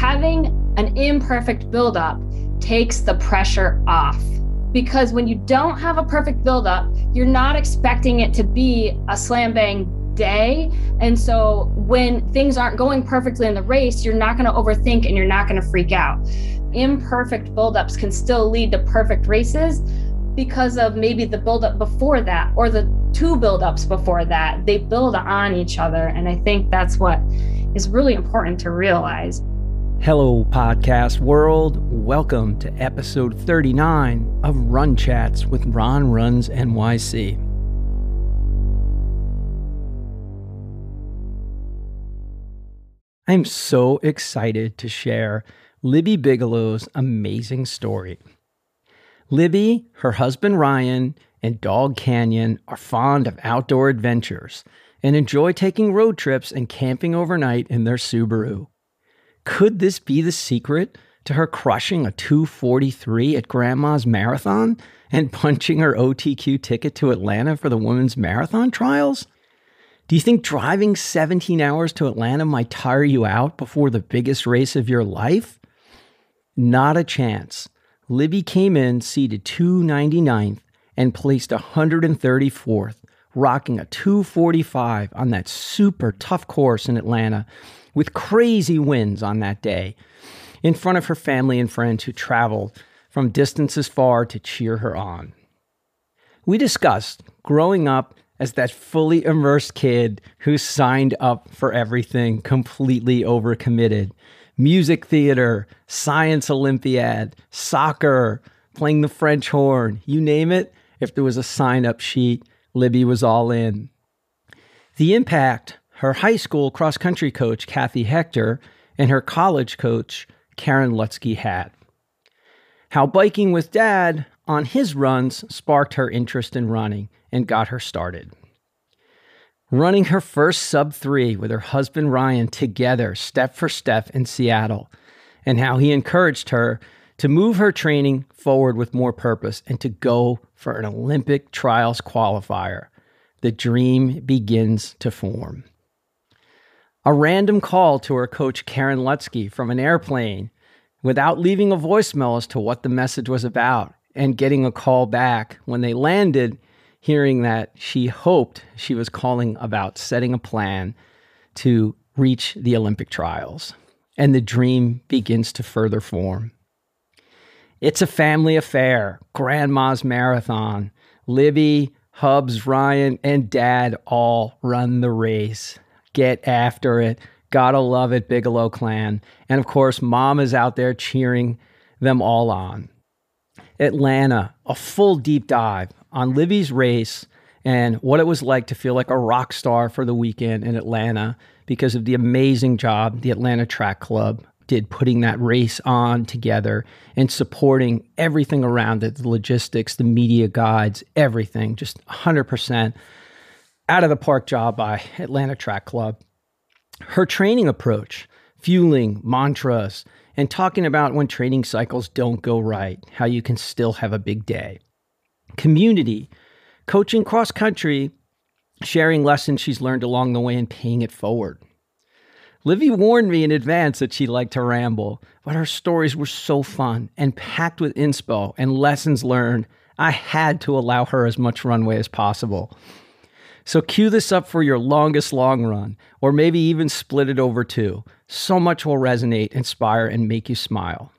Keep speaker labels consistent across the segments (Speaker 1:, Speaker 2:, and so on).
Speaker 1: having an imperfect buildup takes the pressure off because when you don't have a perfect buildup, you're not expecting it to be a slam bang day. And so when things aren't going perfectly in the race, you're not going to overthink and you're not going to freak out. Imperfect buildups can still lead to perfect races because of maybe the buildup before that or the two buildups before that. They build on each other. And I think that's what is really important to realize.
Speaker 2: Hello, podcast world. Welcome to episode 39 of Run Chats with Ron Runs NYC. I'm so excited to share Libby Bigelow's amazing story. Libby, her husband Ryan, and dog Canyon are fond of outdoor adventures and enjoy taking road trips and camping overnight in their Subaru. Could this be the secret to her crushing a 243 at Grandma's Marathon and punching her OTQ ticket to Atlanta for the women's marathon trials? Do you think driving 17 hours to Atlanta might tire you out before the biggest race of your life? Not a chance. Libby came in seated 299th and placed 134th, rocking a 245 on that super tough course in Atlanta with crazy winds on that day in front of her family and friends who traveled from distances far to cheer her on. We discussed growing up as that fully immersed kid who signed up for everything, completely overcommitted. Music theater, science Olympiad, soccer, playing the French horn, you name it. If there was a sign up sheet, Libby was all in. The impact her high school cross country coach, Kathy Hector, and her college coach, Karen Lutsky, had. How biking with dad on his runs sparked her interest in running and got her started. Running her first sub three with her husband Ryan together, step for step in Seattle, and how he encouraged her to move her training forward with more purpose and to go for an Olympic trials qualifier. The dream begins to form. A random call to her coach, Karen Lutsky, from an airplane without leaving a voicemail as to what the message was about, and getting a call back when they landed, hearing that she hoped she was calling about setting a plan to reach the Olympic trials. And the dream begins to further form. It's a family affair, grandma's marathon. Libby, Hubs, Ryan, and Dad all run the race get after it. Gotta love it, Bigelow clan. And of course, mom is out there cheering them all on. Atlanta, a full deep dive on Libby's race and what it was like to feel like a rock star for the weekend in Atlanta because of the amazing job the Atlanta Track Club did putting that race on together and supporting everything around it the logistics, the media guides, everything. Just 100% out of the park job by Atlanta Track Club. Her training approach, fueling, mantras, and talking about when training cycles don't go right, how you can still have a big day. Community, coaching cross country, sharing lessons she's learned along the way and paying it forward. Libby warned me in advance that she liked to ramble, but her stories were so fun and packed with inspo and lessons learned. I had to allow her as much runway as possible. So cue this up for your longest long run, or maybe even split it over two. So much will resonate, inspire, and make you smile.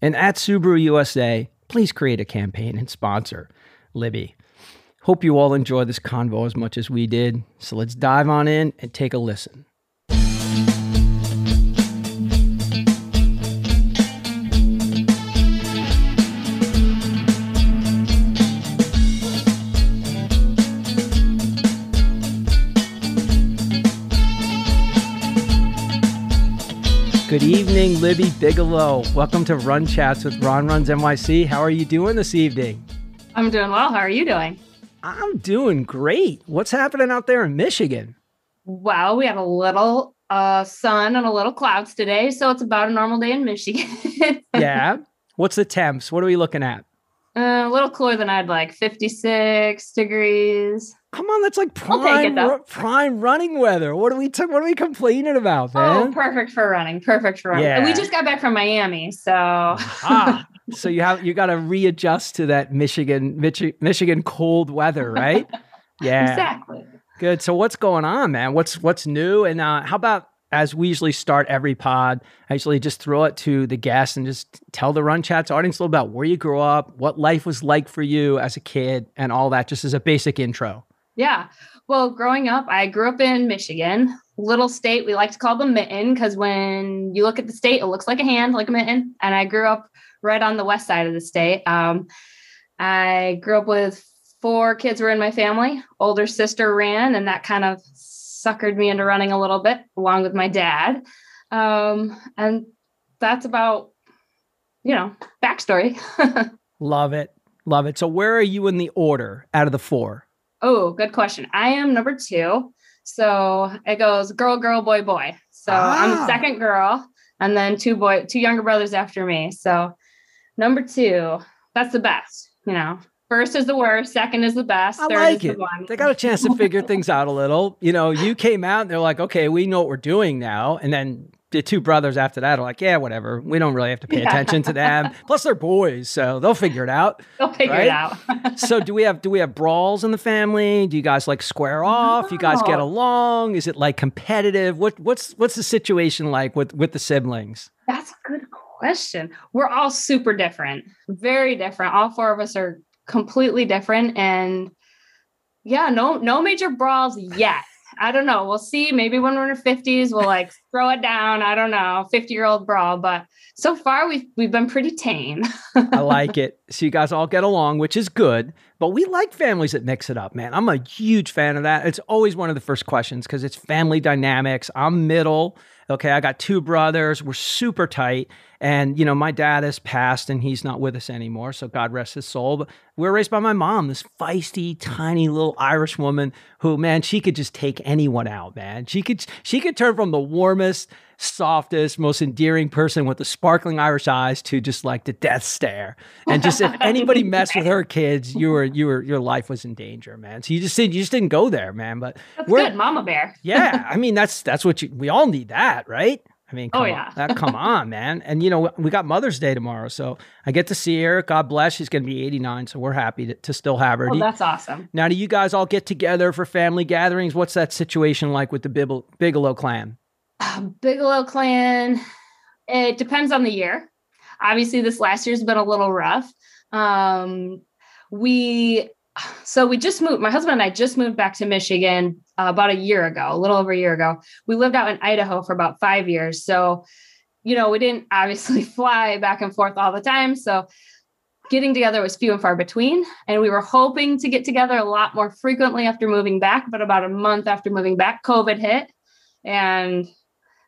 Speaker 2: And at Subaru USA, please create a campaign and sponsor Libby. Hope you all enjoy this convo as much as we did. So let's dive on in and take a listen. Good evening, Libby Bigelow. Welcome to Run Chats with Ron Runs NYC. How are you doing this evening?
Speaker 1: I'm doing well. How are you doing?
Speaker 2: I'm doing great. What's happening out there in Michigan?
Speaker 1: Well, we have a little uh, sun and a little clouds today, so it's about a normal day in Michigan.
Speaker 2: yeah. What's the temps? What are we looking at?
Speaker 1: Uh, a little cooler than I'd like. 56 degrees.
Speaker 2: Come on, that's like prime it, prime running weather. What are we t- what are we complaining about, oh, man?
Speaker 1: Oh, perfect for running. Perfect for running. Yeah. we just got back from Miami, so ah,
Speaker 2: so you have you got to readjust to that Michigan Michi- Michigan cold weather, right?
Speaker 1: Yeah. Exactly.
Speaker 2: Good. So what's going on, man? What's what's new? And uh, how about as we usually start every pod, I usually just throw it to the guests and just tell the Run Chats audience a little about where you grew up, what life was like for you as a kid, and all that, just as a basic intro.
Speaker 1: Yeah. Well, growing up, I grew up in Michigan, little state. We like to call them mitten because when you look at the state, it looks like a hand, like a mitten. And I grew up right on the west side of the state. Um, I grew up with four kids were in my family. Older sister ran, and that kind of suckered me into running a little bit along with my dad. Um, and that's about, you know, backstory.
Speaker 2: Love it. Love it. So, where are you in the order out of the four?
Speaker 1: Oh, good question. I am number two. So it goes girl, girl, boy, boy. So ah. I'm the second girl, and then two boy, two younger brothers after me. So number two, that's the best, you know. First is the worst, second is the best.
Speaker 2: I like it. The they got a chance to figure things out a little. You know, you came out and they're like, okay, we know what we're doing now. And then the two brothers after that are like, yeah, whatever. We don't really have to pay yeah. attention to them. Plus, they're boys, so they'll figure it out.
Speaker 1: They'll figure right? it out.
Speaker 2: so, do we have do we have brawls in the family? Do you guys like square off? No. You guys get along? Is it like competitive? What what's what's the situation like with with the siblings?
Speaker 1: That's a good question. We're all super different, very different. All four of us are completely different. And yeah no no major brawls yet. I don't know. We'll see. Maybe when we're in our 50s we'll like throw it down. I don't know. 50 year old brawl. But so far we've we've been pretty tame.
Speaker 2: I like it. So you guys all get along which is good. But we like families that mix it up man. I'm a huge fan of that. It's always one of the first questions because it's family dynamics. I'm middle. Okay i got two brothers. We're super tight and, you know, my dad has passed and he's not with us anymore. So God rest his soul. But we were raised by my mom, this feisty, tiny little Irish woman who, man, she could just take anyone out, man. She could, she could turn from the warmest, softest, most endearing person with the sparkling Irish eyes to just like the death stare. And just if anybody messed with her kids, you were, you were, your life was in danger, man. So you just didn't, you just didn't go there, man. But
Speaker 1: that's good, Mama Bear.
Speaker 2: yeah. I mean, that's, that's what you, we all need that, right? I mean, oh yeah, on, come on, man. And you know, we got Mother's Day tomorrow, so I get to see her. God bless. She's going to be 89, so we're happy to, to still have her.
Speaker 1: Oh, that's awesome.
Speaker 2: Now, do you guys all get together for family gatherings? What's that situation like with the Bigelow clan?
Speaker 1: Uh, Bigelow clan. It depends on the year. Obviously, this last year's been a little rough. Um, we so we just moved my husband and i just moved back to michigan uh, about a year ago a little over a year ago. We lived out in idaho for about five years. So you know we didn't obviously fly back and forth all the time. So getting together was few and far between and we were hoping to get together a lot more frequently after moving back but about a month after moving back covid hit. And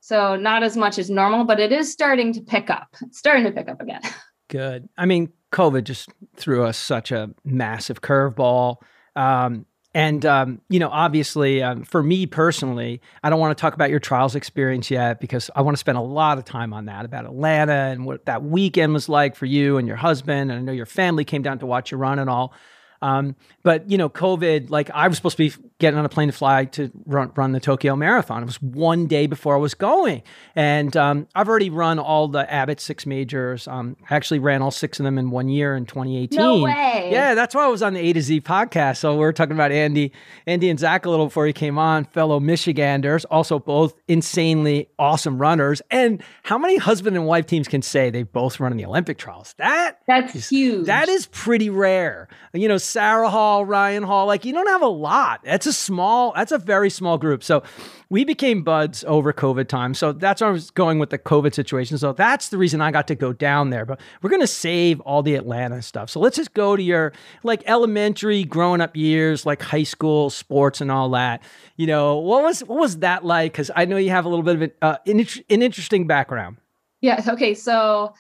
Speaker 1: so not as much as normal but it is starting to pick up. It's starting to pick up again.
Speaker 2: Good. I mean COVID just threw us such a massive curveball. Um, and um, you know, obviously, um, for me personally, I don't want to talk about your trials experience yet because I want to spend a lot of time on that about Atlanta and what that weekend was like for you and your husband. And I know your family came down to watch you run and all. Um, but you know, COVID, like I was supposed to be getting on a plane to fly to run, run the Tokyo Marathon. It was one day before I was going, and um, I've already run all the Abbott six majors. Um, I actually ran all six of them in one year in 2018.
Speaker 1: No way.
Speaker 2: Yeah, that's why I was on the A to Z podcast. So we are talking about Andy, Andy and Zach a little before he came on, fellow Michiganders, also both insanely awesome runners. And how many husband and wife teams can say they both run in the Olympic trials? That
Speaker 1: that's
Speaker 2: is,
Speaker 1: huge.
Speaker 2: That is pretty rare. You know, Sarah Hall, Ryan Hall, like you don't have a lot. That's a small, that's a very small group. So we became buds over COVID time. So that's where I was going with the COVID situation. So that's the reason I got to go down there. But we're going to save all the Atlanta stuff. So let's just go to your like elementary growing up years, like high school sports and all that. You know, what was, what was that like? Cause I know you have a little bit of an, uh, an, an interesting background.
Speaker 1: Yeah. Okay. So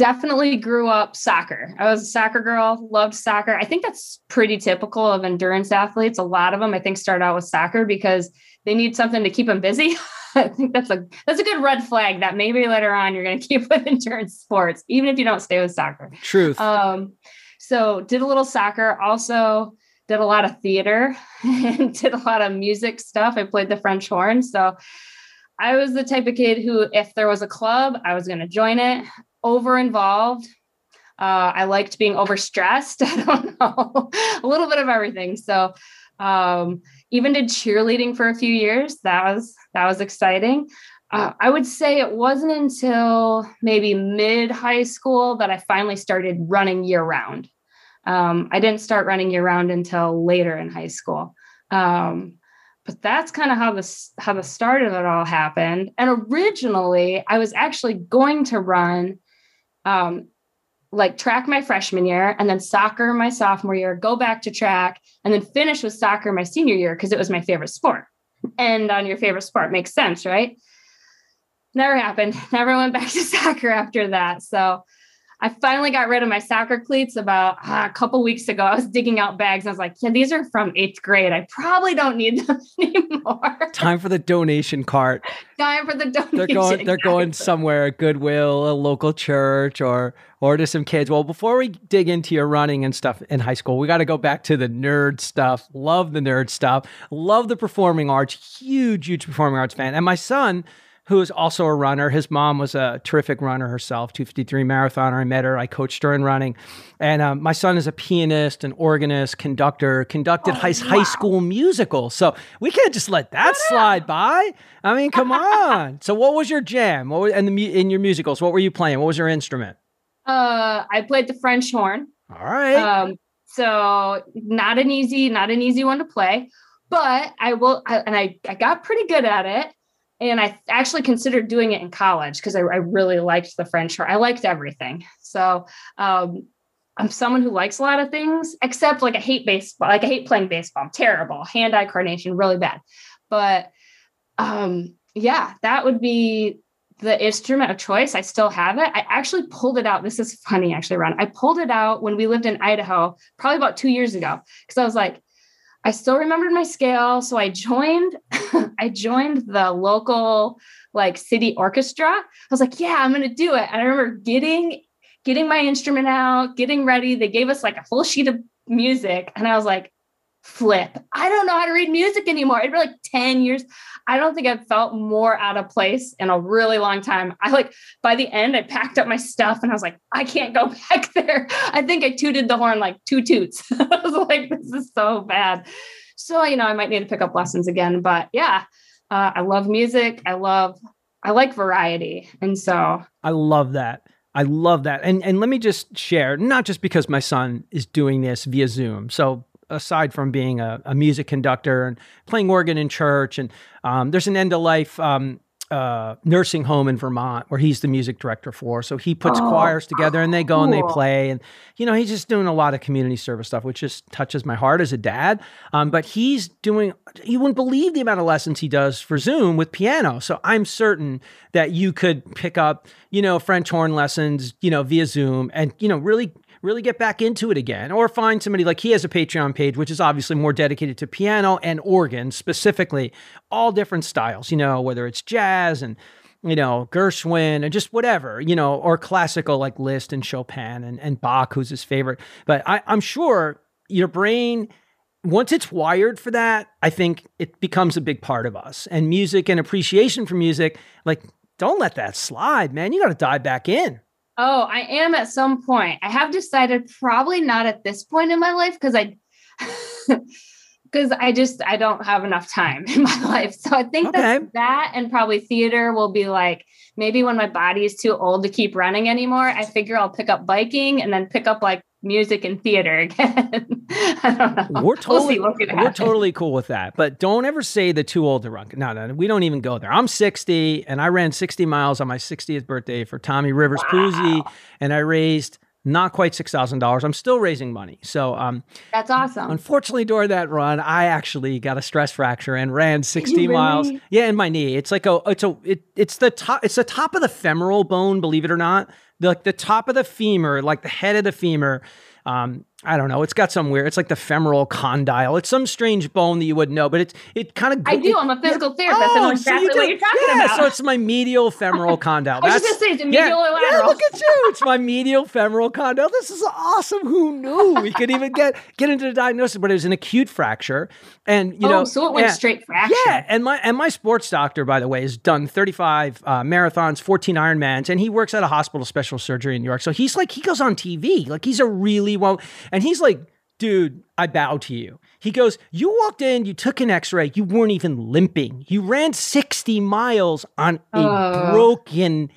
Speaker 1: definitely grew up soccer. I was a soccer girl, loved soccer. I think that's pretty typical of endurance athletes. A lot of them, I think, start out with soccer because they need something to keep them busy. I think that's a that's a good red flag that maybe later on you're going to keep with endurance sports, even if you don't stay with soccer.
Speaker 2: Truth.
Speaker 1: Um, So did a little soccer, also did a lot of theater and did a lot of music stuff. I played the French horn. So I was the type of kid who, if there was a club, I was going to join it, over involved. Uh, I liked being overstressed. I don't know, a little bit of everything. So, um, even did cheerleading for a few years. That was that was exciting. Uh, I would say it wasn't until maybe mid high school that I finally started running year round. Um, I didn't start running year round until later in high school. Um, but that's kind of how the how the start of it all happened. And originally, I was actually going to run um, like track my freshman year and then soccer my sophomore year, go back to track, and then finish with soccer my senior year because it was my favorite sport. And on your favorite sport makes sense, right? Never happened. Never went back to soccer after that. So I finally got rid of my soccer cleats about uh, a couple weeks ago. I was digging out bags. I was like, yeah, these are from eighth grade. I probably don't need them anymore.
Speaker 2: Time for the donation cart.
Speaker 1: Time for the donation.
Speaker 2: They're going. They're going somewhere. A Goodwill, a local church, or or to some kids. Well, before we dig into your running and stuff in high school, we got to go back to the nerd stuff. Love the nerd stuff. Love the performing arts. Huge, huge performing arts fan. And my son who is also a runner. His mom was a terrific runner herself, 253 marathoner. I met her. I coached her in running. And um, my son is a pianist, an organist, conductor, conducted oh, high, wow. high school musical. So we can't just let that slide by. I mean, come on. so what was your jam? What was, and the in your musicals? What were you playing? What was your instrument?
Speaker 1: Uh, I played the French horn.
Speaker 2: All right. Um,
Speaker 1: so not an easy, not an easy one to play, but I will, I, and I, I got pretty good at it and I actually considered doing it in college because I, I, really liked the French. I liked everything. So um, I'm someone who likes a lot of things, except like I hate baseball. Like I hate playing baseball. I'm terrible. Hand-eye coordination, really bad. But um, yeah, that would be the instrument of choice. I still have it. I actually pulled it out. This is funny, actually, Ron. I pulled it out when we lived in Idaho, probably about two years ago, because I was like, I still remembered my scale. So I joined, I joined the local like city orchestra. I was like, yeah, I'm gonna do it. And I remember getting getting my instrument out, getting ready. They gave us like a full sheet of music. And I was like, flip. I don't know how to read music anymore. It'd be like 10 years. I don't think I've felt more out of place in a really long time. I like by the end, I packed up my stuff and I was like, I can't go back there. I think I tooted the horn like two toots. I was like, this is so bad. So, you know, I might need to pick up lessons again. But yeah, uh, I love music. I love, I like variety. And so
Speaker 2: I love that. I love that. And and let me just share, not just because my son is doing this via Zoom. So aside from being a, a music conductor and playing organ in church, and um, there's an end of life um, uh, nursing home in Vermont where he's the music director for. So he puts oh, choirs together and they go cool. and they play. And, you know, he's just doing a lot of community service stuff, which just touches my heart as a dad. Um, but he's doing, you wouldn't believe the amount of lessons he does for Zoom with piano. So I'm certain that you could pick up, you know, French horn lessons, you know, via Zoom and, you know, really really get back into it again or find somebody like he has a Patreon page, which is obviously more dedicated to piano and organ specifically, all different styles, you know, whether it's jazz and, you know, Gershwin and just whatever, you know, or classical like Liszt and Chopin and, and Bach, who's his favorite. But I, I'm sure your brain, once it's wired for that, I think it becomes a big part of us. And music and appreciation for music, like, don't let that slide, man. You got to dive back in.
Speaker 1: Oh, I am at some point. I have decided probably not at this point in my life because I because I just I don't have enough time in my life. So I think okay. that that and probably theater will be like maybe when my body is too old to keep running anymore, I figure I'll pick up biking and then pick up like music and theater again. I don't know.
Speaker 2: We're totally we'll we're totally cool with that. But don't ever say the too old to run. No, no, we don't even go there. I'm 60 and I ran 60 miles on my 60th birthday for Tommy Rivers wow. Puzey and I raised not quite six thousand dollars. I'm still raising money. So um,
Speaker 1: that's awesome.
Speaker 2: Unfortunately, during that run, I actually got a stress fracture and ran 60 really? miles. Yeah, in my knee. It's like a it's a it, it's the top it's the top of the femoral bone, believe it or not. Like the top of the femur, like the head of the femur. Um, I don't know. It's got some weird. It's like the femoral condyle. It's some strange bone that you wouldn't know, but it's it kind of.
Speaker 1: I do. I'm a physical therapist. Oh, I know exactly so you what you're talking
Speaker 2: yeah,
Speaker 1: about.
Speaker 2: so it's my medial femoral condyle.
Speaker 1: I was just gonna say, it's medial yeah, lateral.
Speaker 2: Yeah, look at you. It's my medial femoral condyle. This is awesome. Who knew we could even get get into the diagnosis? But it was an acute fracture, and you
Speaker 1: oh,
Speaker 2: know,
Speaker 1: so it went
Speaker 2: yeah,
Speaker 1: straight fracture.
Speaker 2: Yeah, and my and my sports doctor, by the way, has done 35 uh, marathons, 14 Ironmans, and he works at a hospital special surgery in New York. So he's like, he goes on TV, like he's a really well, and he's like dude, I bow to you. He goes, You walked in, you took an x ray, you weren't even limping. You ran 60 miles on a uh. broken,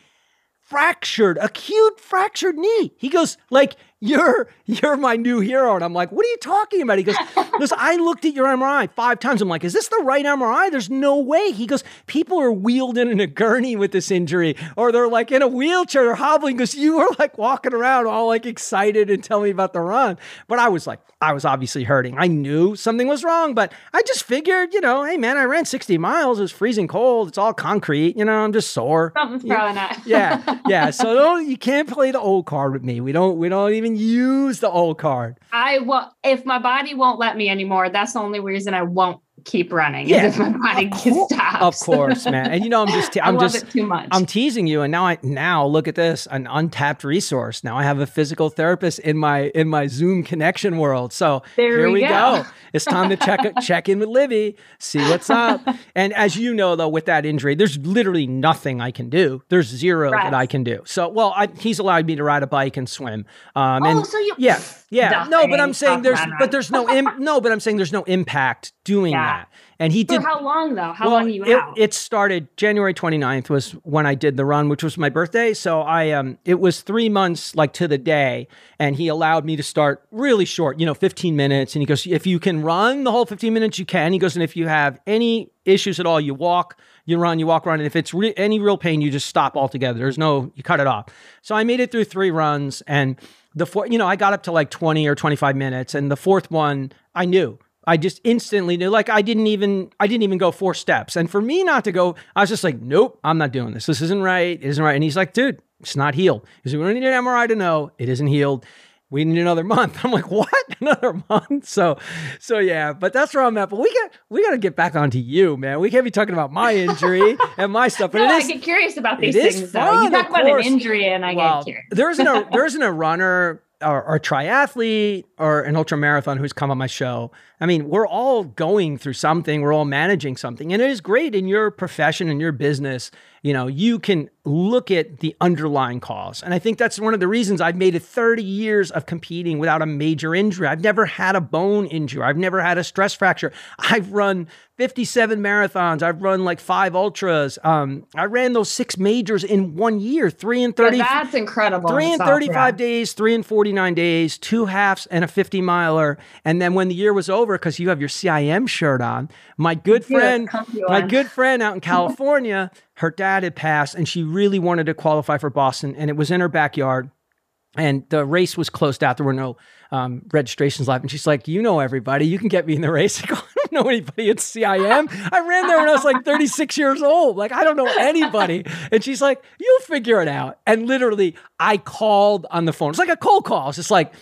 Speaker 2: fractured, acute fractured knee. He goes, Like, you're you're my new hero. And I'm like, what are you talking about? He goes, listen, I looked at your MRI five times. I'm like, is this the right MRI? There's no way. He goes, people are wheeled in in a gurney with this injury, or they're like in a wheelchair, they're hobbling. Because you were like walking around all like excited and tell me about the run. But I was like, I was obviously hurting. I knew something was wrong, but I just figured, you know, hey man, I ran 60 miles. It was freezing cold. It's all concrete. You know, I'm just sore.
Speaker 1: Something's
Speaker 2: yeah,
Speaker 1: probably not.
Speaker 2: yeah, yeah. So you can't play the old card with me. We don't. We don't even use the old card.
Speaker 1: I will if my body won't let me anymore. That's the only reason I won't keep running. Yeah, if my body of stops.
Speaker 2: Of course, man. And you know, I'm just, te- I'm just
Speaker 1: too much.
Speaker 2: I'm teasing you. And now I now look at this, an untapped resource. Now I have a physical therapist in my in my Zoom connection world. So
Speaker 1: there
Speaker 2: here we,
Speaker 1: go.
Speaker 2: go. It's time to check check in with Libby, see what's up. and as you know, though, with that injury, there's literally nothing I can do. There's zero right. that I can do. So, well, I, he's allowed me to ride a bike and swim.
Speaker 1: Um,
Speaker 2: oh,
Speaker 1: and so you
Speaker 2: yeah. Yeah, no, but I'm saying there's, but there's no, Im- no, but I'm saying there's no impact doing yeah. that. And he
Speaker 1: did.
Speaker 2: For
Speaker 1: how long though? How well, long are you
Speaker 2: it,
Speaker 1: out?
Speaker 2: It started January 29th was when I did the run, which was my birthday. So I, um, it was three months like to the day, and he allowed me to start really short, you know, 15 minutes. And he goes, if you can run the whole 15 minutes, you can. He goes, and if you have any issues at all, you walk, you run, you walk around, and if it's re- any real pain, you just stop altogether. There's no, you cut it off. So I made it through three runs and the four, you know, I got up to like 20 or 25 minutes, and the fourth one, I knew. I just instantly knew. Like I didn't even, I didn't even go four steps. And for me not to go, I was just like, nope, I'm not doing this. This isn't right. It isn't right. And he's like, dude, it's not healed. He said, we don't need an MRI to know it isn't healed we need another month. I'm like, what? Another month? So, so yeah, but that's where I'm at. But we got we got to get back onto you, man. We can't be talking about my injury and my stuff. But
Speaker 1: no,
Speaker 2: is,
Speaker 1: I get curious about these things. Fun, though. You talk about an injury, and I well, get curious.
Speaker 2: there isn't a there isn't a runner or, or triathlete or an ultra marathon who's come on my show. I mean, we're all going through something. We're all managing something, and it is great in your profession and your business you know, you can look at the underlying cause. And I think that's one of the reasons I've made it 30 years of competing without a major injury. I've never had a bone injury. I've never had a stress fracture. I've run 57 marathons. I've run like five ultras. Um, I ran those six majors in one year, three and 30.
Speaker 1: Yeah, that's incredible.
Speaker 2: Three and 35 days, three and 49 days, two halves and a 50 miler. And then when the year was over, because you have your CIM shirt on, my good friend, my good friend out in California, her dad had passed and she really wanted to qualify for Boston and it was in her backyard and the race was closed out. There were no um, registrations left. And she's like, You know everybody. You can get me in the race. I, go, I don't know anybody at CIM. I ran there when I was like 36 years old. Like, I don't know anybody. And she's like, You'll figure it out. And literally, I called on the phone. It's like a cold call. It's just like,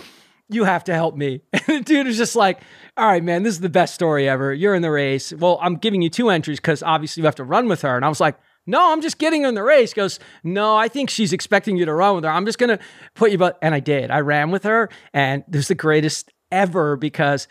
Speaker 2: You have to help me. And the dude was just like, all right, man, this is the best story ever. You're in the race. Well, I'm giving you two entries because obviously you have to run with her. And I was like, no, I'm just getting her in the race. Goes, no, I think she's expecting you to run with her. I'm just going to put you, but, and I did. I ran with her and it was the greatest ever because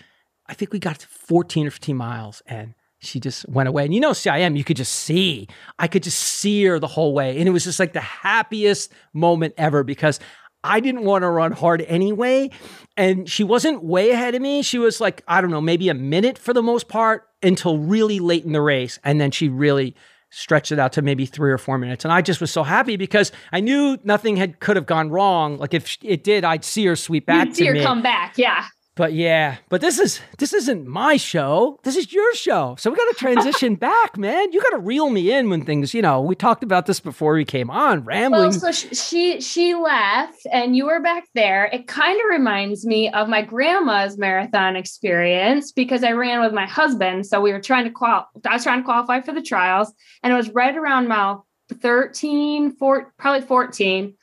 Speaker 2: I think we got to 14 or 15 miles and she just went away. And you know, CIM, you could just see, I could just see her the whole way. And it was just like the happiest moment ever because I didn't want to run hard anyway. And she wasn't way ahead of me. She was like, I don't know, maybe a minute for the most part until really late in the race. And then she really stretched it out to maybe three or four minutes. And I just was so happy because I knew nothing had could have gone wrong. Like if it did, I'd see her sweep back
Speaker 1: You'd see
Speaker 2: her
Speaker 1: me. come back. Yeah.
Speaker 2: But yeah, but this is this isn't my show. This is your show. So we got to transition back, man. You got to reel me in when things, you know. We talked about this before we came on, rambling. Well,
Speaker 1: so she she left, and you were back there. It kind of reminds me of my grandma's marathon experience because I ran with my husband. So we were trying to qual. I was trying to qualify for the trials, and it was right around mile 13, 4, probably 14,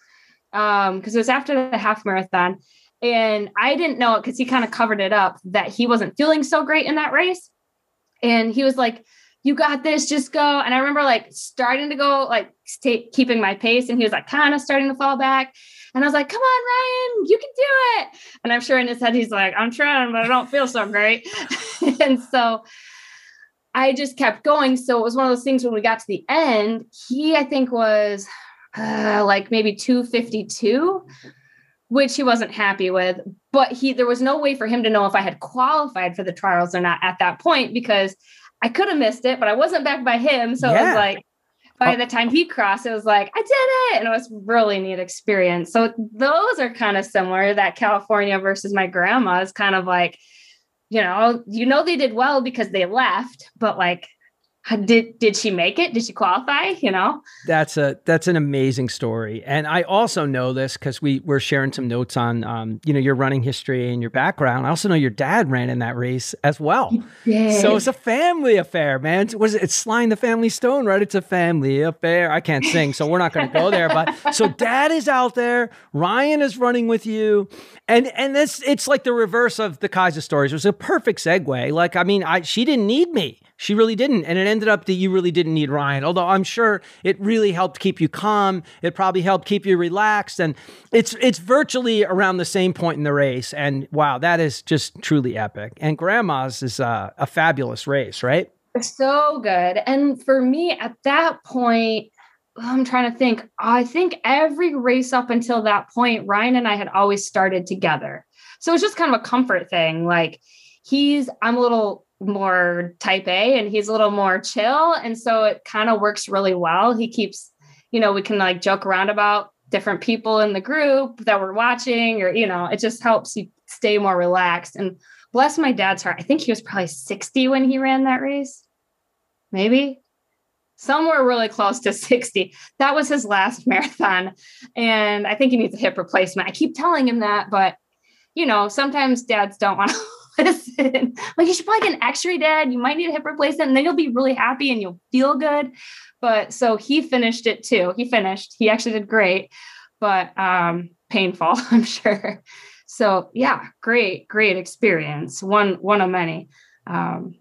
Speaker 1: um, because it was after the half marathon And I didn't know it because he kind of covered it up that he wasn't feeling so great in that race. And he was like, You got this, just go. And I remember like starting to go, like stay, keeping my pace. And he was like kind of starting to fall back. And I was like, Come on, Ryan, you can do it. And I'm sure in his head, he's like, I'm trying, but I don't feel so great. and so I just kept going. So it was one of those things when we got to the end, he, I think, was uh, like maybe 252 which he wasn't happy with but he there was no way for him to know if i had qualified for the trials or not at that point because i could have missed it but i wasn't back by him so yeah. it was like by oh. the time he crossed it was like i did it and it was really neat experience so those are kind of similar that california versus my grandma is kind of like you know you know they did well because they left but like did did she make it? Did she qualify you know?
Speaker 2: That's a that's an amazing story. And i also know this because we were sharing some notes on um, you know your running history and your background. I also know your dad ran in that race as well. So it's a family affair man. Was it, it's Sly the family stone right? It's a family affair. I can't sing so we're not going to go there but so dad is out there. Ryan is running with you. And and this it's like the reverse of the Kaiser stories. It was a perfect segue. Like i mean i she didn't need me she really didn't. And it ended up that you really didn't need Ryan, although I'm sure it really helped keep you calm. It probably helped keep you relaxed. And it's it's virtually around the same point in the race. And wow, that is just truly epic. And Grandma's is a, a fabulous race, right?
Speaker 1: So good. And for me at that point, I'm trying to think. I think every race up until that point, Ryan and I had always started together. So it's just kind of a comfort thing. Like he's, I'm a little more type A and he's a little more chill. And so it kind of works really well. He keeps, you know, we can like joke around about different people in the group that we're watching, or, you know, it just helps you stay more relaxed. And bless my dad's heart, I think he was probably 60 when he ran that race. Maybe somewhere really close to 60. That was his last marathon. And I think he needs a hip replacement. I keep telling him that, but you know, sometimes dads don't want to listen. like you should probably get an x-ray dad. You might need a hip replacement and then you'll be really happy and you'll feel good. But so he finished it too. He finished. He actually did great, but um painful, I'm sure. So yeah, great, great experience. One one of many. Um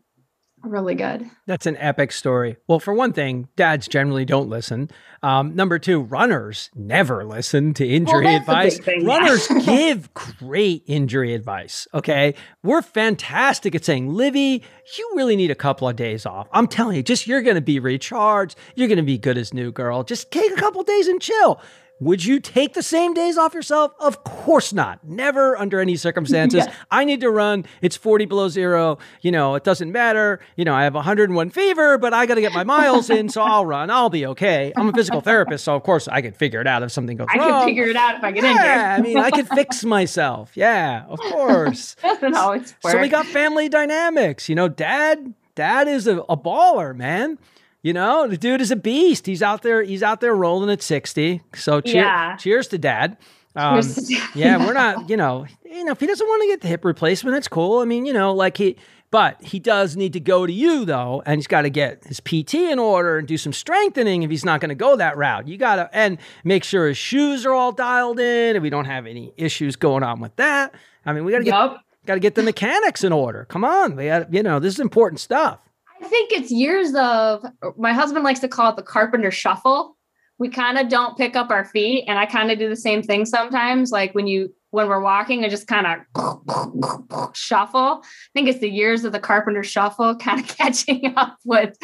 Speaker 1: really good.
Speaker 2: That's an epic story. Well, for one thing, dads generally don't listen. Um, number two, runners never listen to injury well, advice. Thing, runners yeah. give great injury advice. Okay. We're fantastic at saying, Libby, you really need a couple of days off. I'm telling you, just you're going to be recharged. You're going to be good as new girl. Just take a couple days and chill. Would you take the same days off yourself? Of course not. Never under any circumstances. Yeah. I need to run. It's 40 below zero. You know, it doesn't matter. You know, I have 101 fever, but I got to get my miles in, so I'll run. I'll be okay. I'm a physical therapist, so of course I can figure it out if something goes
Speaker 1: I
Speaker 2: wrong.
Speaker 1: I can figure it out if I get
Speaker 2: yeah,
Speaker 1: injured.
Speaker 2: I mean, I can fix myself. Yeah, of course.
Speaker 1: doesn't always work.
Speaker 2: So we got family dynamics. You know, dad, dad is a, a baller, man. You know, the dude is a beast. He's out there. He's out there rolling at sixty. So cheer, yeah. cheers to dad. Um, cheers to dad. yeah, we're not. You know, you know, if he doesn't want to get the hip replacement, it's cool. I mean, you know, like he. But he does need to go to you though, and he's got to get his PT in order and do some strengthening if he's not going to go that route. You got to and make sure his shoes are all dialed in, and we don't have any issues going on with that. I mean, we got to get yep. got to get the mechanics in order. Come on, we got you know this is important stuff.
Speaker 1: I think it's years of my husband likes to call it the carpenter shuffle. We kind of don't pick up our feet, and I kind of do the same thing sometimes. Like when you when we're walking, I just kind of shuffle. I think it's the years of the carpenter shuffle, kind of catching up with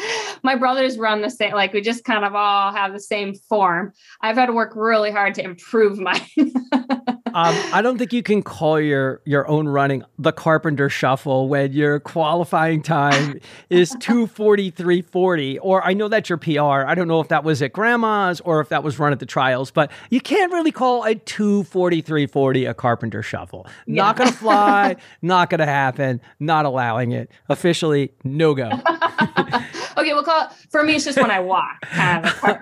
Speaker 1: my brothers run the same. Like we just kind of all have the same form. I've had to work really hard to improve mine.
Speaker 2: Um, I don't think you can call your your own running the Carpenter Shuffle when your qualifying time is two forty three forty. Or I know that's your PR. I don't know if that was at Grandma's or if that was run at the trials, but you can't really call a two forty three forty a Carpenter Shuffle. Yeah. Not gonna fly. not gonna happen. Not allowing it. Officially, no go.
Speaker 1: okay, we'll call it for me. It's just when I walk. Kind of All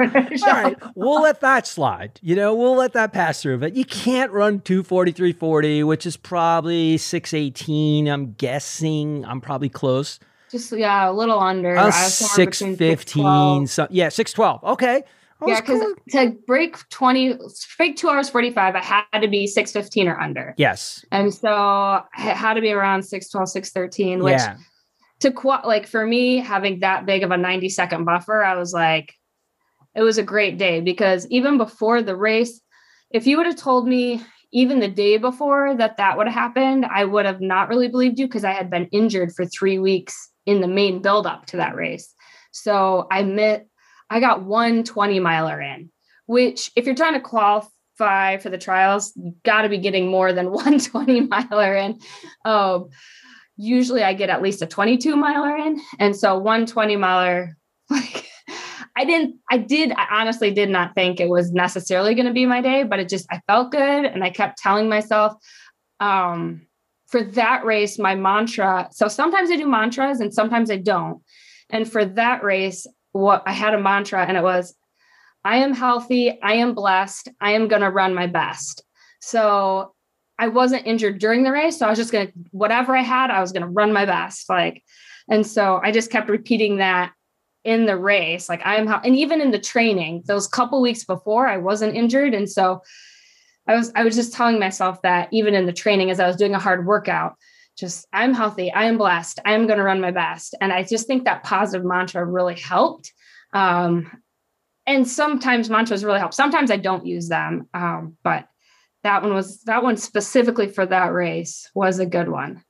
Speaker 2: right, we'll let that slide. You know, we'll let that pass through. But you can't run 243.40, which is probably 618. I'm guessing. I'm probably close.
Speaker 1: Just yeah, a little under.
Speaker 2: Uh, 615. So, yeah, 612. Okay.
Speaker 1: yeah, because to break 20, break two hours 45, I had to be 615 or under.
Speaker 2: Yes.
Speaker 1: And so it had to be around 612, 613, which
Speaker 2: Yeah.
Speaker 1: to qual like for me, having that big of a 90 second buffer, I was like, it was a great day because even before the race, if you would have told me even the day before that that would have happened, I would have not really believed you because I had been injured for three weeks in the main build up to that race. So I met, I got one 20 miler in, which if you're trying to qualify for the trials, you got to be getting more than one 20 miler in. Um, usually I get at least a 22 miler in. And so 120 miler, like I didn't, I did, I honestly did not think it was necessarily going to be my day, but it just, I felt good. And I kept telling myself, um, for that race, my mantra. So sometimes I do mantras and sometimes I don't. And for that race, what I had a mantra and it was, I am healthy. I am blessed. I am going to run my best. So I wasn't injured during the race. So I was just going to, whatever I had, I was going to run my best. Like, and so I just kept repeating that in the race. Like, I am, and even in the training, those couple weeks before, I wasn't injured. And so I was, I was just telling myself that even in the training as I was doing a hard workout, just I'm healthy, I am blessed, I am going to run my best. And I just think that positive mantra really helped. Um, and sometimes mantras really help. Sometimes I don't use them, um, but that one was that one specifically for that race was a good one.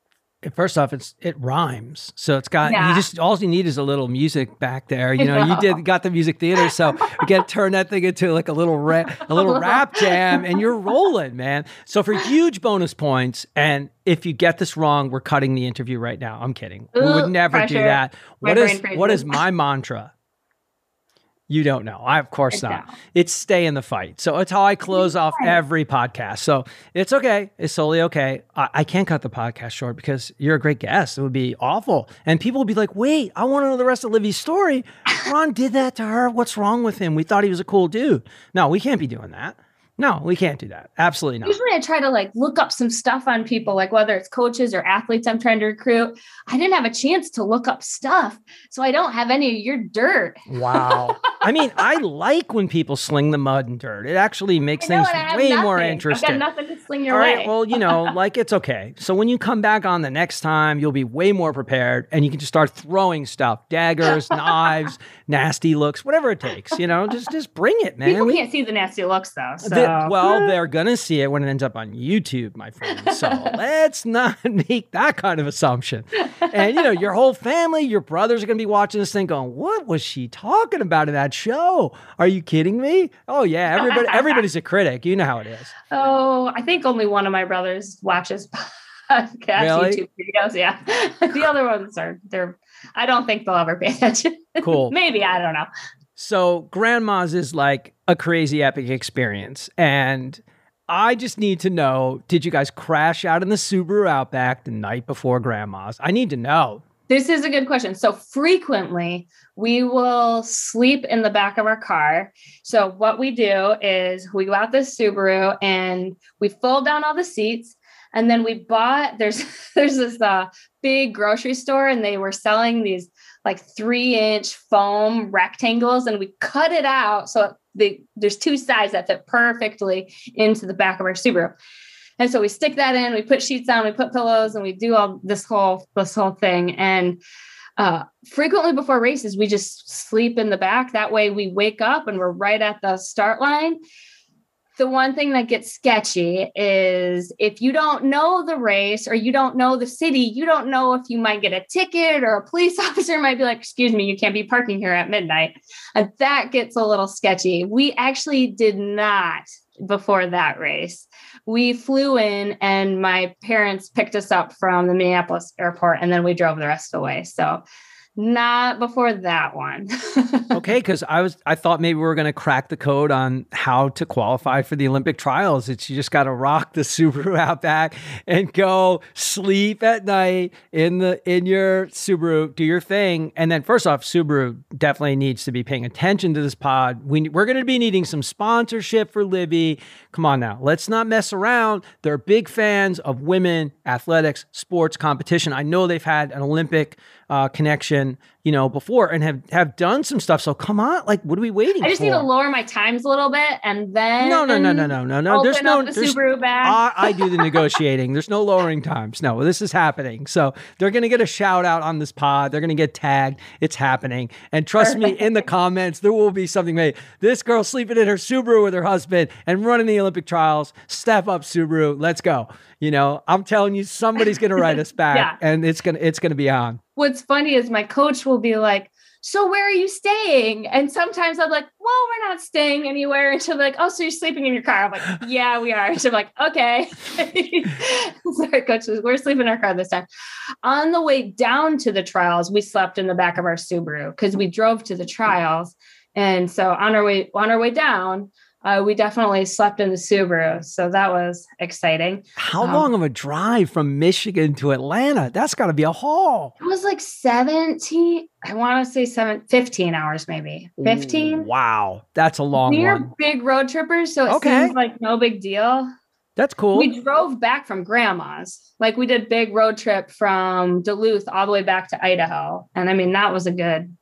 Speaker 2: First off, it's it rhymes, so it's got
Speaker 1: Yeah.
Speaker 2: you just all you need is a little music back there. You know, you did got the music theater, so you get to turn that thing into like a little ra- a little rap jam, and you're rolling, man. So for huge bonus points, and if you get this wrong, we're cutting the interview right now. I'm kidding. we would
Speaker 1: Ooh,
Speaker 2: never do
Speaker 1: pressure.
Speaker 2: that.
Speaker 1: My
Speaker 2: What is what is my mantra? You don't know. I of course
Speaker 1: I
Speaker 2: not.
Speaker 1: don't.
Speaker 2: It's stay in the fight. So it's how I close off every podcast. So it's okay. It's totally okay. I, I can't cut the podcast short because you're a great guest. It would be awful. And people would be like, wait, I want to know the rest of Libby's story. Ron did that to her. What's wrong with him? We thought he was a cool dude. No, we can't be doing that. No, we can't do that. Absolutely not.
Speaker 1: Usually I try to like look up some stuff on people, like whether it's coaches or athletes I'm trying to recruit. I didn't have a chance to look up stuff. So I don't have any of your dirt.
Speaker 2: Wow. I mean, I like when people sling the mud and dirt. It actually makes
Speaker 1: know,
Speaker 2: things
Speaker 1: and I have
Speaker 2: way more interesting.
Speaker 1: I've got nothing to sling your
Speaker 2: All
Speaker 1: way.
Speaker 2: right. Well, you know, like it's okay. So when you come back on the next time, you'll be way more prepared and you can just start throwing stuff daggers, knives, nasty looks, whatever it takes. You know, just just bring it, man.
Speaker 1: People
Speaker 2: We-
Speaker 1: can't see the nasty looks though. So
Speaker 2: the- well, they're to see it when it ends up on YouTube, my friend. So let's not make that kind of assumption. And, you know, your whole family, your brothers are to be watching this thing going, what was she talking about in that show? Are you kidding me? Oh, yeah. Everybody, everybody's a critic. You know how it is.
Speaker 1: Oh, I think only one of my brothers watches podcast
Speaker 2: Really?
Speaker 1: YouTube videos. Yeah. the other ones are they're I don't think they'll ever pay attention.
Speaker 2: Cool.
Speaker 1: Maybe, I don't know.
Speaker 2: So grandma's is like a crazy epic experience. And I just need to know, did you guys crash out in the Subaru Outback the night before grandma's? I need to know.
Speaker 1: This is a good question. So frequently we will sleep in the back of our car. So what we do is we go out this Subaru and we fold down all the seats. And then we bought there's there's this uh, big grocery store and they were selling these like three inch foam rectangles and we cut it out so the, there's two sides that fit perfectly into the back of our Subaru. And so we stick that in, we put sheets on, we put pillows, and we do all this whole this whole thing. And uh, frequently before races, we just sleep in the back. That way, we wake up and we're right at the start line. The one thing that gets sketchy is if you don't know the race or you don't know the city, you don't know if you might get a ticket or a police officer might be like, "Excuse me, you can't be parking here at midnight." And that gets a little sketchy. We actually did not before that race we flew in and my parents picked us up from the Minneapolis airport and then we drove the rest of the way. So not before that one.
Speaker 2: Okay, because I was I thought maybe we were gonna crack the code on how to qualify for the Olympic trials. It's you just gotta rock the Subaru Outback and go sleep at night in the in your Subaru, do your thing. And then first off, Subaru definitely needs to be paying attention to this pod. We, we're gonna be needing some sponsorship for Libby. Come on now, let's not mess around. They're big fans of women, athletics, sports competition. I know they've had an Olympic uh, connection you know, before and have have done some stuff. So come on, like, what are we waiting?
Speaker 1: I just
Speaker 2: for?
Speaker 1: need to lower my times a little bit, and then
Speaker 2: no, no, no, no, no, no, no. There's no
Speaker 1: the
Speaker 2: there's,
Speaker 1: Subaru bag.
Speaker 2: I, I do the negotiating. There's no lowering times. No, this is happening. So they're going to get a shout out on this pod. They're going to get tagged. It's happening. And trust me, in the comments, there will be something made. This girl sleeping in her Subaru with her husband and running the Olympic trials. Step up, Subaru. Let's go. You know, I'm telling you, somebody's going to write us back,
Speaker 1: Yeah.
Speaker 2: and it's gonna it's gonna be on.
Speaker 1: What's funny is my coach will be like, "So where are you staying?" And sometimes I'm like, "Well, we're not staying anywhere." And she'll be like, "Oh, so you're sleeping in your car?" I'm like, "Yeah, we are." She'll be like, "Okay." Sorry, coach, we're sleeping in our car this time. On the way down to the trials, we slept in the back of our Subaru because we drove to the trials, and so on our way on our way down. Uh, we definitely slept in the Subaru, so that was exciting.
Speaker 2: How
Speaker 1: Um,
Speaker 2: long of a drive from Michigan to Atlanta? That's got to be a haul.
Speaker 1: It was like 17, I want to say seven, 15 hours, maybe 15.
Speaker 2: Wow, that's a long
Speaker 1: We're
Speaker 2: one.
Speaker 1: big road trippers, so it
Speaker 2: Okay.
Speaker 1: seems like no big deal.
Speaker 2: That's cool.
Speaker 1: We drove back from grandma's. Like we did big road trip from Duluth all the way back to Idaho. And I mean, that was a good,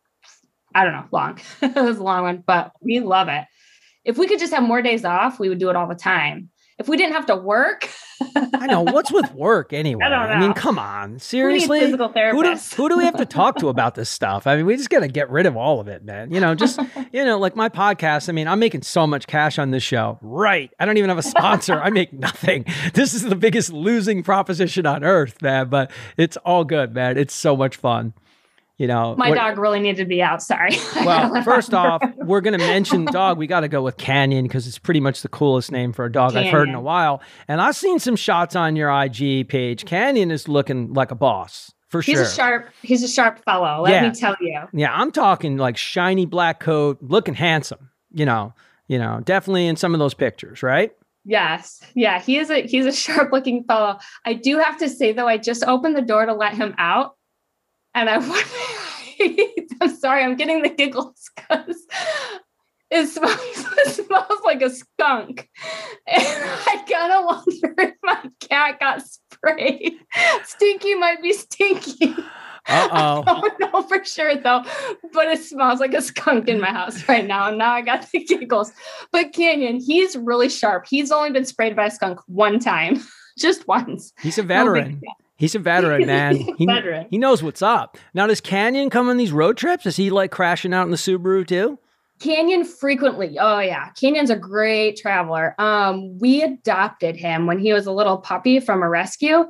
Speaker 1: I don't know, long. it was a long one, but we love it. If we could just have more days off, we would do it all the time. If we didn't have to work,
Speaker 2: I know. What's with work anyway?
Speaker 1: I don't know.
Speaker 2: I mean,
Speaker 1: come on.
Speaker 2: Seriously?
Speaker 1: physical
Speaker 2: Who do, who do we have to talk to about this stuff? I mean, we just got to get rid of all of it, man. You know, just, you know, like my podcast. I mean, I'm making so much cash on this show. Right. I don't even have a sponsor. I make nothing. This is the biggest losing proposition on earth, man. But it's all good, man. It's so much fun. You know,
Speaker 1: My
Speaker 2: what-
Speaker 1: dog really needed to be out. Sorry.
Speaker 2: Well, first off, we're going to mention dog. We got to go with Canyon because it's pretty much the coolest name for a dog I've heard in a while. And I've seen some shots on your IG page. Canyon is looking like a boss for
Speaker 1: He's
Speaker 2: sure.
Speaker 1: a sharp, he's a sharp fellow. Let
Speaker 2: Yeah.
Speaker 1: me tell you.
Speaker 2: yeah, I'm talking like shiny black coat, looking handsome. You know, you know, definitely in some of those pictures, right?
Speaker 1: Yes. Yeah. He is a he's a sharp looking fellow. I do have to say though, I just opened the door to let him out. And I I'm sorry, I'm getting the giggles because it smells, it smells like a skunk. And I kind of wonder if my cat got sprayed. Stinky might be stinky.
Speaker 2: Uh oh.
Speaker 1: I don't know for sure though, but it smells like a skunk in my house right now. And now I got the giggles. But Canyon, he's really sharp. He's only been sprayed by a skunk one time, just once.
Speaker 2: He's a veteran.
Speaker 1: deal.
Speaker 2: He's a veteran, man. He,
Speaker 1: Veteran.
Speaker 2: he knows what's up. Now, does Canyon come on these road trips? Is he like crashing out in the Subaru too?
Speaker 1: Canyon frequently. Oh yeah, Canyon's a great traveler. Um, we adopted him when he was a little puppy from a rescue,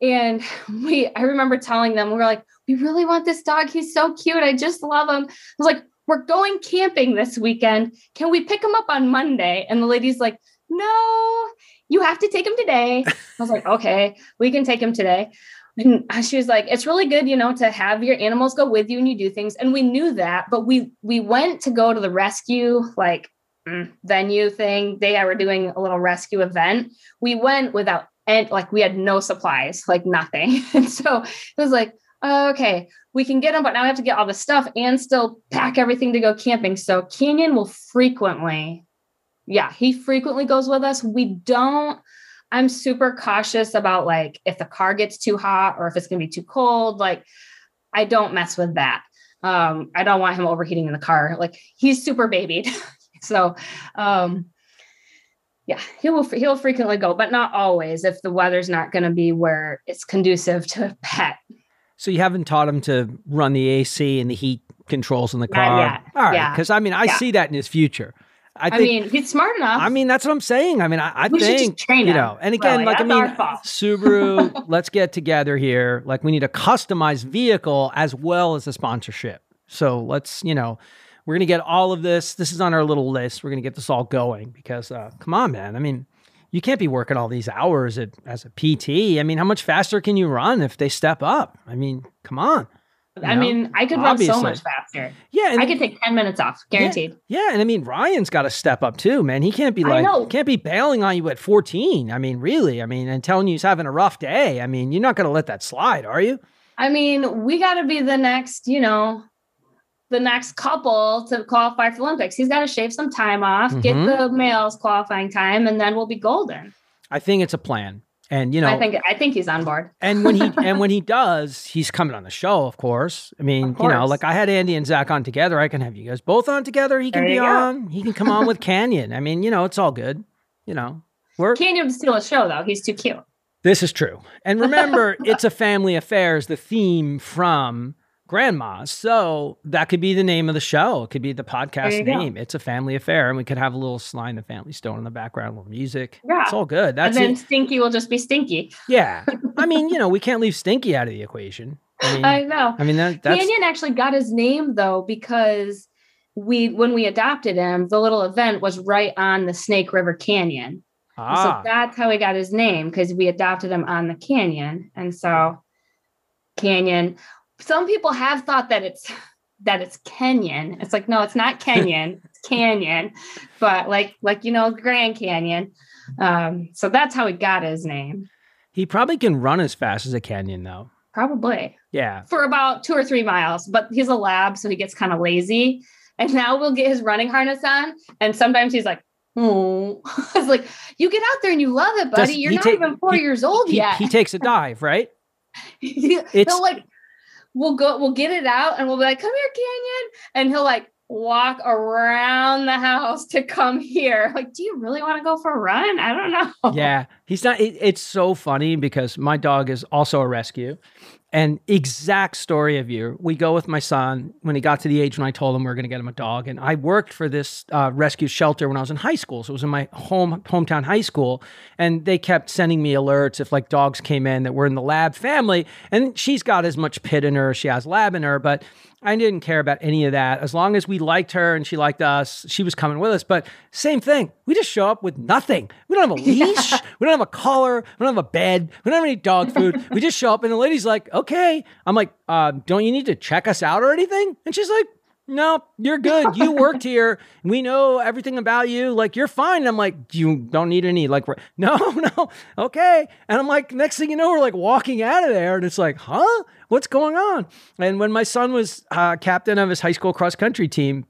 Speaker 1: and we. I remember telling them we were like, we really want this dog. He's so cute. I just love him. I was like, we're going camping this weekend. Can we pick him up on Monday? And the lady's like, no, you have to take him today. I was like, okay, we can take him today. And she was like, it's really good, you know, to have your animals go with you and you do things. And we knew that, but we we went to go to the rescue like mm, venue thing. They were doing a little rescue event. We went without and like we had no supplies, like nothing. And so it was like, okay, we can get them, but now we have to get all the stuff and still pack everything to go camping. So Canyon will frequently, yeah, he frequently goes with us. We don't I'm super cautious about like if the car gets too hot or if it's going to be too cold. Like, I don't mess with that. Um, I don't want him overheating in the car. Like, he's super babied. so, um, yeah, he will he'll frequently go, but not always if the weather's not going to be where it's conducive to a pet.
Speaker 2: So you haven't taught him to run the AC and the heat controls in the car.
Speaker 1: yet.
Speaker 2: All right,
Speaker 1: Yeah.
Speaker 2: because I mean, I
Speaker 1: Yeah.
Speaker 2: see that in his future. I
Speaker 1: I, mean, he's smart enough.
Speaker 2: I mean, that's what I'm saying. I mean, I, I
Speaker 1: we
Speaker 2: think
Speaker 1: just train
Speaker 2: you know. And again,
Speaker 1: really.
Speaker 2: like I mean. Subaru, let's get together here. Like we need a customized vehicle as well as a sponsorship. So let's, you know, we're gonna get all of this. This is on our little list. We're gonna get this all going because, uh, come on, man. I mean, you can't be working all these hours at, as a PT. I mean, how much faster can you run if they step up? I mean, come on. You
Speaker 1: I
Speaker 2: know?
Speaker 1: mean, I could run so much faster.
Speaker 2: Yeah, and
Speaker 1: I could take 10 minutes off, guaranteed.
Speaker 2: yeah, and I mean Ryan's got to step up too, man. He can't be like can't be bailing on you at 14. I mean, really. I mean, and telling you he's having a rough day. I mean, you're not going to let that slide, are you?
Speaker 1: I mean, we got to be the next, you know, the next couple to qualify for Olympics. He's got to shave some time off, get
Speaker 2: Mhm.
Speaker 1: the males qualifying time, and then we'll be golden.
Speaker 2: I think it's a plan. And you know,
Speaker 1: I think I think he's on board.
Speaker 2: and when he and when he does, he's coming on the show, of course. I mean,
Speaker 1: Of
Speaker 2: you know, like I had Andy and Zach on together. I can have you guys both on together. He can
Speaker 1: There
Speaker 2: be on. He can come on with Canyon. I mean, you know, it's all good. You know, we're
Speaker 1: even steal a show though. He's too cute.
Speaker 2: this is true. And remember, it's a family affair is the theme from Grandma's. So that could be the name of the show. It could be the podcast
Speaker 1: you go.
Speaker 2: name. It's a family affair. And we could have a little Sly and the Family Stone in the background, a little music.
Speaker 1: Yeah.
Speaker 2: It's all good. That's
Speaker 1: and then
Speaker 2: it.
Speaker 1: Stinky will just be Stinky.
Speaker 2: Yeah. I mean, you know, we can't leave Stinky out of the equation. I mean,
Speaker 1: I
Speaker 2: I, mean that that's
Speaker 1: Canyon actually got his name though because we when we adopted him, the little event was right on the Snake River Canyon. And So
Speaker 2: ah,
Speaker 1: that's how he got his name because we adopted him on the canyon. And so Canyon, some people have thought that it's that it's Kenyan. It's like, no, it's not Kenyan, it's Canyon. But like like you know, Grand Canyon. Um, so that's how he got his name.
Speaker 2: he probably can run as fast as a canyon though.
Speaker 1: Probably
Speaker 2: Yeah.
Speaker 1: for about two or three miles, but he's a lab, so he gets kind of lazy. And now we'll get his running harness on. And sometimes he's like, oh, it's like, you get out there and you love it, buddy.
Speaker 2: Does
Speaker 1: You're not
Speaker 2: take-
Speaker 1: even four
Speaker 2: he-
Speaker 1: years old
Speaker 2: He,
Speaker 1: yet.
Speaker 2: he takes a dive, right?
Speaker 1: he'll
Speaker 2: It's-
Speaker 1: like, we'll go, we'll get it out and we'll be like, come here, Canyon. And he'll like walk around the house to come here. Like, do you really want to go for a run? I don't know.
Speaker 2: Yeah. He's not it, it's so funny because my dog is also a rescue. And exact story of you. We go with my son when he got to the age when I told him we are going to get him a dog. And I worked for this uh, rescue shelter when I was in high school. So it was in my home hometown high school. And they kept sending me alerts if like dogs came in that were in the lab family. And she's got as much pit in her as she has lab in her. But I didn't care about any of that. As long as we liked her and she liked us, she was coming with us. But same thing. We just show up with nothing. We don't have a leash. We don't have a collar. We don't have a bed. We don't have any dog food. We just show up and the lady's like, okay. I'm like, uh, don't you need to check us out or anything? And she's like, no, you're good. You worked here. We know everything about you. Like, you're fine. And I'm like, you don't need any, like, no, no, okay. And I'm like, next thing you know, we're like walking out of there. And it's like, huh? What's going on? And when my son was uh, captain of his high school cross country team,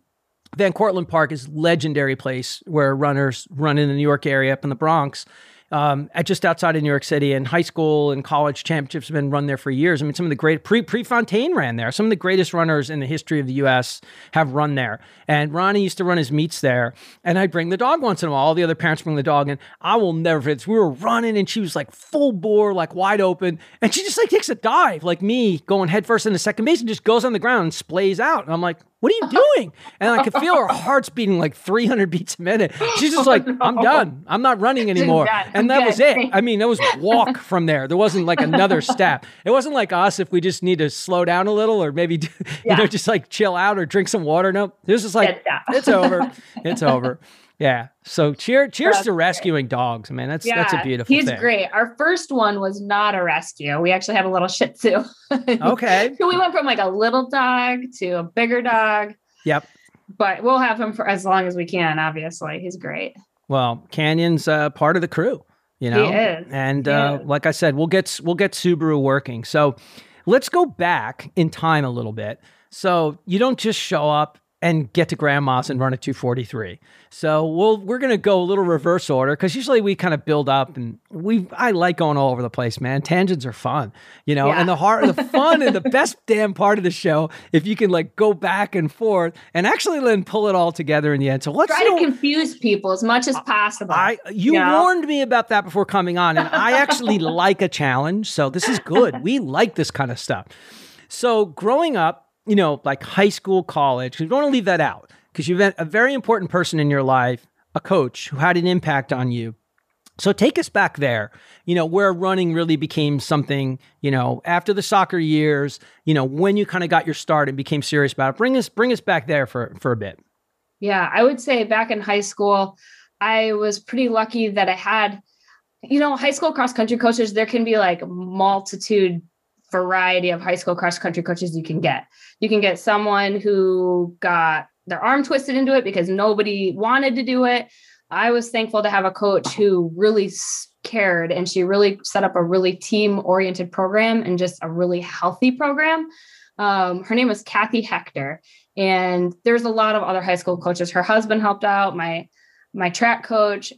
Speaker 2: Van Cortlandt Park is legendary place where runners run in the New York area up in the Bronx. Um, at just outside of New York City, and high school and college championships have been run there for years. I mean, some of the great pre Fontaine ran there. Some of the greatest runners in the history of the U.S. have run there. And Ronnie used to run his meets there, and I'd bring the dog once in a while. All the other parents bring the dog, and I will never forget. We were running, and she was like full bore, like wide open, and she just like takes a dive, like me going headfirst into second base, and just goes on the ground and splays out. And I'm like, what are you doing? And I could feel her heart's beating like 300 beats a minute. She's just like, I'm done. I'm not running anymore.
Speaker 1: done.
Speaker 2: And that
Speaker 1: I'm
Speaker 2: was it. I mean, it was walk from there. There wasn't like another step. It wasn't like us if we just need to slow down a little or maybe, you
Speaker 1: Yeah.
Speaker 2: know, just like chill out or drink some water. No, this is like, it's over. It's over. Yeah. So cheer, cheers
Speaker 1: That's
Speaker 2: to
Speaker 1: great.
Speaker 2: rescuing dogs, man. That's that's a beautiful
Speaker 1: he's
Speaker 2: thing.
Speaker 1: great. Our first one was not a rescue. We actually had a little Shih Tzu.
Speaker 2: Okay.
Speaker 1: so we went from like a little dog to a bigger dog,
Speaker 2: Yep.
Speaker 1: but we'll have him for as long as we can. Obviously, he's great.
Speaker 2: Well, Canyon's uh, part of the crew, you know.
Speaker 1: is.
Speaker 2: And uh, like I said, we'll get we'll get Subaru working. So let's go back in time a little bit. So you don't just show up and get to grandma's and run a 243. So we'll we're gonna go a little reverse order because usually we kind of build up and we I like going all over the place, man. Tangents are fun, you know,
Speaker 1: Yeah.
Speaker 2: and the heart the fun and the best damn part of the show if you can like go back and forth and actually then pull it all together in the end. So let's
Speaker 1: Try to confuse people as much as possible.
Speaker 2: I you
Speaker 1: Yeah.
Speaker 2: warned me about that before coming on, and I actually like a challenge, so this is good. We like this kind of stuff. So growing up, you know, like high school, college, you don't want to leave that out because you've been a very important person in your life, a coach who had an impact on you. So take us back there, you know, where running really became something, you know, after the soccer years, you know, when you kind of got your start and became serious about it. Bring us, bring us back there for for a bit.
Speaker 1: Yeah, I would say back in high school, I was pretty lucky that I had, you know, high school cross country coaches. There can be like multitude variety of high school cross country coaches you can get. You can get someone who got their arm twisted into it because nobody wanted to do it. I was thankful to have a coach who really cared and she really set up a really team oriented program and just a really healthy program. Um, her name was Kathy Hector and there's a lot of other high school coaches her husband helped out my my track coach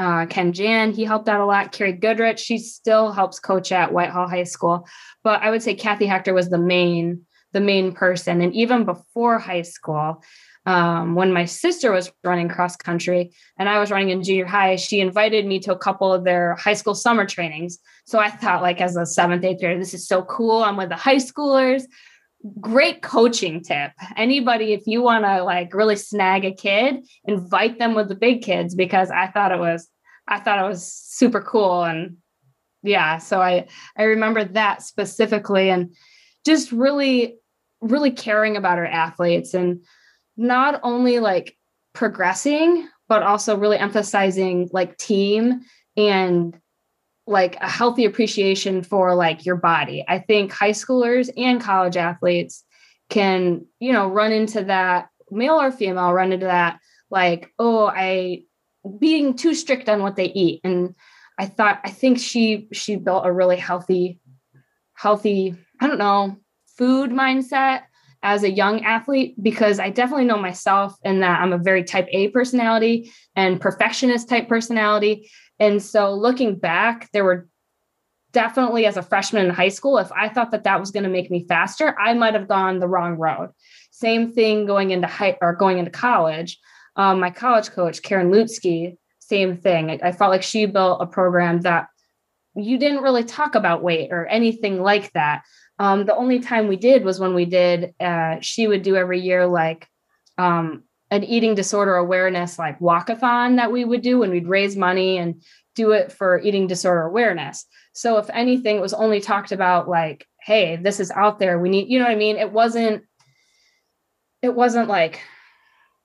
Speaker 1: uh, Ken Jan, he helped out a lot. Carrie Goodrich, she still helps coach at Whitehall High School. But I would say Kathy Hector was the main, the main person. And even before high school, um, when my sister was running cross country and I was running in junior high, she invited me to a couple of their high school summer trainings. So I thought, like, as a seventh, eighth grader, this is so cool. I'm with the high schoolers. Great coaching tip. Anybody, if you want to like really snag a kid, invite them with the big kids because I thought it was, I thought it was super cool. And yeah, so I I remember that specifically and just really, really caring about our athletes and not only like progressing, but also really emphasizing like team and like a healthy appreciation for like your body. I think high schoolers and college athletes can, you know, run into that male or female run into that like, oh, I being too strict on what they eat. And I thought I think she she built a really healthy healthy, I don't know, food mindset as a young athlete because I definitely know myself in that I'm a very type A personality and perfectionist type personality. And so looking back, there were definitely as a freshman in high school, if I thought that that was going to make me faster, I might have gone the wrong road. Same thing going into high or going into college. Um, my college coach, Karen Lutsky, same thing. I, I felt like she built a program that you didn't really talk about weight or anything like that. Um, the only time we did was when we did, uh, she would do every year like um, an eating disorder awareness, like walkathon that we would do when we'd raise money and do it for eating disorder awareness. So, if anything, it was only talked about like, hey, this is out there. We need, you know what I mean? It wasn't, it wasn't like,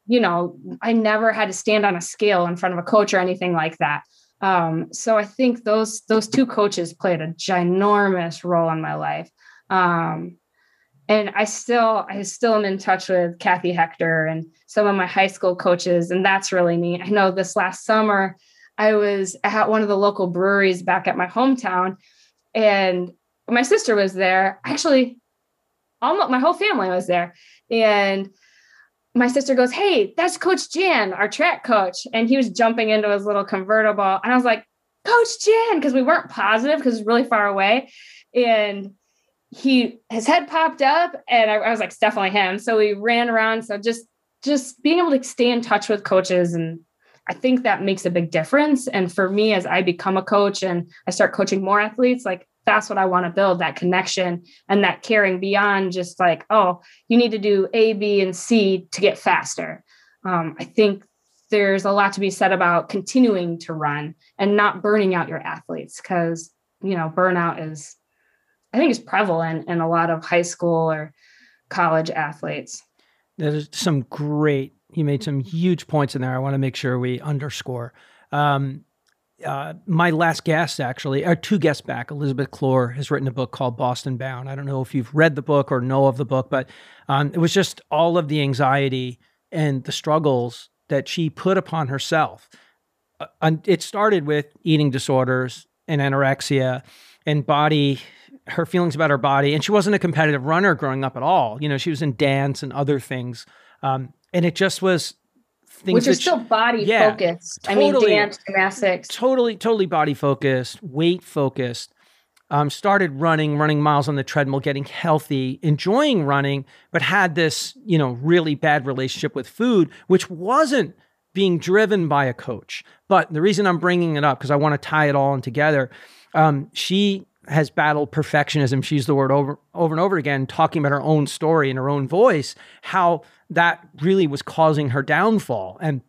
Speaker 1: you know, I never had to stand on a scale in front of a coach or anything like that. Um, so I think those those two coaches played a ginormous role in my life. Um, and I still, I still am in touch with Kathy Hector and some of my high school coaches, and that's really neat. I know this last summer I was at one of the local breweries back at my hometown, and my sister was there. Actually, almost my whole family was there, and my sister goes, "Hey, that's Coach Jan, our track coach," and he was jumping into his little convertible, and I was like, "Coach Jan," because we weren't positive because it's really far away, and he his head popped up and I, I, was like it's definitely him so we ran around. So just just being able to stay in touch with coaches and i think that makes a big difference. And for me as i become a coach and i start coaching more athletes like that's what i want to build that connection and that caring beyond just like oh you need to do a b and c to get faster. Um, i think there's a lot to be said about continuing to run and not burning out your athletes because you know burnout is I think is prevalent in a lot of high school or college athletes.
Speaker 2: There's some great, you made some huge points in there. I want to make sure we underscore. Um, uh, my last guest, actually, or two guests back, Elizabeth Clor has written a book called Boston Bound. I don't know if you've read the book or know of the book, but um, it was just all of the anxiety and the struggles that she put upon herself. Uh, it started with eating disorders and anorexia and body her feelings about her body. And she wasn't a competitive runner growing up at all. You know, she was in dance and other things. Um, and it just was things
Speaker 1: which are still she, body yeah, focused. Totally, I mean, dance, gymnastics,
Speaker 2: totally, totally body focused, weight focused. Um, started running, running miles on the treadmill, getting healthy, enjoying running, but had this, you know, really bad relationship with food, which wasn't being driven by a coach. But the reason I'm bringing it up because I want to tie it all in together. Um, she has battled perfectionism. She used the word over over and over again, talking about her own story in her own voice, how that really was causing her downfall. And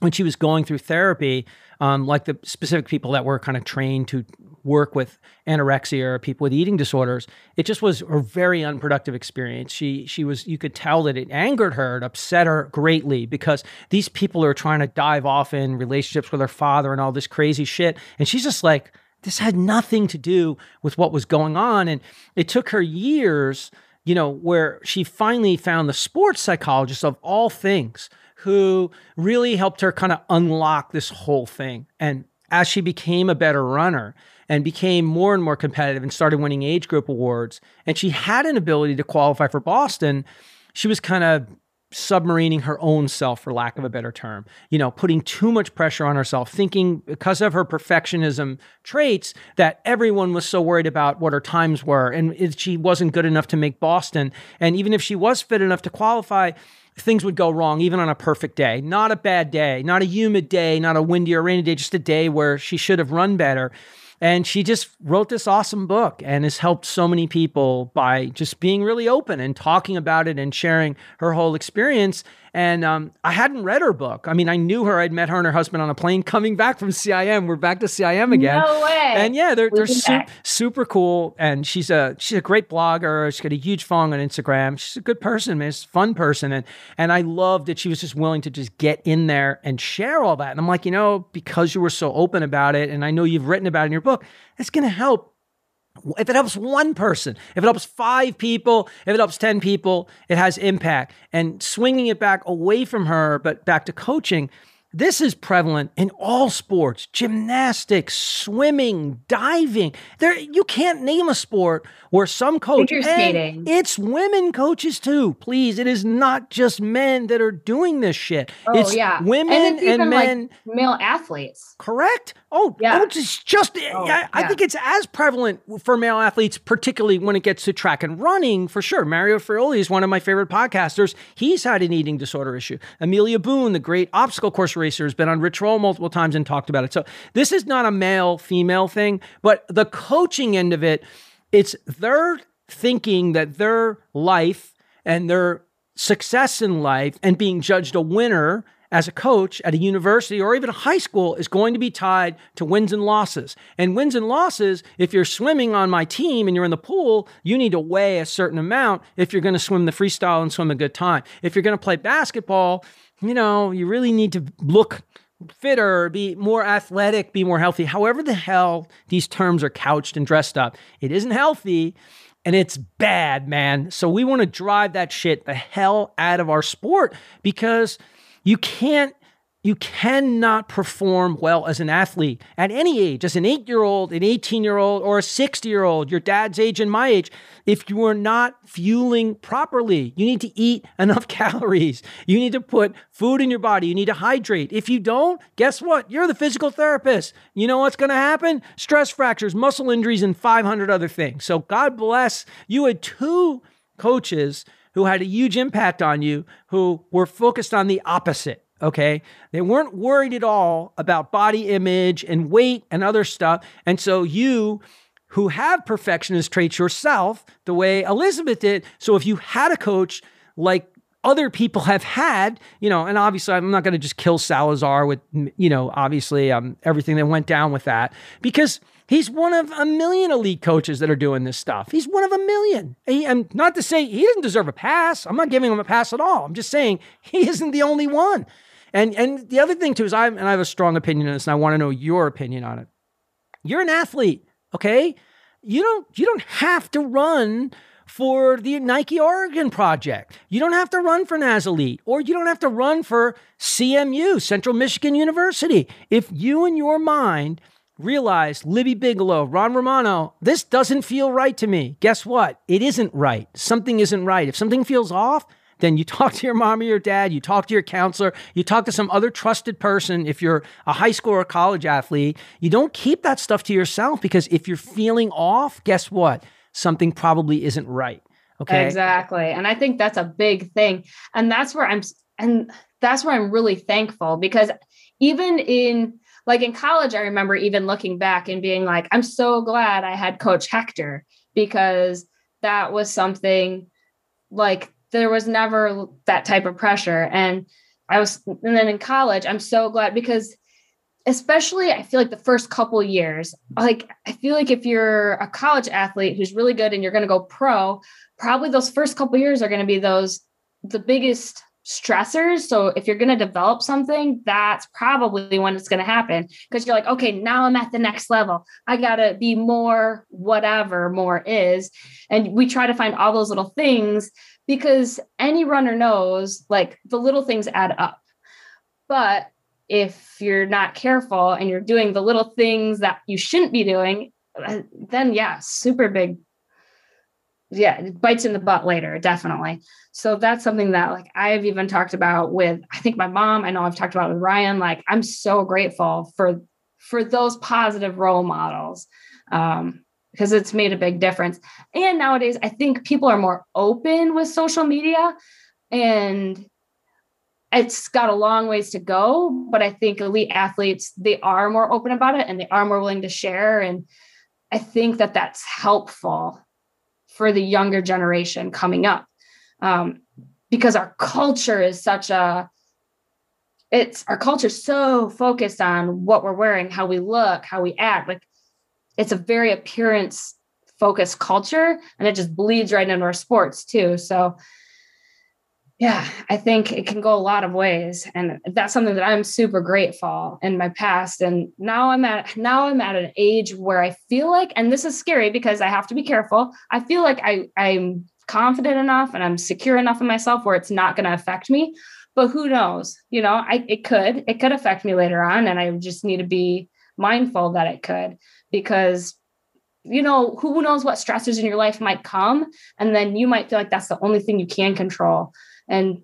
Speaker 2: when she was going through therapy, um, like the specific people that were kind of trained to work with anorexia or people with eating disorders, it just was a very unproductive experience. She she was you could tell that it angered her, it upset her greatly because these people are trying to dive off in relationships with her father and all this crazy shit, and she's just like this had nothing to do with what was going on. And it took her years, you know, where she finally found the sports psychologist of all things who really helped her kind of unlock this whole thing. And as she became a better runner and became more and more competitive and started winning age group awards, and she had an ability to qualify for Boston, she was kind of submarining her own self for lack of a better term. You know putting too much pressure on herself thinking because of her perfectionism traits that everyone was so worried about what her times were and she wasn't good enough to make boston and even if she was fit enough to qualify things would go wrong even on a perfect day. Not a bad day not a humid day not a windy or rainy day just a day where she should have run better and she just wrote this awesome book and has helped so many people by just being really open and talking about it and sharing her whole experience. And um, I hadn't read her book. I mean, I knew her. I'd met her and her husband on a plane coming back from CIM. We're back to CIM again.
Speaker 1: No way.
Speaker 2: And yeah, they're, they're su- super cool. And she's a she's a great blogger. She's got a huge following on Instagram. She's a good person, man. She's a fun person. And and I love that she was just willing to just get in there and share all that. And I'm like, you know, because you were so open about it, and I know you've written about it in your book, it's going to help if it helps one person, if it helps five people, if it helps 10 people, it has impact. And swinging it back away from her, but back to coaching, this is prevalent in all sports gymnastics, swimming, diving. There, you can't name a sport where some coach,
Speaker 1: skating.
Speaker 2: it's women coaches too. Please, it is not just men that are doing this shit.
Speaker 1: Oh,
Speaker 2: it's
Speaker 1: yeah.
Speaker 2: women
Speaker 1: and, it's
Speaker 2: and men.
Speaker 1: Like male athletes.
Speaker 2: Correct. Oh,
Speaker 1: yeah.
Speaker 2: Oh, it's just, eh,
Speaker 1: oh,
Speaker 2: I, I, think it's as prevalent for male athletes, particularly when it gets to track and running, for sure. Mario Fraioli is one of my favorite podcasters. He's had an eating disorder issue. Amelia Boone, the great obstacle course racer, has been on Rich Roll multiple times and talked about it. So this is not a male female thing, but the coaching end of it, it's their thinking that their life and their success in life and being judged a winner as a coach at a university or even a high school is going to be tied to wins and losses. And wins and losses, if you're swimming on my team and you're in the pool, you need to weigh a certain amount if you're going to swim the freestyle and swim a good time. If you're going to play basketball, you know, you really need to look fitter, be more athletic, be more healthy. However, the hell these terms are couched and dressed up, it isn't healthy and it's bad, man. So we want to drive that shit the hell out of our sport because you can't you cannot perform well as an athlete at any age, as an eight year old, an 18 year old, or a 60 year old, your dad's age and my age, if you are not fueling properly. You need to eat enough calories. You need to put food in your body. You need to hydrate. If you don't, guess what? You're the physical therapist. You know what's going to happen? Stress fractures, muscle injuries, and 500 other things. So God bless you had two coaches who had a huge impact on you who were focused on the opposite Okay. They weren't worried at all about body image and weight and other stuff. And so you, who have perfectionist traits yourself, the way Elizabeth did, so if you had a coach like other people have had, you know, and obviously I'm not going to just kill Salazar with, you know, obviously um, everything that went down with that because he's one of a million elite coaches that are doing this stuff. He's one of a million. He, and not to say he doesn't deserve a pass. I'm not giving him a pass at all. I'm just saying he isn't the only one. And and the other thing too is I and I have a strong opinion on this, and I want to know your opinion on it. You're an athlete, okay? You don't you don't have to run for the Nike Oregon project. You don't have to run for NAZ Elite, or you don't have to run for CMU, Central Michigan University. If you in your mind realize Libby Bigelow, Ron Romano, this doesn't feel right to me. Guess what? It isn't right. Something isn't right. If something feels off, then you talk to your mom or your dad, you talk to your counselor, you talk to some other trusted person. If you're a high school or college athlete, you don't keep that stuff to yourself because if you're feeling off, guess what? Something probably isn't right. Okay.
Speaker 1: Exactly. And I think that's a big thing. And that's where I'm, and that's where I'm really thankful because even in, like in college, I remember even looking back and being like, I'm so glad I had Coach Hector because that was something like there was never that type of pressure. And I was, and then in college, I'm so glad because especially I feel like the first couple years, like I feel like if you're a college athlete who's really good and you're going to go pro, probably those first couple years are going to be those the biggest stressors. So if you're going to develop something, that's probably when it's going to happen because you're like, okay, now I'm at the next level. I got to be more whatever more is. And we try to find all those little things because any runner knows like the little things add up. But if you're not careful and you're doing the little things that you shouldn't be doing, uh, then yeah, super big yeah, it bites in the butt later, definitely. So that's something that like I've even talked about with I think my mom, I know I've talked about with Ryan. Like I'm so grateful for for those positive role models. Um, because it's made a big difference. And nowadays, I think people are more open with social media and it's got a long ways to go, but I think elite athletes, they are more open about it and they are more willing to share. And I think that that's helpful for the younger generation coming up. Um, because our culture is such a it's our culture so focused on what we're wearing how we look how we act. Like it's a very appearance focused culture and it just bleeds right into our sports too. So yeah i think it can go a lot of ways and that's something that i'm super grateful in my past and now i'm at now i'm at an age where i feel like and this is scary because i have to be careful i feel like i i'm confident enough and i'm secure enough in myself where it's not going to affect me but who knows you know i it could it could affect me later on and i just need to be mindful that it could because you know who knows what stressors in your life might come and then you might feel like that's the only thing you can control and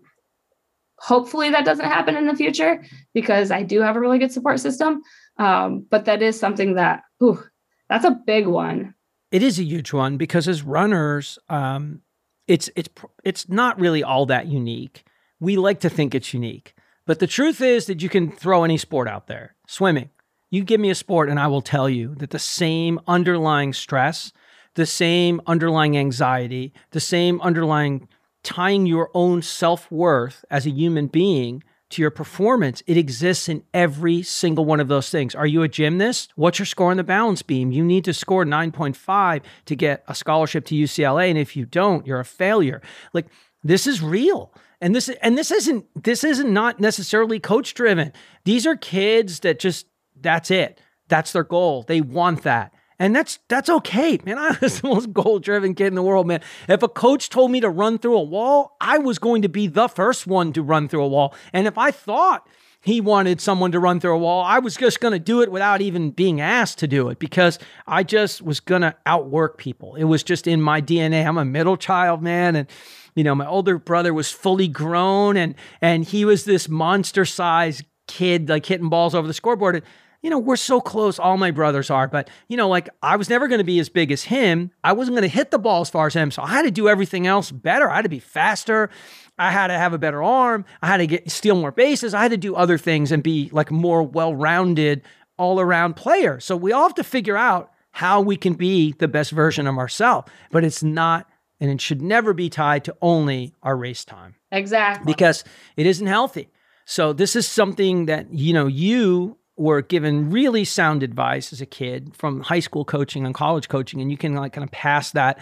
Speaker 1: hopefully that doesn't happen in the future because I do have a really good support system. Um, but that is something that, whew, that's a big one.
Speaker 2: It is a huge one because as runners, um, it's it's it's not really all that unique. We like to think it's unique, but the truth is that you can throw any sport out there. Swimming, you give me a sport, and I will tell you that the same underlying stress, the same underlying anxiety, the same underlying tying your own self worth as a human being to your performance, it exists in every single one of those things. Are you a gymnast? What's your score on the balance beam? You need to score 9.5 to get a scholarship to UCLA. And if you don't, you're a failure. Like this is real. And this and this isn't this isn't not necessarily coach driven. These are kids that just that's it. That's their goal. They want that. And that's that's okay, man. I was the most goal-driven kid in the world, man. If a coach told me to run through a wall, I was going to be the first one to run through a wall. And if I thought he wanted someone to run through a wall, I was just going to do it without even being asked to do it because I just was going to outwork people. It was just in my DNA. I'm a middle child, man, and you know, my older brother was fully grown and and he was this monster-sized kid like hitting balls over the scoreboard. And you know, we're so close. All my brothers are, but you know, like I was never going to be as big as him. I wasn't going to hit the ball as far as him. So I had to do everything else better. I had to be faster. I had to have a better arm. I had to get steal more bases. I had to do other things and be like more well-rounded, all-around player. So we all have to figure out how we can be the best version of ourselves. But it's not and it should never be tied to only our race time.
Speaker 1: Exactly.
Speaker 2: Because it isn't healthy. So this is something that you know you were given really sound advice as a kid from high school coaching and college coaching, and you can like kind of pass that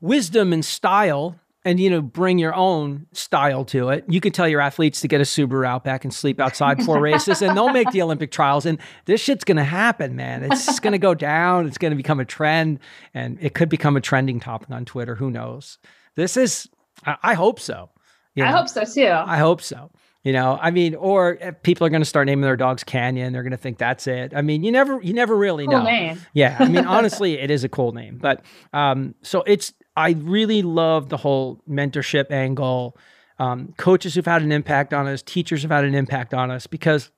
Speaker 2: wisdom and style and you know bring your own style to it. You can tell your athletes to get a subaru outback and sleep outside before races and they'll make the olympic trials and this shit's gonna happen man. It's gonna go down it's gonna become a trend and it could become a trending topic on twitter who knows? This is i, I hope so
Speaker 1: you know? i hope so too.
Speaker 2: I hope so you know, I mean, or people are going to start naming their dogs Canyon. They're going to think that's it. I mean, you never, you never really
Speaker 1: cool
Speaker 2: know.
Speaker 1: Name.
Speaker 2: Yeah, I mean, honestly, it is a cool name. But um, so it's, I really love the whole mentorship angle. Um, coaches who've had an impact on us, teachers who've had an impact on us, because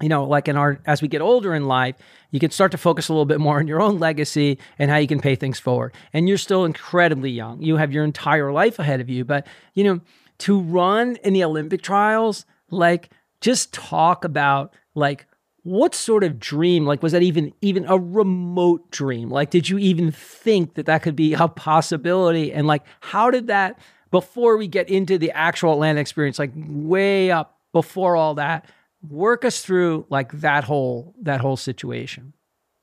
Speaker 2: you know, like in our as we get older in life, you can start to focus a little bit more on your own legacy and how you can pay things forward. And you're still incredibly young. You have your entire life ahead of you, but you know to run in the Olympic trials, like just talk about like what sort of dream like was that even even a remote dream? Like did you even think that that could be a possibility? And like how did that before we get into the actual atlanta experience like way up before all that work us through like that whole that whole situation?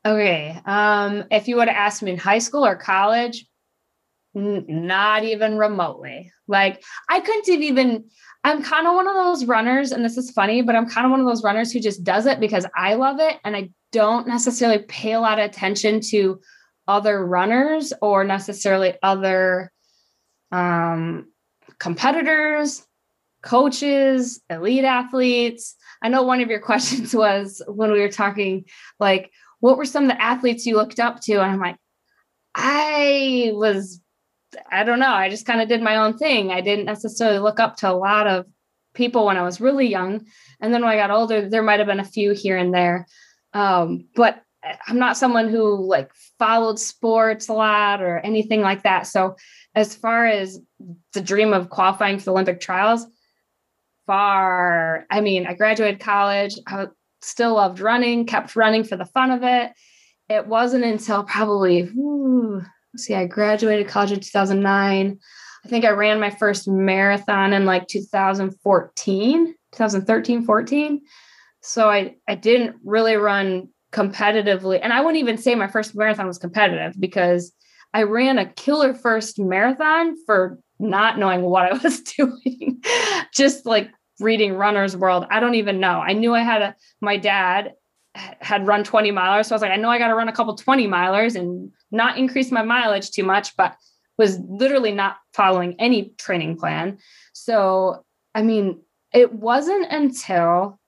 Speaker 1: Okay um if you would have asked me in high school or college N- not even remotely. Like I couldn't have even I'm kind of one of those runners and this is funny, but I'm kind of one of those runners who just does it because I love it and I don't necessarily pay a lot of attention to other runners or necessarily other um competitors, coaches, elite athletes. I know one of your questions was when we were talking like what were some of the athletes you looked up to and I'm like I was I don't know. I just kind of did my own thing. I didn't necessarily look up to a lot of people when I was really young. And then when I got older, there might have been a few here and there. Um, but I'm not someone who like followed sports a lot or anything like that. So as far as the dream of qualifying for the Olympic trials, far. I mean, I graduated college. I still loved running, kept running for the fun of it. It wasn't until probably, let's see, I graduated college in 2009. I think I ran my first marathon in like 2014, 2013, 14. So I, I didn't really run competitively. And I wouldn't even say my first marathon was competitive because I ran a killer first marathon for not knowing what I was doing, just like reading Runner's World. I don't even know. I knew I had a, my dad had run 20 milers. So I was like, I know I got to run a couple 20 milers and not increase my mileage too much, but was literally not following any training plan. So, I mean, it wasn't until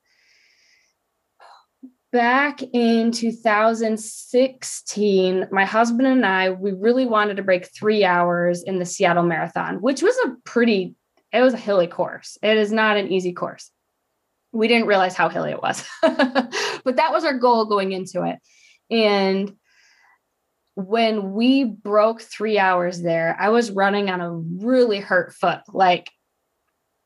Speaker 1: back in 2016, my husband and I, we really wanted to break three hours in the Seattle Marathon, which was a pretty, it was a hilly course. It is not an easy course. We didn't realize how hilly it was, but that was our goal going into it. And when we broke three hours there, I was running on a really hurt foot, like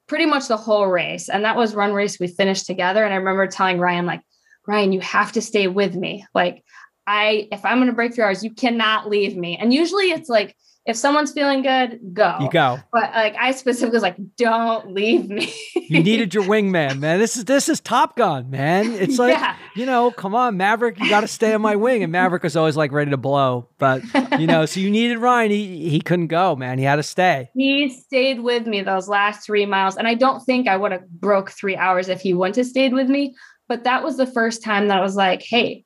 Speaker 1: pretty much the whole race. And that was run race we finished together. And I remember telling Ryan, like, Ryan, you have to stay with me. Like, I, if I'm going to break three hours, you cannot leave me. And usually it's like, if someone's feeling good, go.
Speaker 2: You go.
Speaker 1: But like I specifically was like, don't leave me.
Speaker 2: you needed your wingman, man. This is this is Top Gun, man. It's like, yeah. you know, come on, Maverick, you got to stay on my wing. And Maverick was always like ready to blow. But you know, so you needed Ryan. He he couldn't go, man. He had to stay.
Speaker 1: He stayed with me those last three miles. And I don't think I would have broke three hours if he wouldn't have stayed with me. But that was the first time that I was like, hey,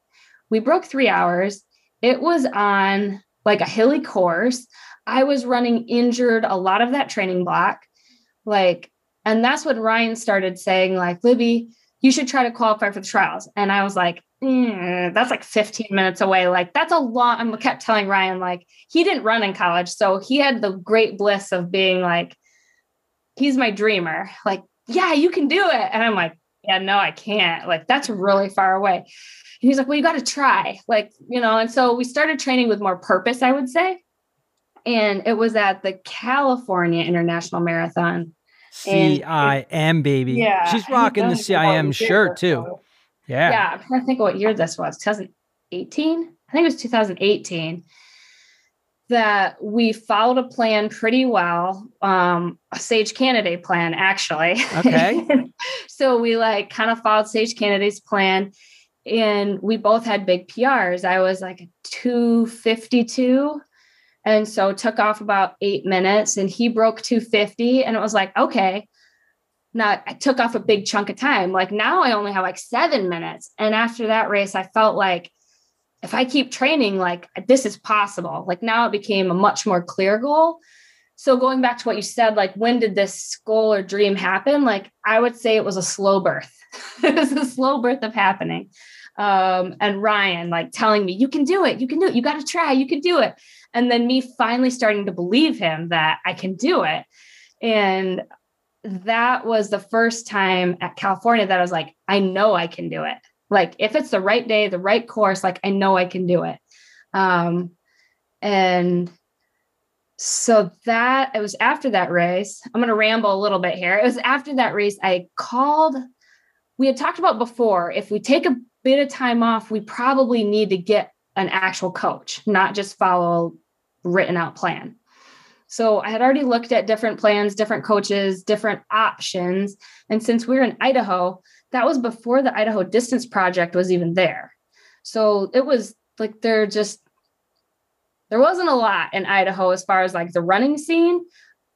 Speaker 1: we broke three hours. It was on like a hilly course. I was running injured a lot of that training block. Like, and that's when Ryan started saying, like, Libby, you should try to qualify for the trials. And I was like, mm, that's like 15 minutes away. Like, that's a lot. I kept telling Ryan, like, he didn't run in college. So he had the great bliss of being like, he's my dreamer. Like, yeah, you can do it. And I'm like, yeah, no, I can't. Like, that's really far away. And he's like, well, you got to try. Like, you know, and so we started training with more purpose, I would say. And it was at the California International Marathon.
Speaker 2: CIM, baby. Yeah. She's rocking the CIM shirt too. Yeah.
Speaker 1: Yeah. I'm trying to think what year this was 2018. I think it was 2018 that we followed a plan pretty well um a Sage Canaday plan actually
Speaker 2: okay
Speaker 1: so we like kind of followed Sage Canaday's plan and we both had big prs i was like 252 and so took off about eight minutes and he broke 250 and it was like okay now i took off a big chunk of time like now i only have like seven minutes and after that race i felt like if I keep training, like this is possible. Like now it became a much more clear goal. So going back to what you said, like when did this goal or dream happen? Like I would say it was a slow birth. it was a slow birth of happening. Um, and Ryan like telling me, you can do it, you can do it, you got to try, you can do it. And then me finally starting to believe him that I can do it. And that was the first time at California that I was like, I know I can do it. Like if it's the right day, the right course, like I know I can do it. Um, and so that it was after that race. I'm going to ramble a little bit here. It was after that race I called. We had talked about before if we take a bit of time off, we probably need to get an actual coach, not just follow a written out plan. So I had already looked at different plans, different coaches, different options. And since we we're in Idaho, that was before the Idaho Distance Project was even there. So it was like there just there wasn't a lot in Idaho as far as like the running scene.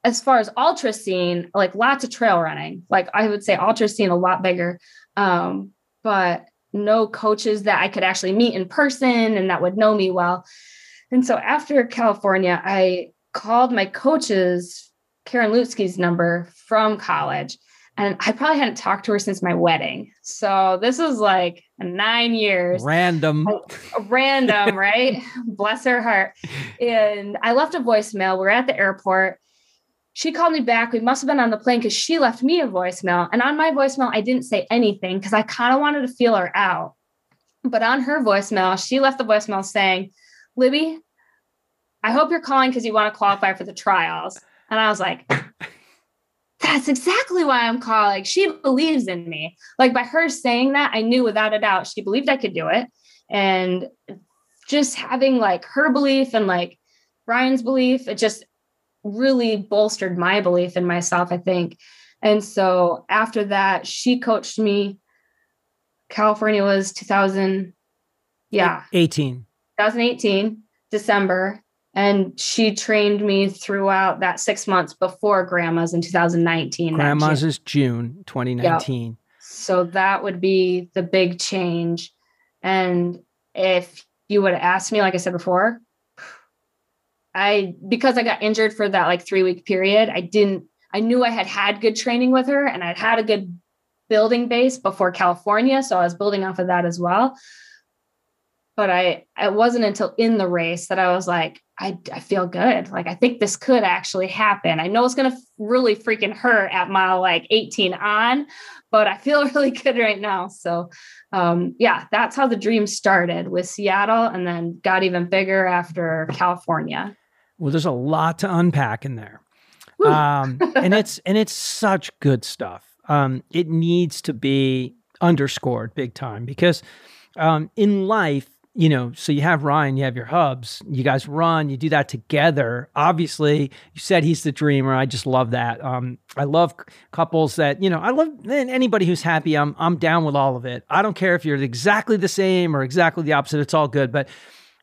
Speaker 1: As far as ultra scene, like lots of trail running. Like I would say ultra scene a lot bigger. Um, but no coaches that I could actually meet in person and that would know me well. And so after California, I called my coach's Karen Lutsky's number from college And I probably hadn't talked to her since my wedding. So this was like nine years.
Speaker 2: Random.
Speaker 1: Oh, random, right? Bless her heart. And I left a voicemail. We're at the airport. She called me back. We must have been on the plane because she left me a voicemail. And on my voicemail, I didn't say anything because I kind of wanted to feel her out. But on her voicemail, she left the voicemail saying, Libby, I hope you're calling because you want to qualify for the trials. And I was like, that's exactly why I'm calling. She believes in me. Like by her saying that, I knew without a doubt she believed I could do it. And just having like her belief and like Brian's belief, it just really bolstered my belief in myself, I think. And so after that, she coached me. California was 2000, yeah,
Speaker 2: 18,
Speaker 1: 2018, December and she trained me throughout that six months before grandma's in 2019
Speaker 2: grandma's is june 2019 yep.
Speaker 1: so that would be the big change and if you would have asked me like i said before i because i got injured for that like three week period i didn't i knew i had had good training with her and i'd had a good building base before california so i was building off of that as well but I it wasn't until in the race that I was like, I, I feel good. Like I think this could actually happen. I know it's gonna really freaking hurt at mile like 18 on, but I feel really good right now. So um, yeah, that's how the dream started with Seattle and then got even bigger after California.
Speaker 2: Well, there's a lot to unpack in there. Um, and it's and it's such good stuff. Um, it needs to be underscored big time because um, in life you know, so you have Ryan, you have your hubs, you guys run, you do that together. Obviously, you said he's the dreamer. I just love that. Um, I love couples that, you know, I love anybody who's happy. I'm I'm down with all of it. I don't care if you're exactly the same or exactly the opposite. It's all good. But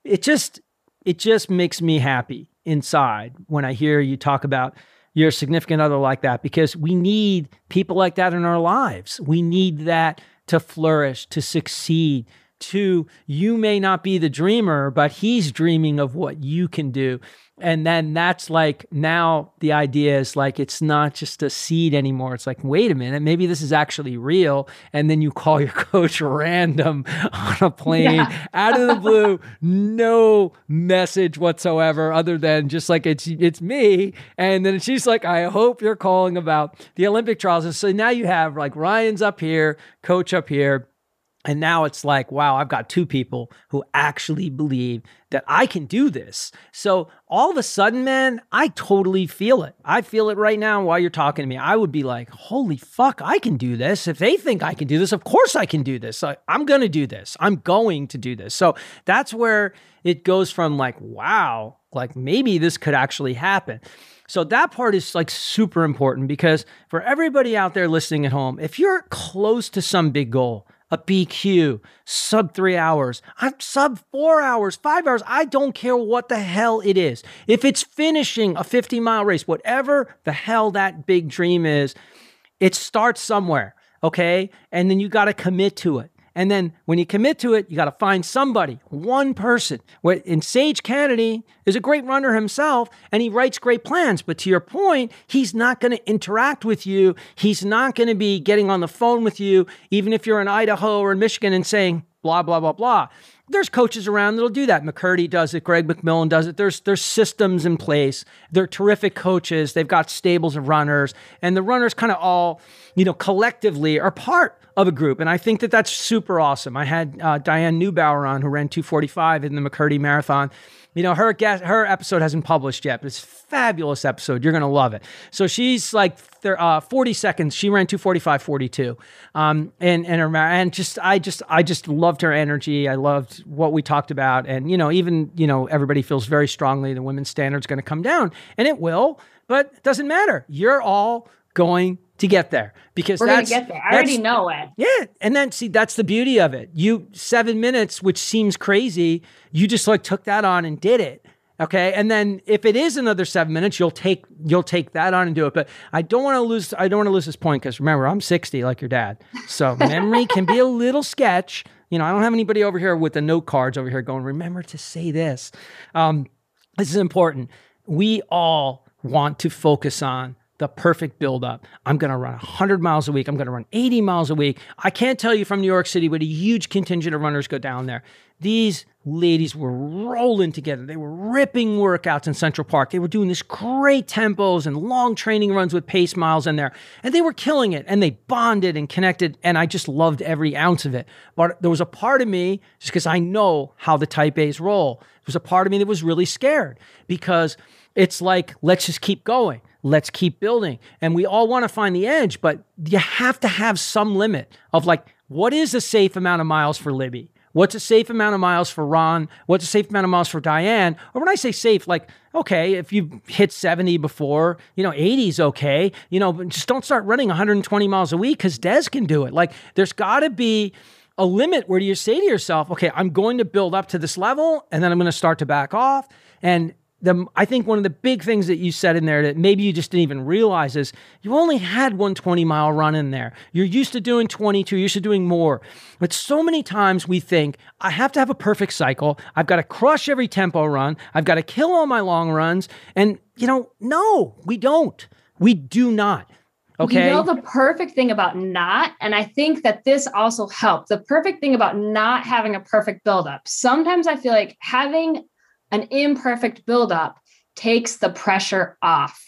Speaker 2: it just it just makes me happy inside when I hear you talk about your significant other like that because we need people like that in our lives. We need that to flourish, to succeed, to you may not be the dreamer, but he's dreaming of what you can do. And then that's like now the idea is like it's not just a seed anymore. It's like, wait a minute, maybe this is actually real. And then you call your coach random on a plane yeah. out of the blue, no message whatsoever, other than just like it's it's me. And then she's like, I hope you're calling about the Olympic trials. And so now you have like Ryan's up here, coach up here and now it's like, wow, I've got two people who actually believe that I can do this. So all of a sudden, man, I totally feel it. I feel it right now while you're talking to me. I would be like, holy fuck, I can do this. If they think I can do this, of course I can do this. I, am going to do this. I'm going to do this. So that's where it goes from like, wow, like maybe this could actually happen. So that part is like super important because for everybody out there listening at home, if you're close to some big goal, a BQ, sub three hours, I'm sub four hours, five hours. I don't care what the hell it is. If it's finishing a 50 mile race, whatever the hell that big dream is, it starts somewhere. Okay. And then you got to commit to it. And then when you commit to it, you got to find somebody, one person. In Sage Canaday is a great runner himself, and he writes great plans. But to your point, he's not going to interact with you. He's not going to be getting on the phone with you, even if you're in Idaho or in Michigan, and saying blah blah blah blah there's coaches around that'll do that. McCurdy does it. Greg McMillan does it. There's there's systems in place. They're terrific coaches. They've got stables of runners, and the runners kind of all, you know, collectively are part of a group. And I think that that's super awesome. I had uh, Diane Neubauer on who ran 245 in the McCurdy Marathon you know, her guest, her episode hasn't published yet, but it's fabulous episode. You're gonna love it. So she's like uh, 40 seconds. She ran 245, 42. Um, and and her and just I just I just loved her energy. I loved what we talked about, and you know, even you know, everybody feels very strongly the women's standard's going to come down, and it will. But it doesn't matter. You're all going to get there because
Speaker 1: we're
Speaker 2: that's
Speaker 1: get there. I already know it.
Speaker 2: Yeah, and then see that's the beauty of it. You seven minutes, which seems crazy, you just like took that on and did it. Okay, and then if it is another seven minutes, you'll take you'll take that on and do it. But I don't want to lose I don't want to lose this point because remember I'm 60 like your dad, so memory can be a little sketch. You know, I don't have anybody over here with the note cards over here going, remember to say this. Um, this is important. We all want to focus on the perfect buildup. I'm going to run 100 miles a week. I'm going to run 80 miles a week. I can't tell you from New York City what a huge contingent of runners go down there. These ladies were rolling together. They were ripping workouts in Central Park. They were doing this great tempos and long training runs with pace miles in there. And they were killing it and they bonded and connected. And I just loved every ounce of it. But there was a part of me, just because I know how the type A's roll, there was a part of me that was really scared because it's like, let's just keep going. Let's keep building. And we all want to find the edge, but you have to have some limit of like, what is a safe amount of miles for Libby? What's a safe amount of miles for Ron? What's a safe amount of miles for Diane? Or when I say safe, like, okay, if you've hit 70 before, you know, 80 is okay. You know, just don't start running 120 miles a week because Des can do it. Like, there's got to be a limit where you say to yourself, okay, I'm going to build up to this level and then I'm going to start to back off. And the I think one of the big things that you said in there that maybe you just didn't even realize is you only had one 20 mile run in there. You're used to doing 22, you're used to doing more. But so many times we think, I have to have a perfect cycle. I've got to crush every tempo run. I've got to kill all my long runs. And, you know, no, we don't. We do not. Okay.
Speaker 1: You know the perfect thing about not, and I think that this also helped. The perfect thing about not having a perfect buildup. Sometimes I feel like having an imperfect buildup takes the pressure off.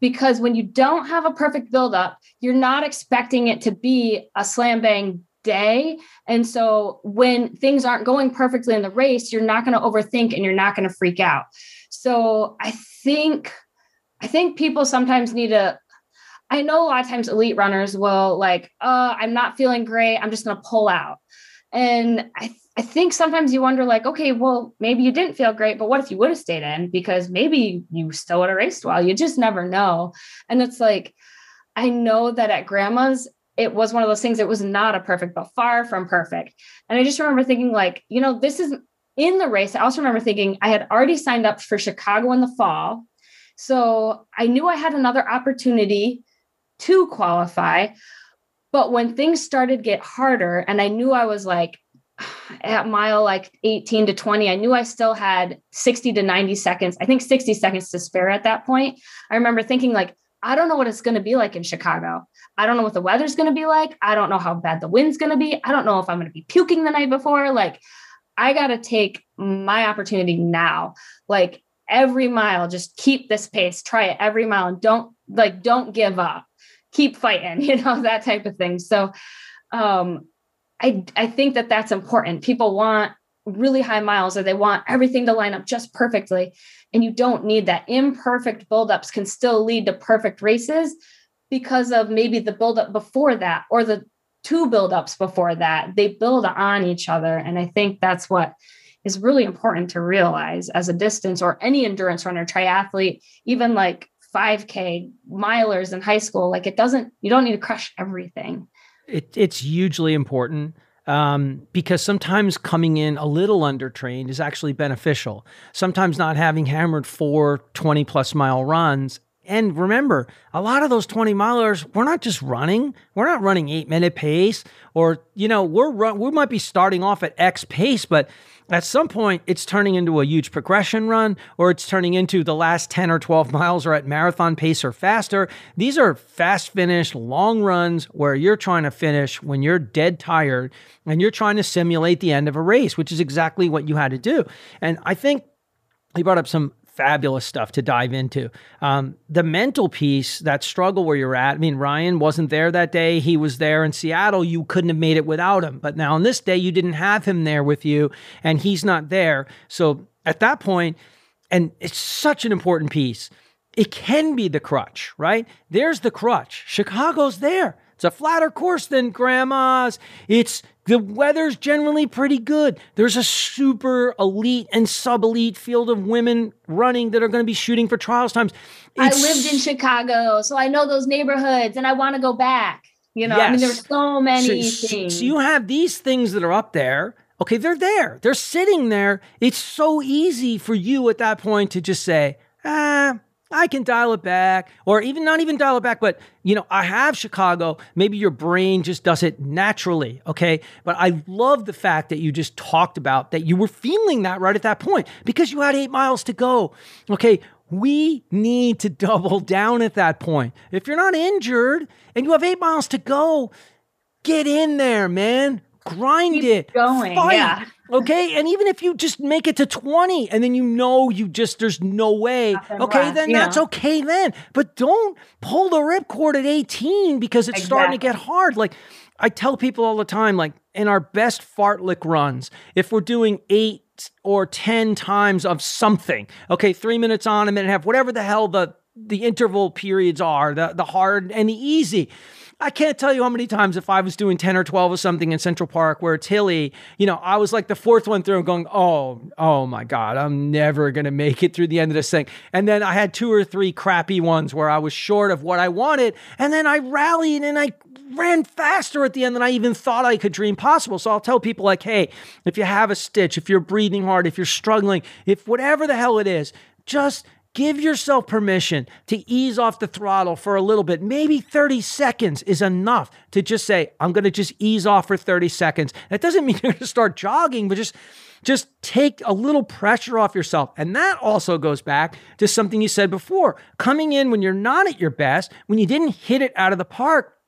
Speaker 1: Because when you don't have a perfect buildup, you're not expecting it to be a slam bang day. And so when things aren't going perfectly in the race, you're not going to overthink and you're not going to freak out. So I think I think people sometimes need to I know a lot of times elite runners will like, uh, I'm not feeling great. I'm just going to pull out. And I I think sometimes you wonder, like, okay, well, maybe you didn't feel great, but what if you would have stayed in? Because maybe you still would have raced well. You just never know. And it's like, I know that at grandma's, it was one of those things, it was not a perfect, but far from perfect. And I just remember thinking, like, you know, this is in the race. I also remember thinking I had already signed up for Chicago in the fall. So I knew I had another opportunity to qualify. But when things started get harder, and I knew I was like, at mile like 18 to 20, I knew I still had 60 to 90 seconds. I think 60 seconds to spare at that point. I remember thinking, like, I don't know what it's going to be like in Chicago. I don't know what the weather's going to be like. I don't know how bad the wind's going to be. I don't know if I'm going to be puking the night before. Like, I got to take my opportunity now. Like, every mile, just keep this pace, try it every mile, and don't like, don't give up. Keep fighting, you know, that type of thing. So, um, I, I think that that's important. People want really high miles or they want everything to line up just perfectly. And you don't need that. Imperfect buildups can still lead to perfect races because of maybe the buildup before that or the two buildups before that. They build on each other. And I think that's what is really important to realize as a distance or any endurance runner, triathlete, even like 5K milers in high school. Like it doesn't, you don't need to crush everything.
Speaker 2: It, it's hugely important um, because sometimes coming in a little undertrained is actually beneficial. Sometimes not having hammered four 20 plus mile runs. And remember, a lot of those 20 milers, we're not just running. We're not running eight minute pace or, you know, we're run, we might be starting off at X pace, but at some point it's turning into a huge progression run or it's turning into the last 10 or 12 miles are at marathon pace or faster. These are fast finish, long runs where you're trying to finish when you're dead tired and you're trying to simulate the end of a race, which is exactly what you had to do. And I think he brought up some fabulous stuff to dive into. Um, the mental piece, that struggle where you're at. I mean, Ryan wasn't there that day. He was there in Seattle. You couldn't have made it without him. But now on this day, you didn't have him there with you, and he's not there. So at that point, and it's such an important piece. It can be the crutch, right? There's the crutch. Chicago's there. It's a flatter course than grandma's. It's the weather's generally pretty good. There's a super elite and sub elite field of women running that are going to be shooting for trials times.
Speaker 1: It's, I lived in Chicago, so I know those neighborhoods and I want to go back. You know, yes. I mean, there's so many
Speaker 2: so,
Speaker 1: things.
Speaker 2: So you have these things that are up there. Okay, they're there. They're sitting there. It's so easy for you at that point to just say, ah, I can dial it back, or even not even dial it back, but you know, I have Chicago. Maybe your brain just does it naturally, okay? But I love the fact that you just talked about that you were feeling that right at that point because you had eight miles to go. Okay, we need to double down at that point. If you're not injured and you have eight miles to go, get in there, man. Grind
Speaker 1: Keep
Speaker 2: it.
Speaker 1: going,
Speaker 2: Fight.
Speaker 1: yeah.
Speaker 2: Okay. And even if you just make it to 20 and then you know you just, there's no way.
Speaker 1: Nothing
Speaker 2: Okay.
Speaker 1: left,
Speaker 2: then
Speaker 1: yeah.
Speaker 2: that's okay then. But don't pull the ripcord at 18 because it's starting to get hard. Like I tell people all the time, like in our best fartlek runs, if we're doing eight or 10 times of something, okay, three minutes on, a minute and a half, whatever the hell the, the interval periods are, the, the hard and the easy. I can't tell you how many times if I was doing 10 or 12 or something in Central Park where it's hilly, you know, I was like the fourth one through going, oh, oh my God, I'm never going to make it through the end of this thing. And then I had two or three crappy ones where I was short of what I wanted. And then I rallied and I ran faster at the end than I even thought I could dream possible. So I'll tell people like, hey, if you have a stitch, if you're breathing hard, if you're struggling, if whatever the hell it is, just Give yourself permission to ease off the throttle for a little bit. Maybe 30 seconds is enough to just say, I'm going to just ease off for 30 seconds. That doesn't mean you're going to start jogging, but just just take a little pressure off yourself. And that also goes back to something you said before. Coming in when you're not at your best, when you didn't hit it out of the park,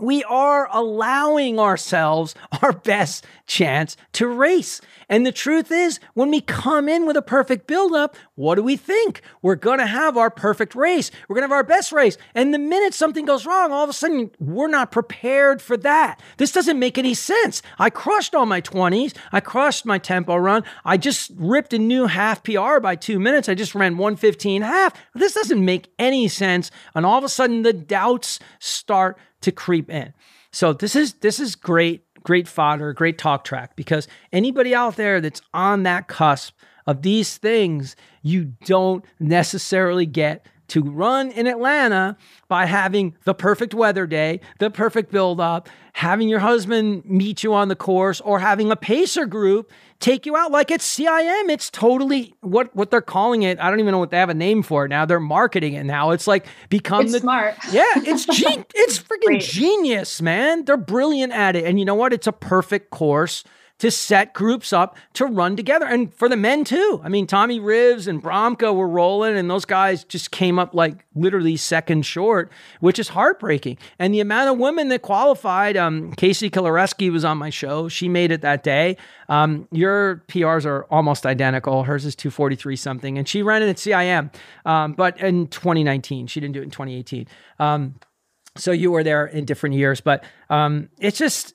Speaker 2: we are allowing ourselves our best chance to race. And the truth is, when we come in with a perfect buildup, what do we think? We're going to have our perfect race. We're going to have our best race. And the minute something goes wrong, all of a sudden, we're not prepared for that. This doesn't make any sense. I crushed all my 20s. I crushed my tempo run. I just ripped a new half PR by two minutes. I just ran 115 half. This doesn't make any sense. And all of a sudden, the doubts start to creep in. So this is this is great, great fodder, great talk track because anybody out there that's on that cusp of these things, you don't necessarily get to run in Atlanta by having the perfect weather day, the perfect build up, having your husband meet you on the course, or having a pacer group take you out like it's CIM. It's totally what what they're calling it. I don't even know what they have a name for it now. They're marketing it now. It's like become
Speaker 1: It's
Speaker 2: the
Speaker 1: smart.
Speaker 2: yeah, it's it's freaking
Speaker 1: Great.
Speaker 2: genius, man. They're brilliant at it. And you know what? It's a perfect course to set groups up to run together. And for the men too. I mean, Tommy Rivers and Bromka were rolling, and those guys just came up like literally second short, which is heartbreaking. And the amount of women that qualified, um, Casey Kilareski was on my show. She made it that day. Um, your PRs are almost identical. Hers is 243 something, and she ran it at CIM. Um, but in 2019, she didn't do it in 2018. Um, so you were there in different years, but um, it's just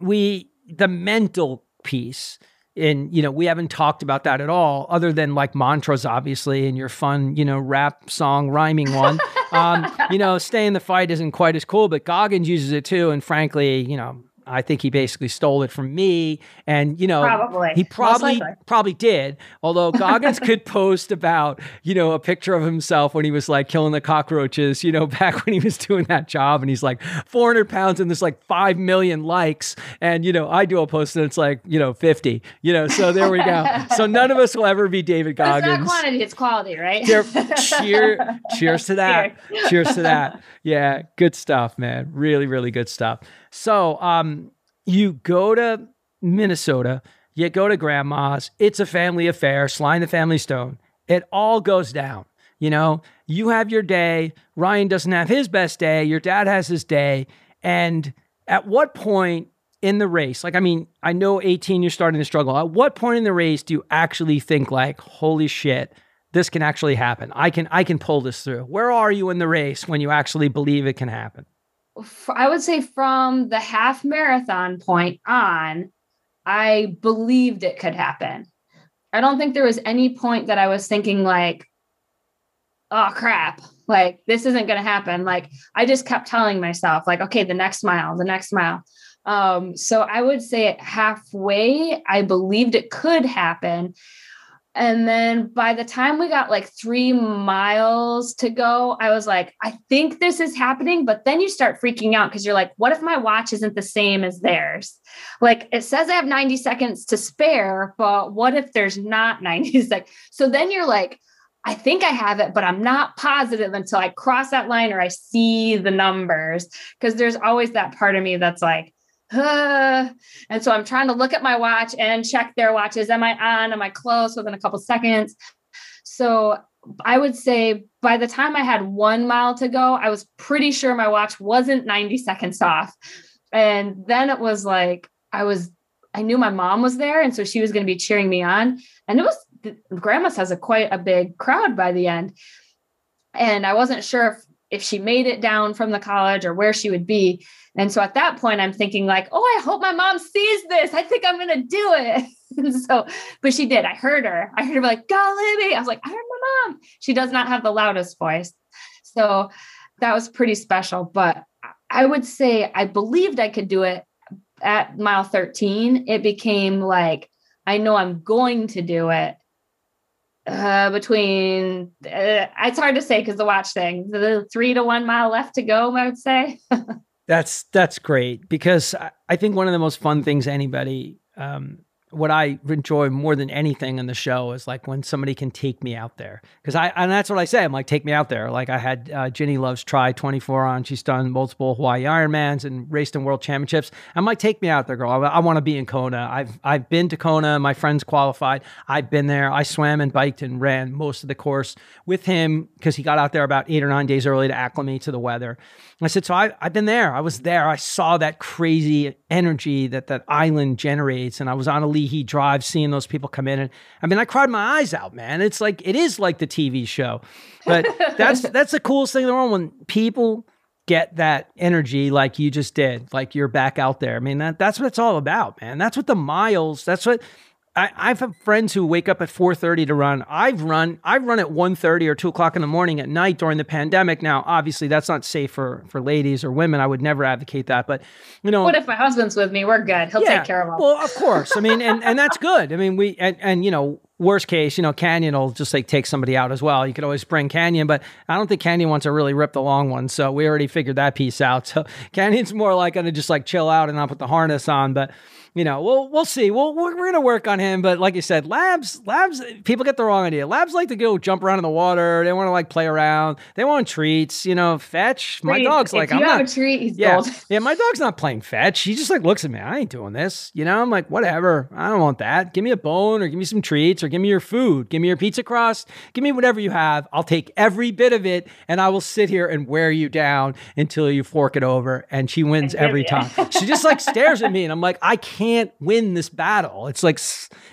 Speaker 2: we the mental piece. And you know, we haven't talked about that at all, other than like mantras, obviously, and your fun, you know, rap song rhyming one. um, you know, stay in the fight isn't quite as cool, but Goggins uses it too. And frankly, you know, I think he basically stole it from me. And you know,
Speaker 1: Probably.
Speaker 2: he probably probably did. Although Goggins could post about, you know, a picture of himself when he was like killing the cockroaches, you know, back when he was doing that job and he's like 400 pounds and there's like 5 million likes. And, you know, I do a post and it's like, you know, 50, you know, so there we go. so none of us will ever be David Goggins.
Speaker 1: It's not quantity, it's quality, right?
Speaker 2: Cheer, cheer, cheers to that.
Speaker 1: Cheers.
Speaker 2: Cheers to that. Yeah, good stuff, man. Really, really good stuff. So, um, you go to Minnesota, you go to grandma's, it's a family affair, Sly and the Family Stone. It all goes down. You know, you have your day, Ryan doesn't have his best day, your dad has his day. And at what point in the race, like, I mean, I know 18, you're starting to struggle. At what point in the race do you actually think, like, holy shit, this can actually happen? I can, I can pull this through. Where are you in the race when you actually believe it can happen?
Speaker 1: I would say from the half marathon point on, I believed it could happen. I don't think there was any point that I was thinking like, oh crap, like this isn't going to happen. Like I just kept telling myself like, okay, the next mile, the next mile. Um, so I would say halfway, I believed it could happen. And then by the time we got like three miles to go, I was like, I think this is happening. But then you start freaking out because you're like, what if my watch isn't the same as theirs? Like it says I have 90 seconds to spare, but what if there's not 90 seconds? So then you're like, I think I have it, but I'm not positive until I cross that line or I see the numbers. Because there's always that part of me that's like, uh, and so I'm trying to look at my watch and check their watches. Am I on? Am I close within a couple seconds? So I would say by the time I had one mile to go, I was pretty sure my watch wasn't 90 seconds off. And then it was like, I was, I knew my mom was there. And so she was going to be cheering me on. And it was, grandma's has a quite a big crowd by the end. And I wasn't sure if, if she made it down from the college or where she would be. And so at that point, I'm thinking, like, oh, I hope my mom sees this. I think I'm going to do it. so, but she did. I heard her. I heard her like, go, Libby. I was like, I heard my mom. She does not have the loudest voice. So that was pretty special. But I would say I believed I could do it at mile 13. It became like, I know I'm going to do it uh, between uh, it's hard to say because the watch thing the three to one mile left to go i would say
Speaker 2: That's that's great because I think one of the most fun things anybody um, what I enjoy more than anything in the show is like when somebody can take me out there. Because I and that's what I say I'm like take me out there. Like I had uh, Ginny loves try 24 on. She's done multiple Hawaii Ironmans and raced in world championships. I'm like take me out there girl. I, I want to be in Kona. I've I've been to Kona. My friends qualified. I've been there. I swam and biked and ran most of the course with him because he got out there about eight or nine days early to acclimate to the weather. I said so I, I've been there. I was there. I saw that crazy energy that that island generates and I was on a Ali'i Drive, seeing those people come in. And I mean, I cried my eyes out, man. It's like it is like the TV show, but that's that's the coolest thing in the world when people get that energy like you just did, like you're back out there. I mean, that that's what it's all about, man. That's what the miles. That's what I, I've had friends who wake up at 4:30 to run. I've run, I've run at 1:30 or 2 o'clock in the morning at night during the pandemic. Now, obviously, that's not safe for for ladies or women. I would never advocate that. But you know,
Speaker 1: what if my husband's with me? We're good. He'll yeah, take care of us.
Speaker 2: Well, of course. I mean, and and that's good. I mean, we and and you know, worst case, you know, Canyon will just like take somebody out as well. You could always bring Canyon, but I don't think Canyon wants to really rip the long one. So we already figured that piece out. So Canyon's more like going to just like chill out and not put the harness on, but you know, we'll we'll see. We'll, we're, we're gonna work on him, but like you said, labs labs people get the wrong idea. Labs like to go jump around in the water. They want to like play around. They want treats. You know, fetch. My dog's like,
Speaker 1: I'm
Speaker 2: not.
Speaker 1: treat,
Speaker 2: yeah,
Speaker 1: gold.
Speaker 2: yeah. My dog's not playing fetch. He just like looks at me. I ain't doing this. You know, I'm like, whatever. I don't want that. Give me a bone or give me some treats or give me your food. Give me your pizza crust. Give me whatever you have. I'll take every bit of it and I will sit here and wear you down until you fork it over. And she wins every time. she just like stares at me and I'm like, I can't win this battle. It's like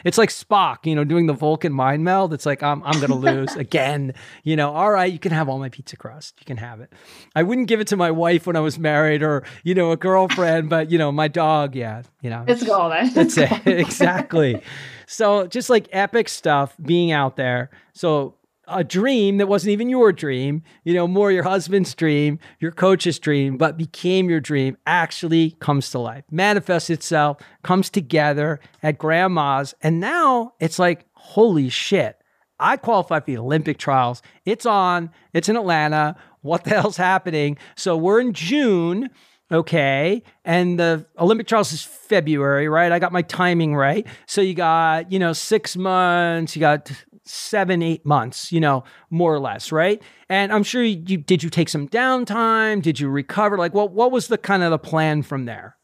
Speaker 2: it's like Spock, you know, doing the Vulcan mind meld. It's like I'm I'm gonna lose again. You know, all right, you can have all my pizza crust. You can have it. I wouldn't give it to my wife when I was married or you know a girlfriend, but you know my dog, yeah, you know,
Speaker 1: it's golden.
Speaker 2: That's it exactly. So just like epic stuff being out there. So a dream that wasn't even your dream, you know, more your husband's dream, your coach's dream, but became your dream actually comes to life, manifests itself, comes together at grandma's. And now it's like, holy shit, I qualified for the Olympic trials. It's on, it's in Atlanta. What the hell's happening? So we're in June. Okay. And the Olympic trials is February, right? I got my timing right. So you got, you know, six months, you got seven, eight months, you know, more or less, right? And I'm sure you did you take some downtime? Did you recover? Like what what was the kind of the plan from there?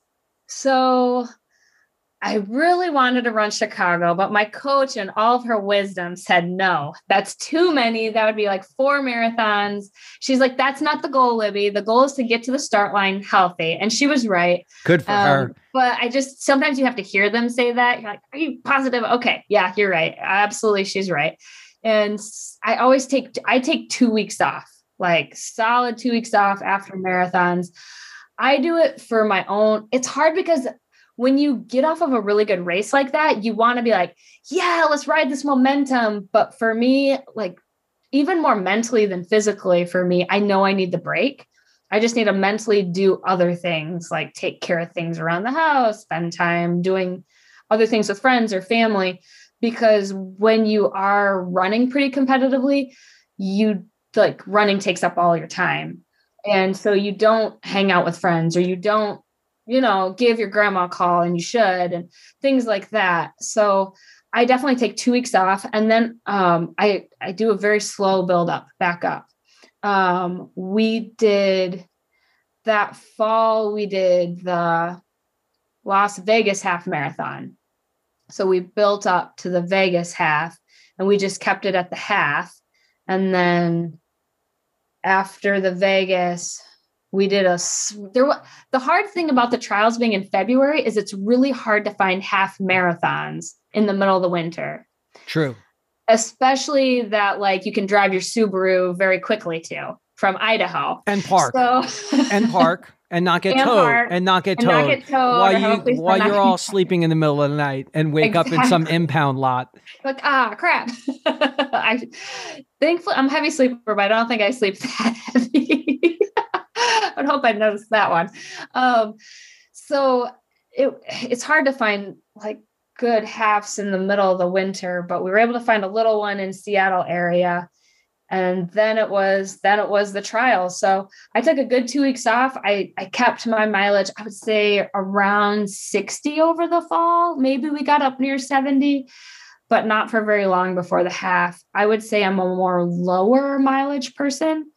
Speaker 1: So I really wanted to run Chicago, but my coach and all of her wisdom said, no, that's too many. That would be like four marathons. She's like, that's not the goal, Libby. The goal is to get to the start line healthy. And she was right.
Speaker 2: Good for um, her.
Speaker 1: But I just, sometimes you have to hear them say that. You're like, are you positive? Okay. Yeah, you're right. Absolutely. She's right. And I always take, I take two weeks off, like solid two weeks off after marathons. I do it for my own. It's hard because when you get off of a really good race like that, you want to be like, yeah, let's ride this momentum. But for me, like even more mentally than physically, for me, I know I need the break. I just need to mentally do other things like take care of things around the house, spend time doing other things with friends or family. Because when you are running pretty competitively, you like running takes up all your time. And so you don't hang out with friends or you don't you know, give your grandma a call and you should, and things like that. So I definitely take two weeks off and then um, I, I do a very slow build up back up. Um, we did that fall, we did the Las Vegas half marathon. So we built up to the Vegas half and we just kept it at the half. And then after the Vegas, we did a there was the hard thing about the trials being in February is it's really hard to find half marathons in the middle of the winter.
Speaker 2: True.
Speaker 1: Especially that like you can drive your Subaru very quickly to from Idaho
Speaker 2: and park so, and park and not get and towed park, and not get towed, not get towed while you while you're all sleeping in the middle of the night and wake exactly. up in some impound lot.
Speaker 1: Like ah crap. I thankfully I'm a heavy sleeper, but I don't think I sleep that heavy. I hope I noticed that one. Um, so it it's hard to find like good halves in the middle of the winter, but we were able to find a little one in Seattle area. And then it was then it was the trial. So I took a good two weeks off. I, I kept my mileage, I would say around 60 over the fall. Maybe we got up near 70, but not for very long before the half. I would say I'm a more lower mileage person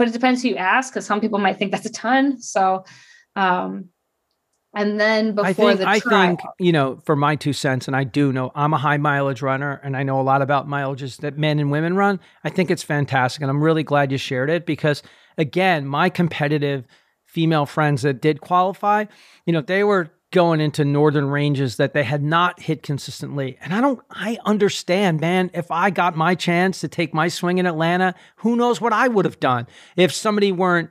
Speaker 1: but it depends who you ask because some people might think that's a ton. So, um, and then before
Speaker 2: I think,
Speaker 1: the
Speaker 2: I think, you know, for my two cents, and I do know I'm a high mileage runner and I know a lot about mileages that men and women run. I think it's fantastic. And I'm really glad you shared it because, again, my competitive female friends that did qualify, you know, they were going into northern ranges that they had not hit consistently. And I don't I understand, man, if I got my chance to take my swing in Atlanta, who knows what I would have done if somebody weren't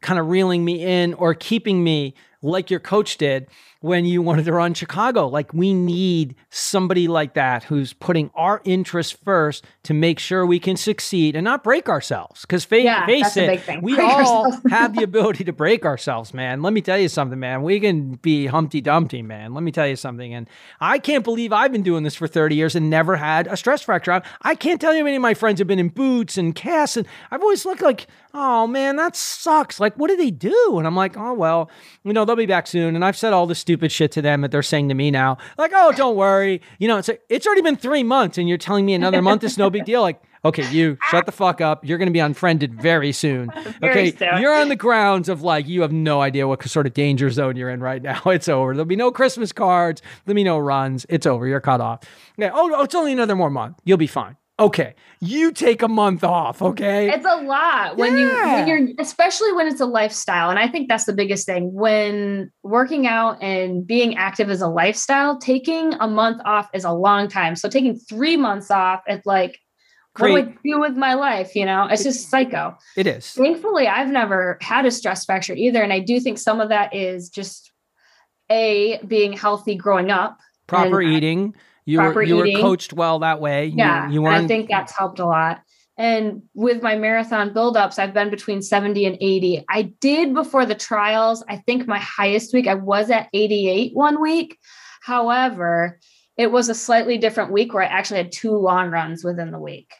Speaker 2: kind of reeling me in or keeping me like your coach did when you wanted to run Chicago. Like we need somebody like that who's putting our interests first to make sure we can succeed and not break ourselves. Because fa- yeah, face it, we break all have the ability to break ourselves, man. Let me tell you something, man. We can be Humpty Dumpty, man. Let me tell you something. And I can't believe I've been doing this for 30 years and never had a stress fracture. I can't tell you how many of my friends have been in boots and casts, and I've always looked like, oh man, that sucks. Like, what do they do? And I'm like, oh well, you know, they'll be back soon. And I've said all this stupid shit to them that they're saying to me now, like, oh, don't worry. You know, it's like, it's already been three months, and you're telling me another month is no big deal. Like, okay, you shut the fuck up. You're going to be unfriended very soon. very okay, soon. you're on the grounds of like you have no idea what sort of danger zone you're in right now. It's over. There'll be no Christmas cards. There'll be no runs. It's over. You're cut off. Yeah. Oh, oh, it's only another more month. You'll be fine okay, you take a month off, okay?
Speaker 1: It's a lot when yeah. you when you're especially when it's a lifestyle. And I think that's the biggest thing. When working out and being active is a lifestyle, taking a month off is a long time. So taking three months off, it's like Great. what do I do with my life? You know, it's just psycho.
Speaker 2: It is.
Speaker 1: Thankfully, I've never had a stress fracture either. And I do think some of that is just a being healthy growing up.
Speaker 2: Proper eating. I, you were you eating. were coached well that way.
Speaker 1: Yeah,
Speaker 2: you, you
Speaker 1: I think that's helped a lot. And with my marathon buildups, I've been between 70 and 80. I did before the trials. I think my highest week, I was at 88 one week. However, it was a slightly different week where I actually had two long runs within the week.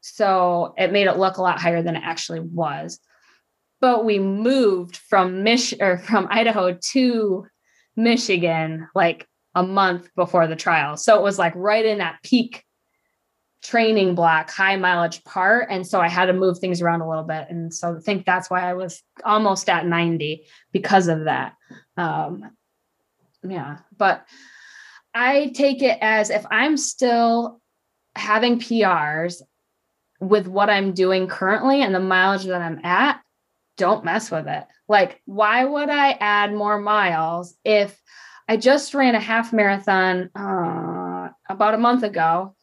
Speaker 1: So it made it look a lot higher than it actually was. But we moved from Mich or from Idaho to Michigan like a month before the trial. So it was like right in that peak training block, high mileage part. And so I had to move things around a little bit. And so I think that's why I was almost at 90 because of that. Um, yeah. But I take it as if I'm still having PRs with what I'm doing currently and the mileage that I'm at, don't mess with it. Like, why would I add more miles if I just ran a half marathon uh, about a month ago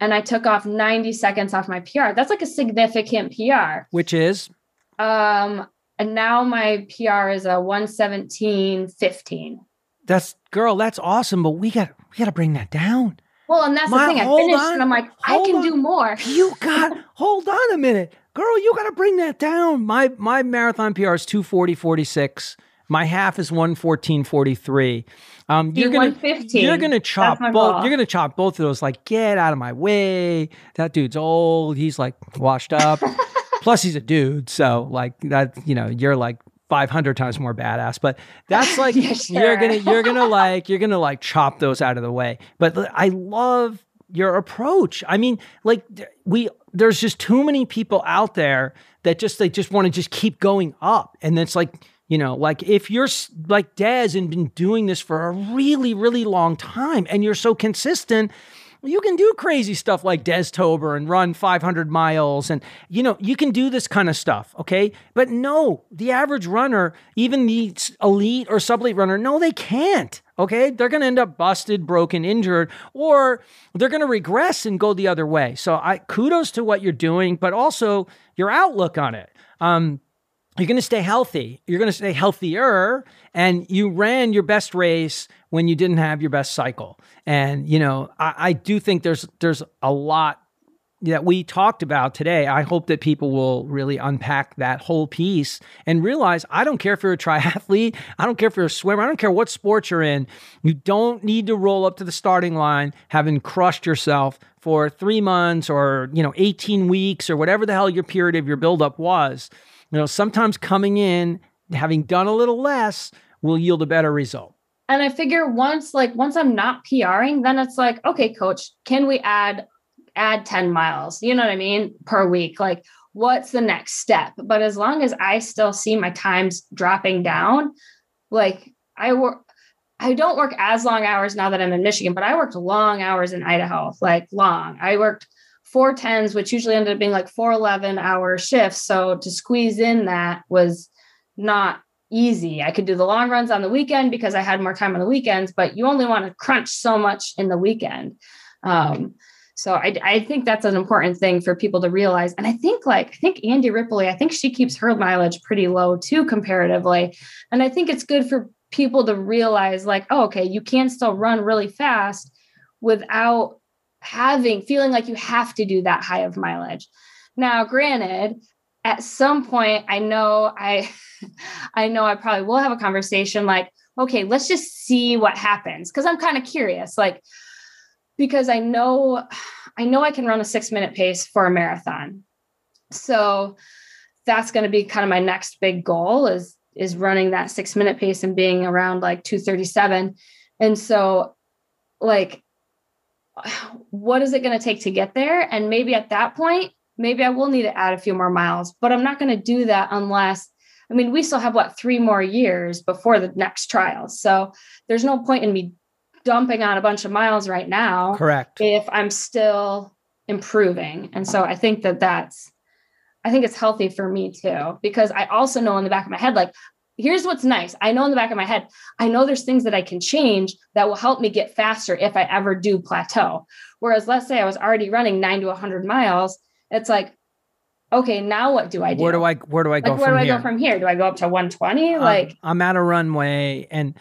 Speaker 1: and I took off 90 seconds off my PR. That's like a significant PR.
Speaker 2: Which is?
Speaker 1: Um, and now my PR is a 117.15.
Speaker 2: That's girl, that's awesome, but we got we gotta bring that down.
Speaker 1: Well, and that's my, the thing. I finished on, and I'm like, I can on. do more.
Speaker 2: You got hold on a minute. Girl, you gotta bring that down. My my marathon PR is 240 46. My half is 114.43. Um, you're gonna you're gonna chop both. You're gonna chop both of those. Like, get out of my way. That dude's old. He's like washed up. Plus, he's a dude. So like that. You know, you're like 500 times more badass. But that's like yeah, sure. you're gonna you're gonna like you're gonna like chop those out of the way. But I love your approach. I mean, like we there's just too many people out there that just they just want to just keep going up, and it's like you know, like if you're like Des and been doing this for a really, really long time and you're so consistent, you can do crazy stuff like Des Tober and run 500 miles. And, you know, you can do this kind of stuff. Okay. But no, the average runner, even the elite or sub elite runner, no, they can't. Okay. They're going to end up busted, broken, injured, or they're going to regress and go the other way. So I kudos to what you're doing, but also your outlook on it. Um, you're going to stay healthy. You're going to stay healthier. And you ran your best race when you didn't have your best cycle. And, you know, I, I do think there's there's a lot that we talked about today. I hope that people will really unpack that whole piece and realize I don't care if you're a triathlete, I don't care if you're a swimmer, I don't care what sport you're in. You don't need to roll up to the starting line having crushed yourself for three months or, you know, 18 weeks or whatever the hell your period of your buildup was. You know, sometimes coming in, having done a little less, will yield a better result.
Speaker 1: And I figure once, like, once I'm not PRing, then it's like, okay, coach, can we add add 10 miles? You know what I mean? Per week. Like, what's the next step? But as long as I still see my times dropping down, like I work I don't work as long hours now that I'm in Michigan, but I worked long hours in Idaho, like long. I worked four tens, which usually ended up being like four 11 hour shifts. So to squeeze in that was not easy. I could do the long runs on the weekend because I had more time on the weekends, but you only want to crunch so much in the weekend. Um, so I, I think that's an important thing for people to realize. And I think like, I think Andy Ripley, I think she keeps her mileage pretty low too, comparatively. And I think it's good for people to realize like, oh, okay, you can still run really fast without having feeling like you have to do that high of mileage. Now, granted, at some point I know I I know I probably will have a conversation like, okay, let's just see what happens because I'm kind of curious like because I know I know I can run a 6-minute pace for a marathon. So that's going to be kind of my next big goal is is running that 6-minute pace and being around like 237. And so like what is it going to take to get there? And maybe at that point, maybe I will need to add a few more miles, but I'm not going to do that unless, I mean, we still have what, three more years before the next trial. So there's no point in me dumping on a bunch of miles right now.
Speaker 2: Correct.
Speaker 1: If I'm still improving. And so I think that that's, I think it's healthy for me too, because I also know in the back of my head, like, here's what's nice. I know in the back of my head, I know there's things that I can change that will help me get faster if I ever do plateau. Whereas let's say I was already running 9 to 100 miles, it's like okay, now what do I do?
Speaker 2: Where do I where do I go
Speaker 1: like, where do I go from here? Do I go up to 120? Um, like
Speaker 2: I'm at a runway and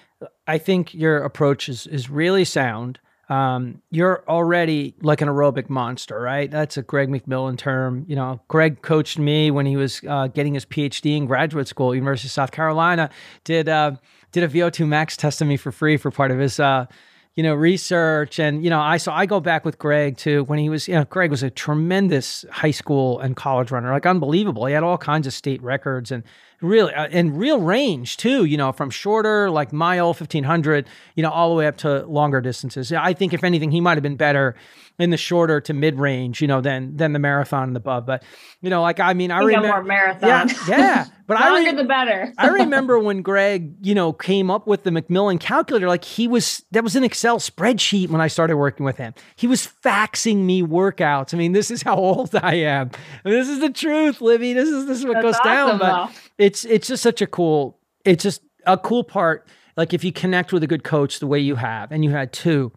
Speaker 2: I think your approach is is really sound um, you're already like an aerobic monster, right? That's a Greg McMillan term. You know, Greg coached me when he was uh, getting his PhD in graduate school, University of South Carolina. Did uh, did a VO2 max test on me for free for part of his uh, you know research and you know I so I go back with Greg to when he was you know Greg was a tremendous high school and college runner like unbelievable he had all kinds of state records and really uh, and real range too you know from shorter like mile 1500 you know all the way up to longer distances. I think if anything he might have been better in the shorter to mid range you know than than the marathon and above. but you know like i mean i, remember
Speaker 1: more marathon.
Speaker 2: yeah yeah
Speaker 1: but
Speaker 2: i
Speaker 1: longer re- the better.
Speaker 2: I remember when greg you know came up with the mcmillan calculator like he was that was an excel spreadsheet when i started working with him. He was faxing me workouts. I mean this is how old i am. I mean, this is the truth libby. This is this is what That's goes awesome, down but it's it's just such a cool it's just a cool part like if you connect with a good coach the way you have and you had two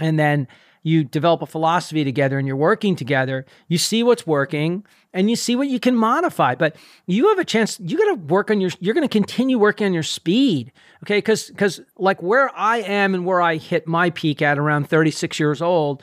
Speaker 2: and then you develop a philosophy together and you're working together you see what's working and you see what you can modify but you have a chance you got to work on your you're going to continue working on your speed okay? Because because like where i am and where i hit my peak at around 36 years old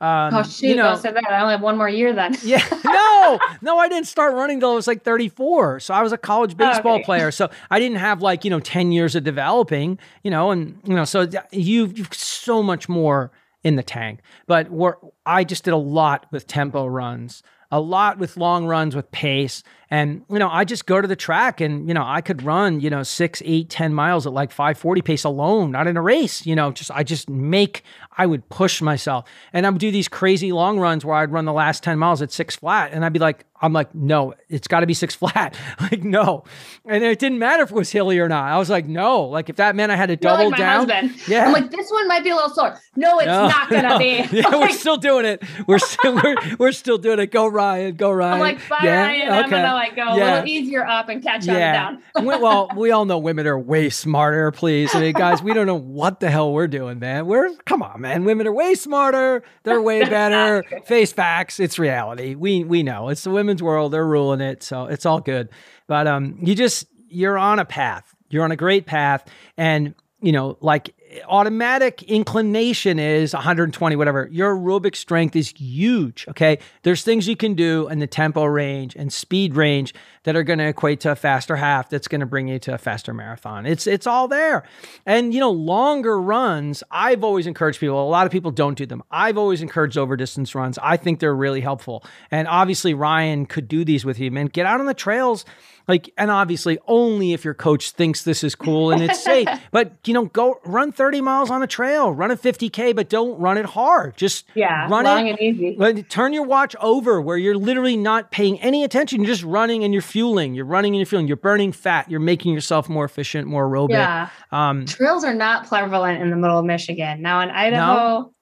Speaker 1: um, oh shoot! You know, said that. I only have one more year then.
Speaker 2: yeah, no, no, I didn't start running till I was like 34. So I was a college baseball okay. player. So I didn't have like you know 10 years of developing. You know, and you know, so you you've so much more in the tank. But we're, I just did a lot with tempo runs, a lot with long runs with pace, And, you know, I just go to the track and, you know, I could run, you know, six, eight, ten miles at like 540 pace alone, not in a race, you know, just, I just make, I would push myself. And I would do these crazy long runs where I'd run the last 10 miles at six flat. And I'd be like, I'm like, no, it's got to be six flat. like, no. And it didn't matter if it was hilly or not. I was like, no. Like, if that meant I had to double
Speaker 1: You're like my
Speaker 2: down.
Speaker 1: husband.
Speaker 2: Yeah.
Speaker 1: I'm like, this one might be a little sore. No, it's
Speaker 2: No,
Speaker 1: not gonna
Speaker 2: no.
Speaker 1: be.
Speaker 2: Yeah, we're still doing it. We're still we're, we're still doing it. Go Ryan, go Ryan.
Speaker 1: I'm like, bye,
Speaker 2: yeah,
Speaker 1: Ryan. I'm gonna like go a little easier up and catch on down.
Speaker 2: We- well, we all know women are way smarter. Please, I mean, guys, we don't know what the hell we're doing, man. We're come on, man. And women are way smarter. They're way better. Face facts. It's reality. We we know it's the women's world. They're ruling it, so it's all good. But um, you just you're on a path. You're on a great path, and you know, like automatic inclination is 120, whatever. Your aerobic strength is huge. Okay. There's things you can do in the tempo range and speed range that are going to equate to a faster half that's going to bring you to a faster marathon. It's it's all there. And you know, longer runs, I've always encouraged people. A lot of people don't do them. I've always encouraged over distance runs. I think they're really helpful. And obviously Ryan could do these with you, man. Get out on the trails like and obviously only if your coach thinks this is cool and it's safe. But you know go run 30 miles on a trail run a 50k but don't run it hard. Just
Speaker 1: Yeah,
Speaker 2: run
Speaker 1: long
Speaker 2: it
Speaker 1: and easy.
Speaker 2: turn your watch over where you're literally not paying any attention. You're just running and you're fueling. You're running and you're fueling. You're burning fat. You're making yourself more efficient more aerobic.
Speaker 1: Yeah.
Speaker 2: um
Speaker 1: Trails are not prevalent in the middle of Michigan. Now in Idaho,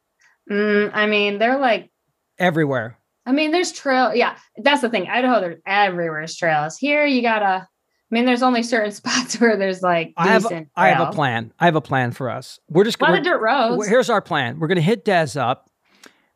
Speaker 1: mm, I mean, they're like,
Speaker 2: everywhere
Speaker 1: I mean, there's trail. Yeah, that's the thing. Idaho, there's everywhere's trails. Here, you gotta. I mean, there's only certain spots where there's like
Speaker 2: I have,
Speaker 1: decent.
Speaker 2: I have a plan. I have a plan for us. We're just
Speaker 1: A lot of dirt roads.
Speaker 2: Here's our plan. We're going to hit Des up.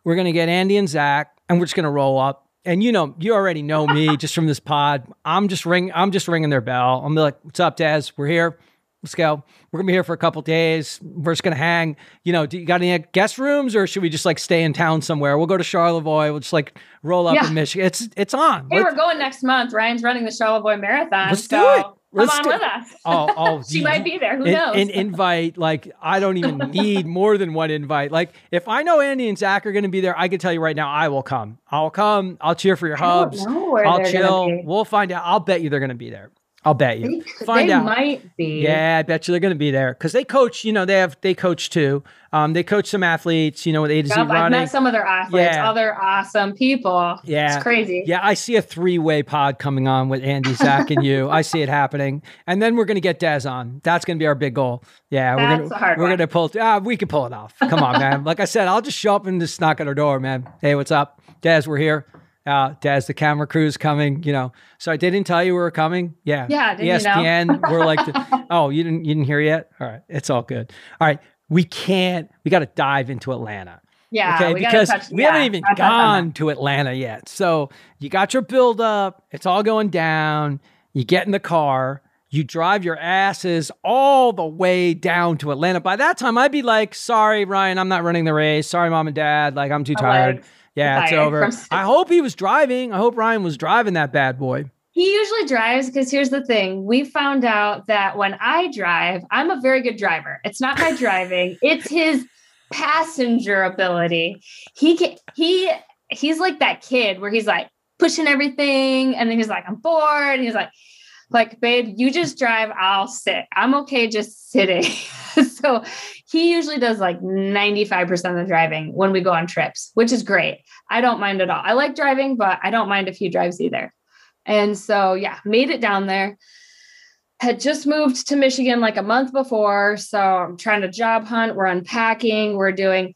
Speaker 2: We're going to get Andy and Zach, and we're just going to roll up. And you know, you already know me just from this pod. I'm just ring. I'm just ringing their bell. I'm like, "What's up, Des? We're here. Let's go. We're gonna be here for a couple days. We're just gonna hang. You know, do you got any guest rooms, or should we just like stay in town somewhere? We'll go to Charlevoix. We'll just like roll up
Speaker 1: Yeah.
Speaker 2: in Michigan. It's it's on.
Speaker 1: hey,
Speaker 2: Let's-
Speaker 1: we're going next month. Ryan's running the Charlevoix Marathon.
Speaker 2: Let's do it. Let's
Speaker 1: come on
Speaker 2: do
Speaker 1: with us.
Speaker 2: oh, oh,
Speaker 1: she might be there. Who
Speaker 2: an,
Speaker 1: knows?
Speaker 2: an invite like i don't even need more than one invite like if i know andy and zach are going to be there i can tell you right now i will come i'll come i'll cheer for your hubs i'll chill we'll find out i'll bet you they're going to be there i'll bet you
Speaker 1: They,
Speaker 2: find
Speaker 1: they
Speaker 2: out.
Speaker 1: might be.
Speaker 2: yeah i bet you they're going to be there because they coach you know they have they coach too um they coach some athletes you know with a to z
Speaker 1: Yep, I've
Speaker 2: running
Speaker 1: met some of their athletes,
Speaker 2: Yeah.
Speaker 1: other awesome people.
Speaker 2: Yeah.
Speaker 1: It's crazy.
Speaker 2: Yeah, I see a three-way pod coming on with Andy, Zach, and you. I see it happening, and then we're gonna get Des on. That's gonna be our big goal. Yeah, we're gonna we're
Speaker 1: one.
Speaker 2: gonna pull. Ah, we can pull it off. Come on, man. Like I said, I'll just show up and just knock at our door, man. Hey, what's up, Des? We're here. Uh, Des, the camera crew's coming. You know, so I didn't tell you we were coming. Yeah,
Speaker 1: Yeah, didn't you know?
Speaker 2: ESPN. we're like, the- oh, you didn't you didn't hear yet? All right, it's all good. All right, we can't. We got to dive into Atlanta
Speaker 1: Yeah.
Speaker 2: okay,
Speaker 1: we
Speaker 2: because
Speaker 1: touch-
Speaker 2: we
Speaker 1: yeah,
Speaker 2: haven't even
Speaker 1: gotta touch on that.
Speaker 2: gone to Atlanta yet. So you got your build up, it's all going down. You get in the car, you drive your asses all the way down to Atlanta. By that time, I'd be like, sorry, Ryan, I'm not running the race. Sorry, mom and dad. Like, I'm too tired.
Speaker 1: legs
Speaker 2: Yeah, it's over.
Speaker 1: from-
Speaker 2: I hope he was driving. I hope Ryan was driving that bad boy.
Speaker 1: He usually drives because here's the thing. We found out that when I drive, I'm a very good driver. It's not my driving, it's his passenger ability. He can he he's like that kid where he's like pushing everything and then he's like, I'm bored. And he's like, like, babe, you just drive, I'll sit. I'm okay just sitting. so he usually does like 95% of the driving when we go on trips, which is great. I don't mind at all. I like driving, but I don't mind if he drives either. And so, yeah, made it down there. Had just moved to Michigan like a month before. So I'm trying to job hunt. We're unpacking. We're doing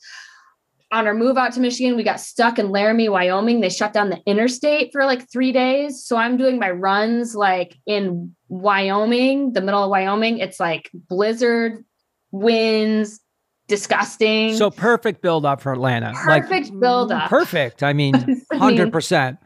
Speaker 1: on our move out to Michigan. We got stuck in Laramie, Wyoming. They shut down the interstate for like three days. So I'm doing my runs like in Wyoming, the middle of Wyoming. It's like blizzard, winds, disgusting.
Speaker 2: So perfect build up for Atlanta.
Speaker 1: Perfect build up.
Speaker 2: Perfect. I mean, 100%.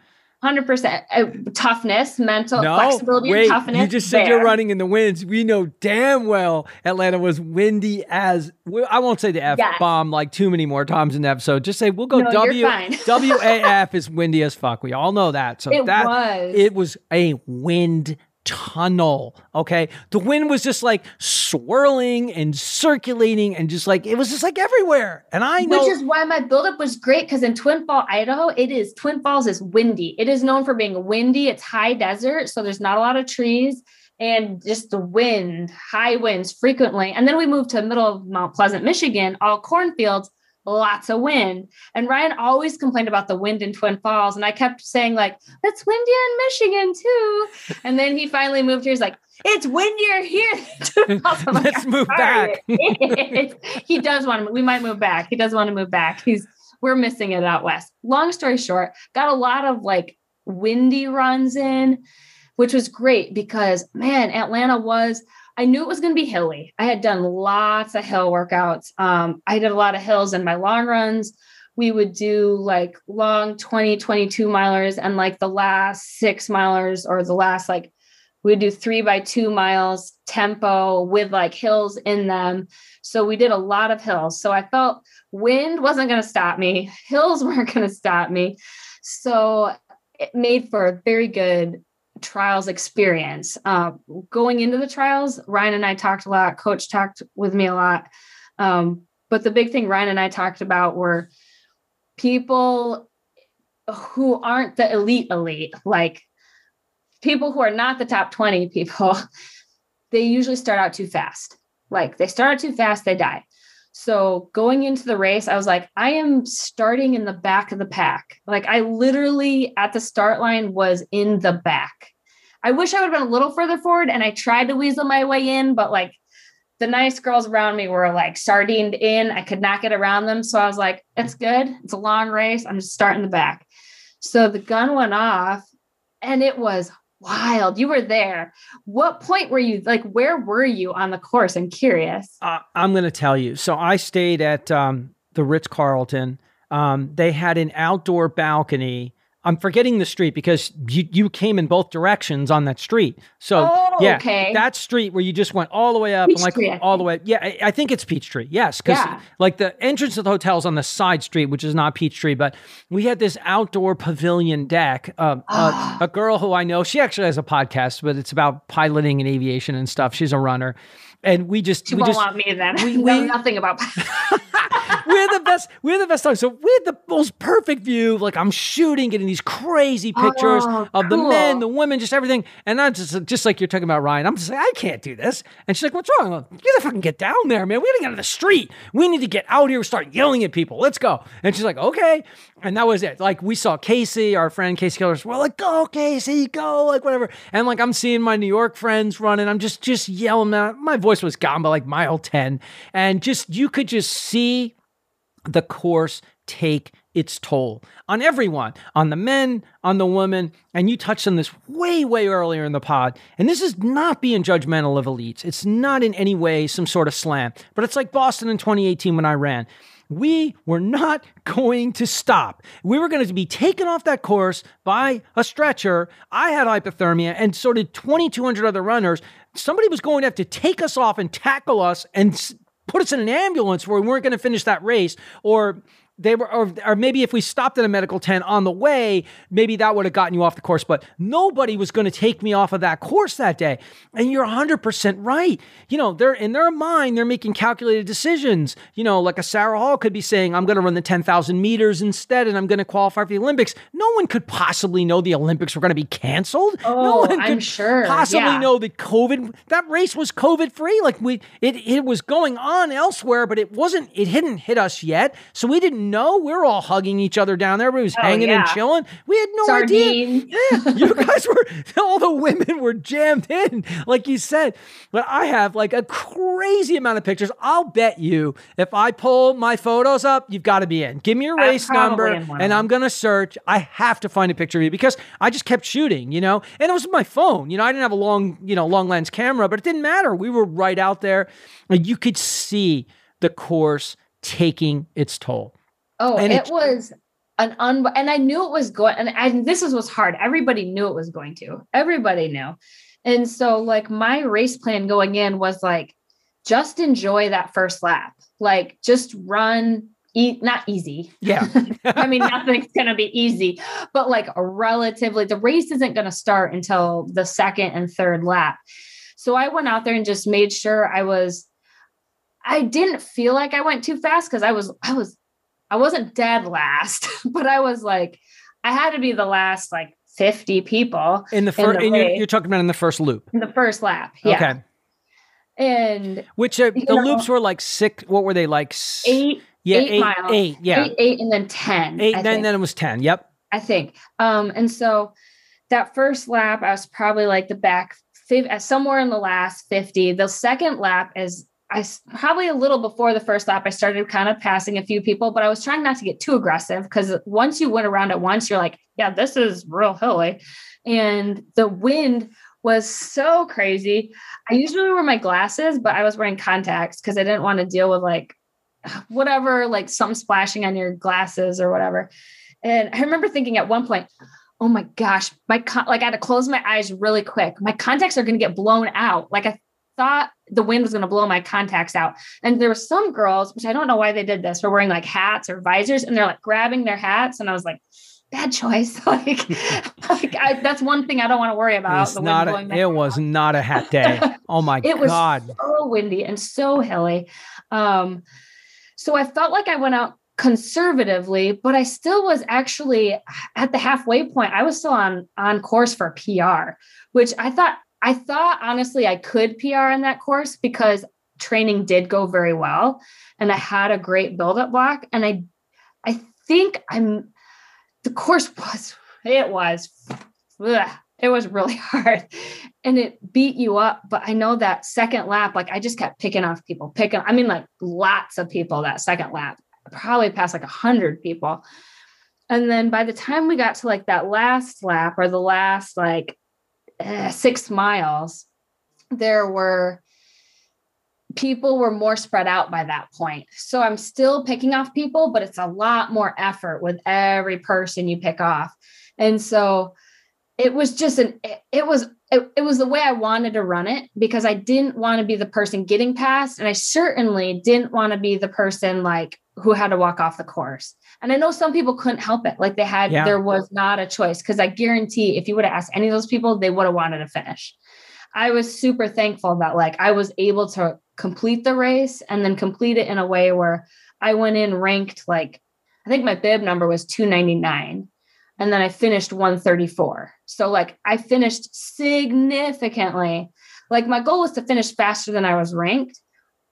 Speaker 1: Hundred percent uh, toughness, mental
Speaker 2: No,
Speaker 1: flexibility,
Speaker 2: wait,
Speaker 1: and toughness.
Speaker 2: you just said you're running in the winds. We know damn well Atlanta was windy as I won't say the F
Speaker 1: Yes.
Speaker 2: bomb like too many more times in the episode. Just say we'll go
Speaker 1: No,
Speaker 2: W. WAF is windy as fuck. We all know that. So
Speaker 1: It
Speaker 2: that
Speaker 1: was.
Speaker 2: it was a wind tunnel. Okay. The wind was just like swirling and circulating and just like, it was just like everywhere. And I know.
Speaker 1: Which is why my buildup was great because in Twin Falls, Idaho, it is, Twin Falls is windy. It is known for being windy. It's high desert. So there's not a lot of trees and just the wind, high winds frequently. And then we moved to middle of Mount Pleasant, Michigan, all cornfields lots of wind. And Ryan always complained about the wind in Twin Falls. And I kept saying, like, it's windy in Michigan too. And then he finally moved here. He's like, it's windier here.
Speaker 2: Let's move back.
Speaker 1: he does want to, we might move back. He does want to move back. He's, we're missing it out west. Long story short, got a lot of like windy runs in, which was great because man, Atlanta was I knew it was going to be hilly. I had done lots of hill workouts. Um, I did a lot of hills in my long runs. We would do like long 20, 22 milers and like the last six milers or the last like we would do three by two miles tempo with like hills in them. So we did a lot of hills. So I felt wind wasn't going to stop me, hills weren't going to stop me. So it made for a very good trials experience. Uh, going into the trials, Ryan and I talked a lot. Coach talked with me a lot. Um, but the big thing Ryan and I talked about were people who aren't the elite elite, like people who are not the top 20 people, they usually start out too fast. Like they start out too fast, they die. So going into the race, I was like, I am starting in the back of the pack. Like I literally at the start line was in the back. I wish I would have been a little further forward and I tried to weasel my way in, but like the nice girls around me were like sardined in. I could not get around them. So I was like, it's good. It's a long race. I'm just starting the back. So the gun went off and it was wild. You were there. What point were you like? Where were you on the course? I'm curious.
Speaker 2: Uh, I'm going to tell you. So I stayed at um, the Ritz Carlton. Um, they had an outdoor balcony I'm forgetting the street because you you came in both directions on that street. So
Speaker 1: oh,
Speaker 2: yeah,
Speaker 1: okay.
Speaker 2: that street where you just went all the way up and like
Speaker 1: Peachtree,
Speaker 2: all the way. Yeah, I, I think it's Peachtree. Yes, because
Speaker 1: Yeah.
Speaker 2: like the entrance to the hotel is on the side street, which is not Peachtree, but we had this outdoor pavilion deck. Uh, uh, a girl who I know, she actually has a podcast, but it's about piloting and aviation and stuff. She's a runner, and we just
Speaker 1: She
Speaker 2: we
Speaker 1: won't
Speaker 2: just
Speaker 1: want me then.
Speaker 2: we-
Speaker 1: We know nothing about.
Speaker 2: we're the best. We're the best. So we had the most perfect view. Like I'm shooting, getting these crazy pictures
Speaker 1: Oh,
Speaker 2: of the men, the women, just everything. And I'm just just like you're talking about Ryan. I'm just like I can't do this. And she's like, "What's wrong?" Like, you gotta fucking get down there, man. We gotta get on the street. We need to get out here. Start yelling at people. Let's go. And she's like, "Okay." And that was it. Like we saw Casey, our friend Casey Killers. We're like, "Go, Casey, go!" Like whatever. And like I'm seeing my New York friends running. I'm just just yelling. Man. My voice was gone by like mile ten, and just you could just see the course take its toll on everyone, on the men, on the women. And you touched on this way, way earlier in the pod. And this is not being judgmental of elites. It's not in any way some sort of slam, but it's like Boston in 2018 when I ran. We were not going to stop. We were going to be taken off that course by a stretcher. I had hypothermia, and so did 2,200 other runners. Somebody was going to have to take us off and tackle us and put us in an ambulance where we weren't going to finish that race or they were or, or maybe if we stopped at a medical tent on the way maybe that would have gotten you off the course but nobody was going to take me off of that course that day. And you're 100% right. You know they're in their mind they're making calculated decisions. You know like a sara hall could be saying i'm going to run the 10000 meters instead and i'm going to qualify for the olympics. No one could possibly know the olympics were going to be canceled. No
Speaker 1: Oh,
Speaker 2: one
Speaker 1: I'm sure.
Speaker 2: possibly
Speaker 1: Yeah.
Speaker 2: know that covid that race was covid free like we it it was going on elsewhere but it wasn't it hadn't hit us yet. So we didn't know we're all hugging each other down there. Everybody was
Speaker 1: Oh,
Speaker 2: hanging and chilling. We had no
Speaker 1: Sardine.
Speaker 2: idea yeah you guys were all the women were jammed in like you said. But i have like a crazy amount of pictures. I'll bet you if i pull my photos up you've got to be in. Give me your race number
Speaker 1: in one of
Speaker 2: and i'm gonna search. I have to find a picture of you because i just kept shooting you know? And it was my phone you know? I didn't have a long you know long lens camera but it didn't matter. We were right out there. And you could see the course taking its toll
Speaker 1: Oh,
Speaker 2: And
Speaker 1: it,
Speaker 2: it-
Speaker 1: was an un and I knew it was going and, this is was hard. Everybody knew it was going to. Everybody knew. And so like my race plan going in was like just enjoy that first lap. Like just run e- not easy.
Speaker 2: Yeah.
Speaker 1: I mean, nothing's going to be easy, but like relatively, the race isn't going to start until the second and third lap. So I went out there and just made sure I was, I didn't feel like I went too fast because I was, I was, I wasn't dead last, but I was like, I had to be the last like 50 people
Speaker 2: in the first, you're, you're, talking about in the first loop,
Speaker 1: in the first lap. Yeah. Okay. And
Speaker 2: which uh, the know, loops were like six, what were they like?
Speaker 1: Eight
Speaker 2: yeah,
Speaker 1: eight,
Speaker 2: eight
Speaker 1: miles.
Speaker 2: Eight, yeah.
Speaker 1: Eight, eight, and then 10.
Speaker 2: Eight, then, then it was 10. Yep.
Speaker 1: I think. Um, and so that first lap, I was probably like the back somewhere in the last 50. The second lap is I probably a little before the first lap, I started kind of passing a few people, but I was trying not to get too aggressive because once you went around it once, you're like, yeah, this is real hilly. And the wind was so crazy. I usually wear my glasses, but I was wearing contacts because I didn't want to deal with like whatever, like something splashing on your glasses or whatever. And I remember thinking at one point, oh my gosh, my con- like I had to close my eyes really quick. My contacts are going to get blown out. Like I thought the wind was going to blow my contacts out. And there were some girls, which I don't know why they did this, were wearing like hats or visors, and they're like grabbing their hats, and I was like, bad choice. like, like I, that's one thing I don't want to worry about.
Speaker 2: It, not a, it was not a hat day. Oh my
Speaker 1: it
Speaker 2: god,
Speaker 1: it was so windy and so hilly. Um, so I felt like I went out conservatively, but I still was actually at the halfway point. I was still on on course for PR, which I thought I thought honestly I could PR in that course because training did go very well and I had a great build-up block and I I think I'm the course was it was ugh, it was really hard and it beat you up. But I know that second lap, like I just kept picking off people, picking, I mean, like lots of people that second lap, probably past like a hundred people. And then by the time we got to like that last lap or the last like eh, six miles, there were people were more spread out by that point. So I'm still picking off people, but it's a lot more effort with every person you pick off. And so it was just an it, was it, it was the way I wanted to run it because I didn't want to be the person getting past and I certainly didn't want to be the person like who had to walk off the course. And I know some people couldn't help it. Like they had yeah. there was not a choice because I guarantee if you would have asked any of those people they would have wanted to finish. I was super thankful that like I was able to complete the race and then complete it in a way where I went in ranked like I think my bib number was 299 and then I finished 134. So like I finished significantly. Like my goal was to finish faster than I was ranked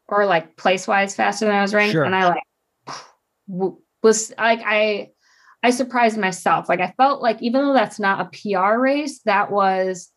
Speaker 1: or like place wise faster than I was ranked. Sure. And I like was like I I surprised myself. Like I felt like even though that's not a PR race, that was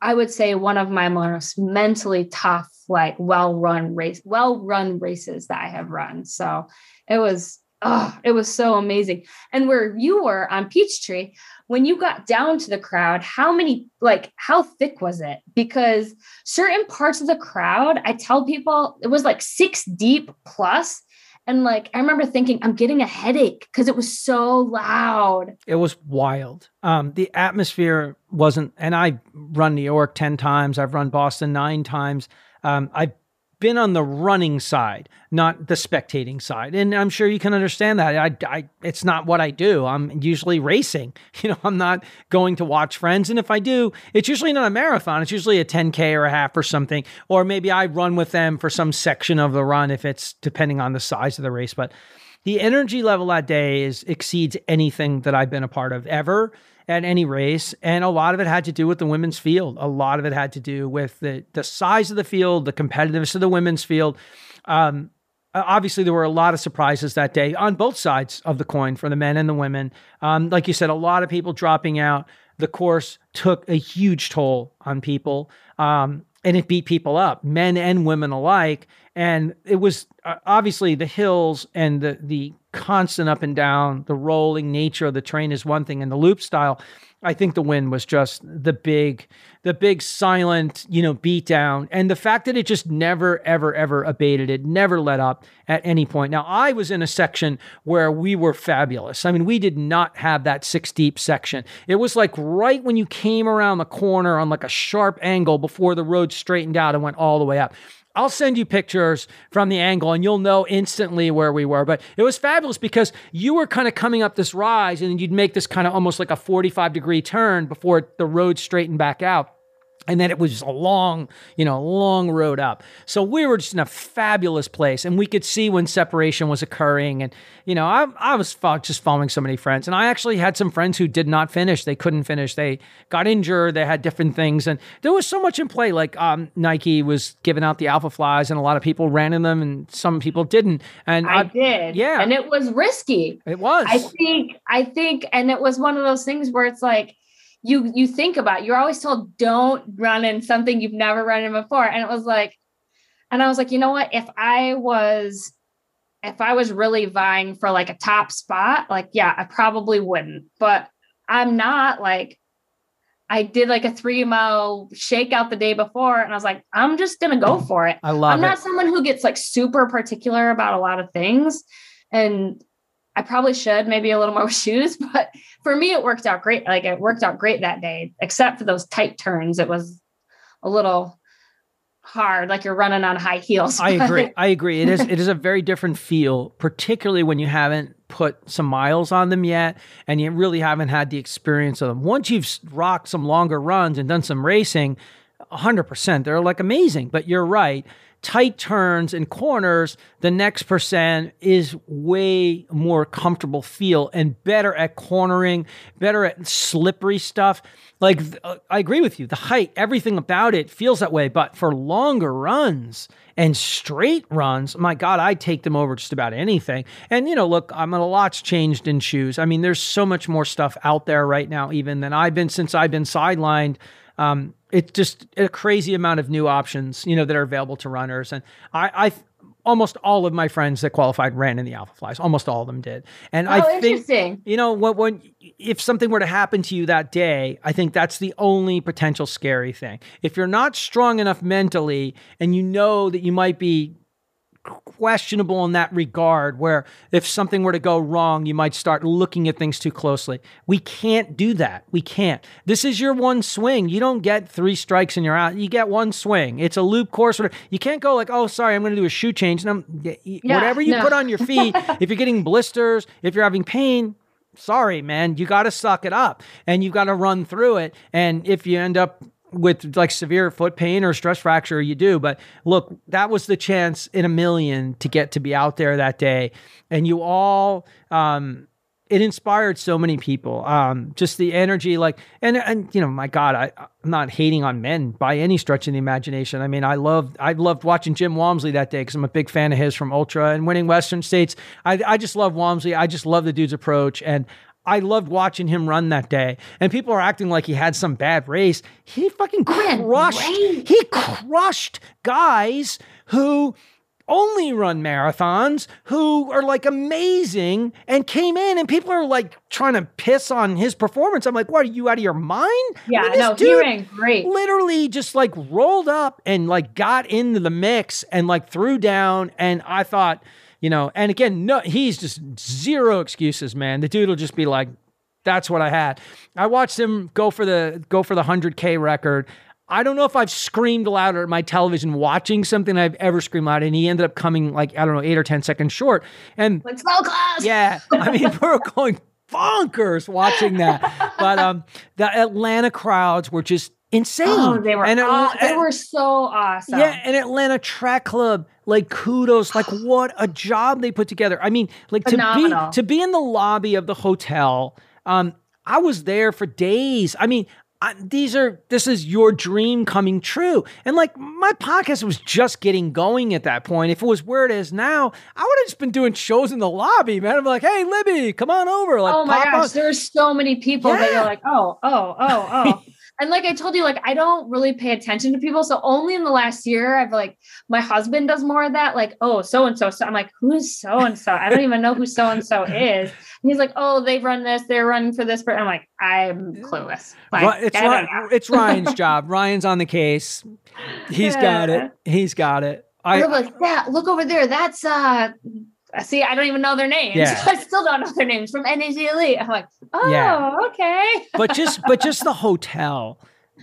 Speaker 1: I would say one of my most mentally tough, like well run race, well run races that I have run. So it was oh, it was so amazing. And where you were on Peachtree, when you got down to the crowd, how many, like, how thick was it? Because certain parts of the crowd, I tell people it was like six deep plus, And like, I remember thinking, I'm getting a headache because it was so loud.
Speaker 2: It was wild. Um, the atmosphere wasn't, and I've run New York 10 times, I've run Boston nine times. Um, I've been on the running side, not the spectating side. And I'm sure you can understand that. I, I, it's not what I do. I'm usually racing. You know, I'm not going to watch friends. And if I do, it's usually not a marathon. It's usually a 10K or a half or something. Or maybe I run with them for some section of the run if it's depending on the size of the race. But the energy level that day is exceeds anything that I've been a part of ever at any race. And a lot of it had to do with the women's field. A lot of it had to do with the, the size of the field, the competitiveness of the women's field. Um, obviously, there were a lot of surprises that day on both sides of the coin for the men and the women. Um, like you said, a lot of people dropping out. The course took a huge toll on people. Um, and it beat people up, men and women alike. And it was uh, obviously the hills and the the constant up and down, the rolling nature of the train is one thing, and the loop style. I think the win was just the big, the big silent, you know, beat down. And the fact that it just never, ever, ever abated, it never let up at any point. Now, I was in a section where we were fabulous. I mean, we did not have that six deep section. It was like right when you came around the corner on like a sharp angle before the road straightened out and went all the way up. I'll send you pictures from the angle and you'll know instantly where we were. But it was fabulous because you were kind of coming up this rise and you'd make this kind of almost like a 45 degree turn before the road straightened back out and then it was a long, you know, long road up. So we were just in a fabulous place, and we could see when separation was occurring. And you know, I, I was just following so many friends, and I actually had some friends who did not finish. They couldn't finish. They got injured. They had different things, and there was so much in play. Like um, Nike was giving out the Alpha Flies, and a lot of people ran in them, and some people didn't. And
Speaker 1: I, I did,
Speaker 2: yeah,
Speaker 1: and it was risky.
Speaker 2: It was.
Speaker 1: I think. I think, and it was one of those things where it's like you you think about you're always told don't run in something you've never run in before. And it was like and i was like you know what? If i was if i was really vying for like a top spot like yeah i probably wouldn't. But i'm not like i did like a three mile shakeout the day before and i was like i'm just gonna go mm. for it.
Speaker 2: I love
Speaker 1: i'm
Speaker 2: it.
Speaker 1: not someone who gets like super particular about a lot of things and I probably should maybe a little more shoes, but for me, it worked out great. Like it worked out great that day, except for those tight turns. It was a little hard, like you're running on high heels.
Speaker 2: I agree. I agree. It is it is a very different feel, particularly when you haven't put some miles on them yet and you really haven't had the experience of them. Once you've rocked some longer runs and done some racing, 100%, they're like amazing. But you're right tight turns and corners, the next percent is way more comfortable feel and better at cornering, better at slippery stuff. Like, uh, I agree with you. The height, everything about it feels that way. But for longer runs and straight runs, my God, I take them over just about anything. And, you know, look, I'm a lot's changed in shoes. I mean, there's so much more stuff out there right now, even than I've been since I've been sidelined. Um, it's just a crazy amount of new options, you know, that are available to runners. And I, I almost all of my friends that qualified ran in the alpha flies. Almost all of them did. And
Speaker 1: oh,
Speaker 2: I
Speaker 1: think,
Speaker 2: you know, when, when if something were to happen to you that day, I think that's the only potential scary thing. If you're not strong enough mentally and you know that you might be questionable in that regard where if something were to go wrong you might start looking at things too closely. We can't do that. We can't. This is your one swing. You don't get three strikes and you're out. You get one swing. It's a loop course. You can't go like oh sorry i'm going to do a shoe change. And I'm, yeah, whatever you no. put on your feet if you're getting blisters if you're having pain sorry man you got to suck it up. And you got to run through it. And if you end up with like severe foot pain or stress fracture, you do. But look, that was the chance in a million to get to be out there that day. And you all, um, it inspired so many people. Um, just the energy, like, and and you know, my God, I, I'm not hating on men by any stretch of the imagination. I mean, I loved I loved watching Jim Walmsley that day because I'm a big fan of his from Ultra and winning Western States. I I just love Walmsley. I just love the dude's approach, and I loved watching him run that day. And people are acting like he had some bad race. He fucking crushed. He crushed guys who only run marathons who are like amazing and came in and people are like trying to piss on his performance. I'm like, what are you out of your mind?
Speaker 1: Yeah, I mean, no, he ran great.
Speaker 2: Literally just like rolled up and like got into the mix and like threw down. And I thought, you know, and again, no, he's just zero excuses, man. The dude will just be like, that's what I had. I watched him go for the go for the 100k record. I don't know if I've screamed louder at my television watching something I've ever screamed loud, and he ended up coming like I don't know eight or ten seconds short. And
Speaker 1: like slow class.
Speaker 2: Yeah, I mean we're going bonkers watching that. but um, the Atlanta crowds were just insane. Oh,
Speaker 1: they were and aw- they were so awesome.
Speaker 2: Yeah, and Atlanta Track Club, like kudos, like what a job they put together. I mean, like Phenomenal. to be to be in the lobby of the hotel. Um, I was there for days. I mean, I, these are this is your dream coming true and like my podcast was just getting going at that point if it was where it is now i would have just been doing shows in the lobby man i'm like hey libby come on over like
Speaker 1: oh my gosh there's so many people yeah. that you're like oh oh oh oh And like I told you, like I don't really pay attention to people. So only in the last year, I've like my husband does more of that. Like, oh, so and so. So I'm like, who's so and so? I don't even know who so and so is. And he's like, oh, they run this. They're running for this. I'm like, I'm clueless. Like,
Speaker 2: it's Ryan, it's Ryan's job. Ryan's on the case. He's got it. He's got it.
Speaker 1: I, like, yeah, look over there. That's uh see, I don't even know their names. Yeah. I still don't know their names from NAZ Elite. I'm like, oh, yeah. okay.
Speaker 2: but just but just the hotel,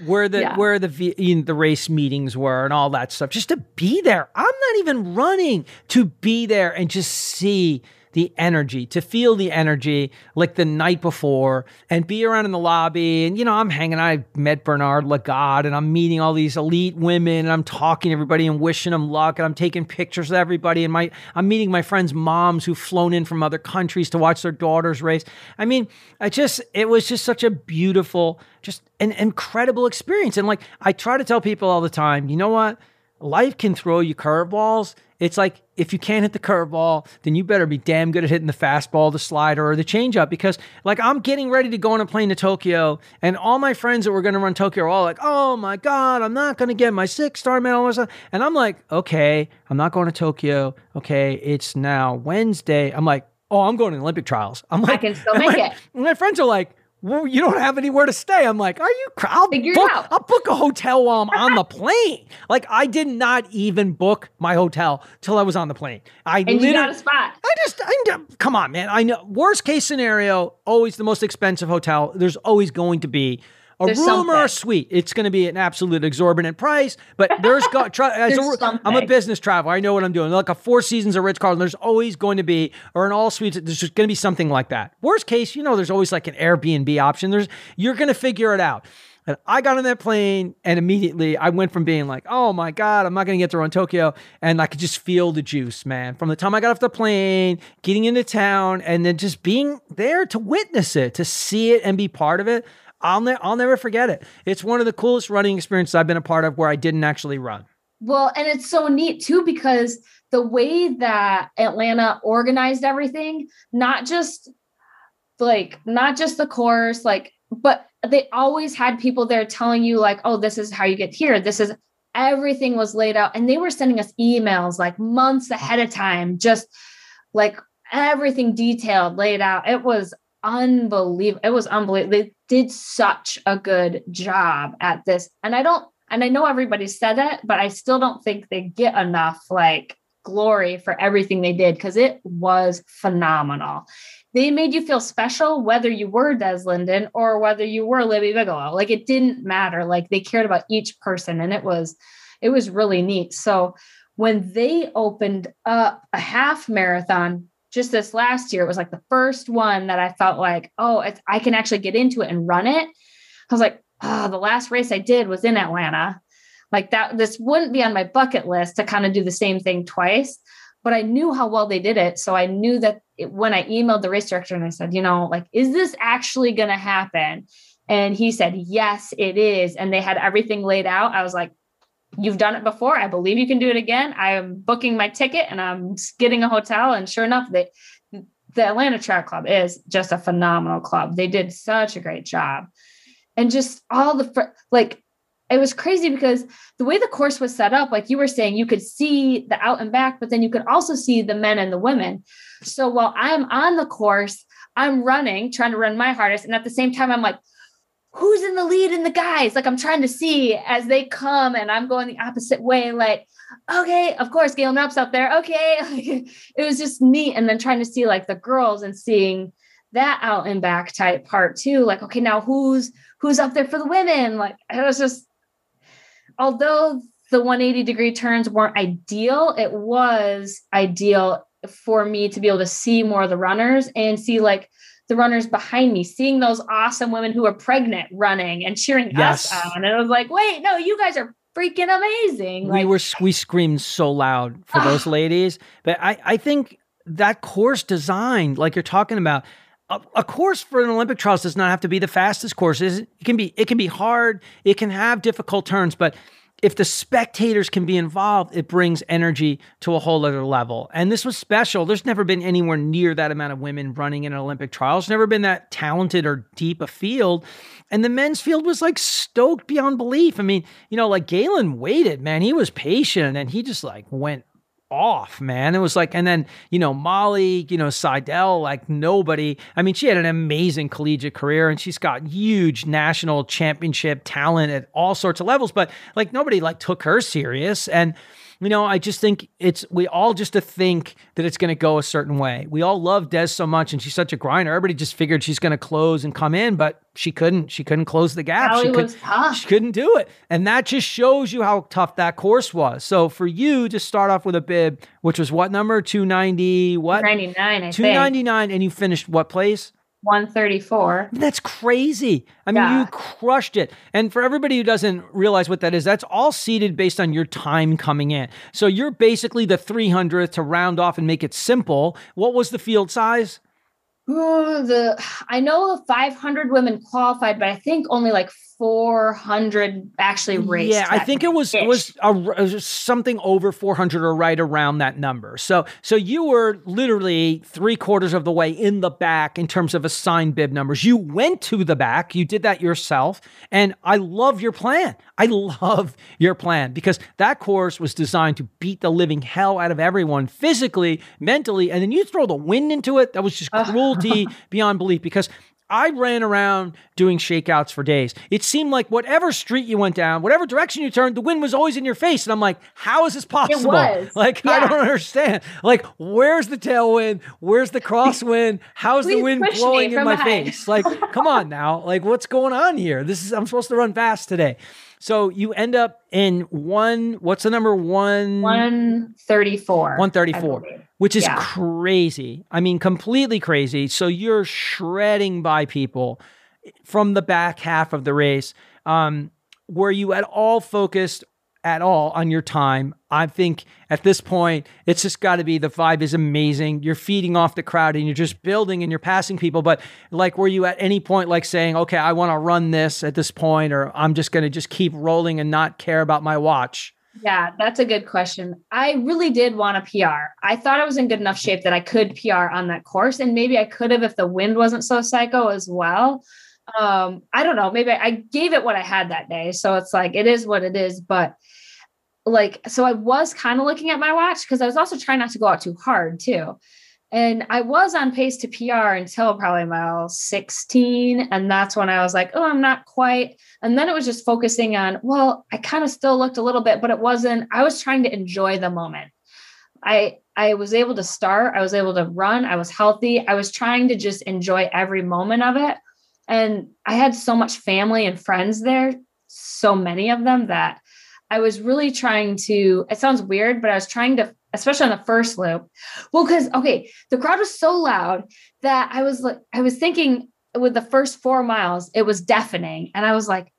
Speaker 2: where the
Speaker 1: Yeah.
Speaker 2: where the you know, the race meetings were and all that stuff. Just to be there. I'm not even running to be there and just see the energy, to feel the energy like the night before and be around in the lobby. And, you know, I'm hanging out. I met Bernard Lagat and I'm meeting all these elite women and I'm talking to everybody and wishing them luck. And I'm taking pictures of everybody. And my I'm meeting my friends' moms who've flown in from other countries to watch their daughters race. I mean, I just, it was just such a beautiful, just an incredible experience. And like, I try to tell people all the time, you know what? Life can throw you curveballs. It's like if you can't hit the curveball, then you better be damn good at hitting the fastball, the slider, or the changeup. Because like I'm getting ready to go on a plane to Tokyo, and all my friends that were going to run Tokyo are all like, "Oh my god, I'm not going to get my six star medal." And I'm like, "Okay, I'm not going to Tokyo. Okay, it's now Wednesday." I'm like, "Oh, I'm going to the Olympic trials." I'm like, "I
Speaker 1: can still make it.
Speaker 2: My friends are like, well, you don't have anywhere to stay. I'm like, are you? I'll
Speaker 1: Figure
Speaker 2: book,
Speaker 1: out.
Speaker 2: I'll book a hotel while I'm on the plane. Like I did not even book my hotel till I was on the plane. I
Speaker 1: And you got a spot.
Speaker 2: I just, I, come on, man. I know. Worst case scenario, always the most expensive hotel. There's always going to be a
Speaker 1: There's
Speaker 2: room or a suite. It's going to be an absolute exorbitant price, but there's got. Try, a- I'm a business traveler. I know what I'm doing. Like a Four Seasons or Ritz Carlton, there's always going to be, or an all suites. There's just going to be something like that. Worst case, you know, there's always like an Airbnb option. There's you're going to figure it out. And I got on that plane and immediately I went from being like, oh my God, I'm not going to get to run Tokyo. And I could just feel the juice, man. From the time I got off the plane, getting into town, and then just being there to witness it, to see it and be part of it. I'll, ne- I'll never forget it. It's one of the coolest running experiences I've been a part of where I didn't actually run.
Speaker 1: Well, and it's so neat too because the way that Atlanta organized everything, not just like not just the course, like, but they always had people there telling you, like, oh, this is how you get here. This is everything was laid out. And they were sending us emails like months ahead of time, just like everything detailed, laid out. It was unbelievable. It was unbelievable. They did such a good job at this. And I don't, and I know everybody said it, but I still don't think they get enough like glory for everything they did because it was phenomenal. They made you feel special whether you were Des Linden or whether you were Libby Bigelow. Like it didn't matter. Like they cared about each person and it was it was really neat. So when they opened up a half marathon just this last year, it was like the first one that I felt like, oh, I can actually get into it and run it. I was like, oh, the last race I did was in Atlanta. Like that, this wouldn't be on my bucket list to kind of do the same thing twice, but I knew how well they did it. So I knew that it, when I emailed the race director and I said, you know, like, is this actually going to happen? And he said, yes, it is. And they had everything laid out. I was like, you've done it before. I believe you can do it again. I am booking my ticket and I'm getting a hotel. And sure enough, they, the Atlanta Track Club is just a phenomenal club. They did such a great job. And just all the, fr- like, it was crazy because the way the course was set up, like you were saying, you could see the out and back, but then you could also see the men and the women. So while I'm on the course, I'm running, trying to run my hardest. And at the same time, I'm like, who's in the lead in the guys? Like I'm trying to see as they come and I'm going the opposite way. Like, okay, of course, Galen Rupp's up there. Okay. it was just neat. And then trying to see like the girls and seeing that out and back type part too. Like, okay, now who's who's up there for the women? Like it was just although the 180 degree turns weren't ideal, it was ideal for me to be able to see more of the runners and see like the runners behind me, seeing those awesome women who are pregnant running and cheering
Speaker 2: Yes.
Speaker 1: us on. And it was like, wait, no, you guys are freaking amazing.
Speaker 2: we
Speaker 1: Like,
Speaker 2: were we screamed so loud for those ladies but i i think that course design like you're talking about a, a course for an olympic trials does not have to be the fastest course it can be it can be hard it can have difficult turns but if the spectators can be involved, it brings energy to a whole other level. And this was special. There's never been anywhere near that amount of women running in an Olympic trials. Never been that talented or deep a field. And the men's field was like stoked beyond belief. I mean, you know, like Galen waited, man. He was patient and he just like went off, man. It was like, and then, you know, Molly, you know, Seidel, like nobody. I mean, she had an amazing collegiate career and she's got huge national championship talent at all sorts of levels, but like nobody like took her serious. And you know, I just think it's we all just to think that it's going to go a certain way. We all love Des so much, and she's such a grinder. Everybody just figured she's going to close and come in, but she couldn't. She couldn't close the gap. She, could,
Speaker 1: was tough.
Speaker 2: she couldn't do it, and that just shows you how tough that course was. So for you to start off with a bib, which was what number? Two ninety. What?
Speaker 1: 99, I
Speaker 2: Two
Speaker 1: think.
Speaker 2: ninety nine, and you finished what place?
Speaker 1: 134.
Speaker 2: That's crazy. I mean,
Speaker 1: Yeah.
Speaker 2: you crushed it. And for everybody who doesn't realize what that is, that's all seated based on your time coming in. So you're basically the 300th to round off and make it simple. What was the field size?
Speaker 1: Ooh, the I know 500 women qualified, but I think only like 400 actually raced.
Speaker 2: Yeah, I think it was it was a, it was something over 400 or right around that number. So so you were literally three quarters of the way in the back in terms of assigned bib numbers. You went to the back, you did that yourself, and I love your plan. I love your plan because that course was designed to beat the living hell out of everyone physically, mentally, and then you throw the wind into it. That was just cruelty beyond belief because I ran around doing shakeouts for days. It seemed like whatever street you went down, whatever direction you turned, the wind was always in your face. And I'm like, how is this possible? Like, I don't understand. Like, where's the tailwind? Where's the crosswind? How's the wind blowing in my
Speaker 1: behind.
Speaker 2: face? Like, come on now. Like, what's going on here? This is, I'm supposed to run fast today. So you end up in one, what's the number? One.
Speaker 1: 134.
Speaker 2: 134, which is
Speaker 1: Yeah.
Speaker 2: crazy. I mean, completely crazy. So you're shredding by people from the back half of the race. Um, were you at all focused at all on your time? I think at this point, it's just got to be the vibe is amazing. You're feeding off the crowd and you're just building and you're passing people. But like, were you at any point like saying, okay, I want to run this at this point, or I'm just going to just keep rolling and not care about my watch?
Speaker 1: Yeah, that's a good question. I really did want a PR. I thought I was in good enough shape that I could PR on that course. And maybe I could have if the wind wasn't so psycho as well. Um, I don't know. Maybe I gave it what I had that day. So it's like, it is what it is. But like, so I was kind of looking at my watch because I was also trying not to go out too hard too. And I was on pace to PR until probably mile 16. And that's when I was like, oh, I'm not quite. And then it was just focusing on, well, I kind of still looked a little bit, but it wasn't, I was trying to enjoy the moment. I I was able to start, I was able to run, I was healthy. I was trying to just enjoy every moment of it. And I had so much family and friends there, so many of them that I was really trying to, it sounds weird, but I was trying to, especially on the first loop. Well, because okay, the crowd was so loud that I was like, I was thinking with the first four miles, it was deafening. And I was like,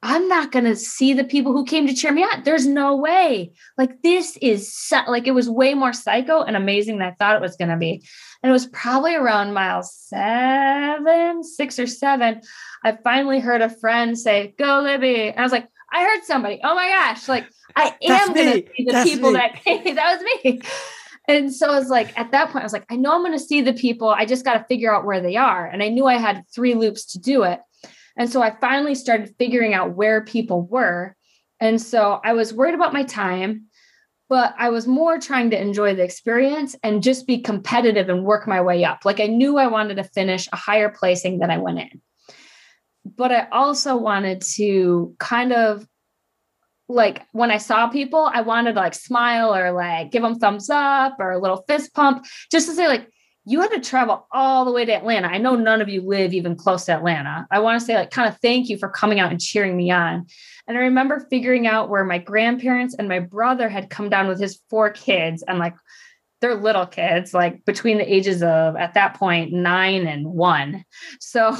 Speaker 1: I'm not going to see the people who came to cheer me on. There's no way. Like, this is so, like, it was way more psycho and amazing than I thought it was going to be. And it was probably around mile seven, six or seven. I finally heard a friend say, Go, Libby. And I was like, I heard somebody. Oh my gosh. Like, I am going to see the
Speaker 2: That's
Speaker 1: people
Speaker 2: me.
Speaker 1: that came. that was me. And so I was like, at that point, I was like, I know I'm going to see the people. I just got to figure out where they are. And I knew I had three loops to do it. And so I finally started figuring out where people were. And so I was worried about my time, but I was more trying to enjoy the experience and just be competitive and work my way up. Like I knew I wanted to finish a higher placing than I went in. But I also wanted to kind of like when I saw people, I wanted to like smile or like give them thumbs up or a little fist pump just to say, like, you had to travel all the way to Atlanta. I know none of you live even close to Atlanta. I want to say, like, kind of thank you for coming out and cheering me on. And I remember figuring out where my grandparents and my brother had come down with his four kids and like they're little kids, like between the ages of at that point nine and one. So,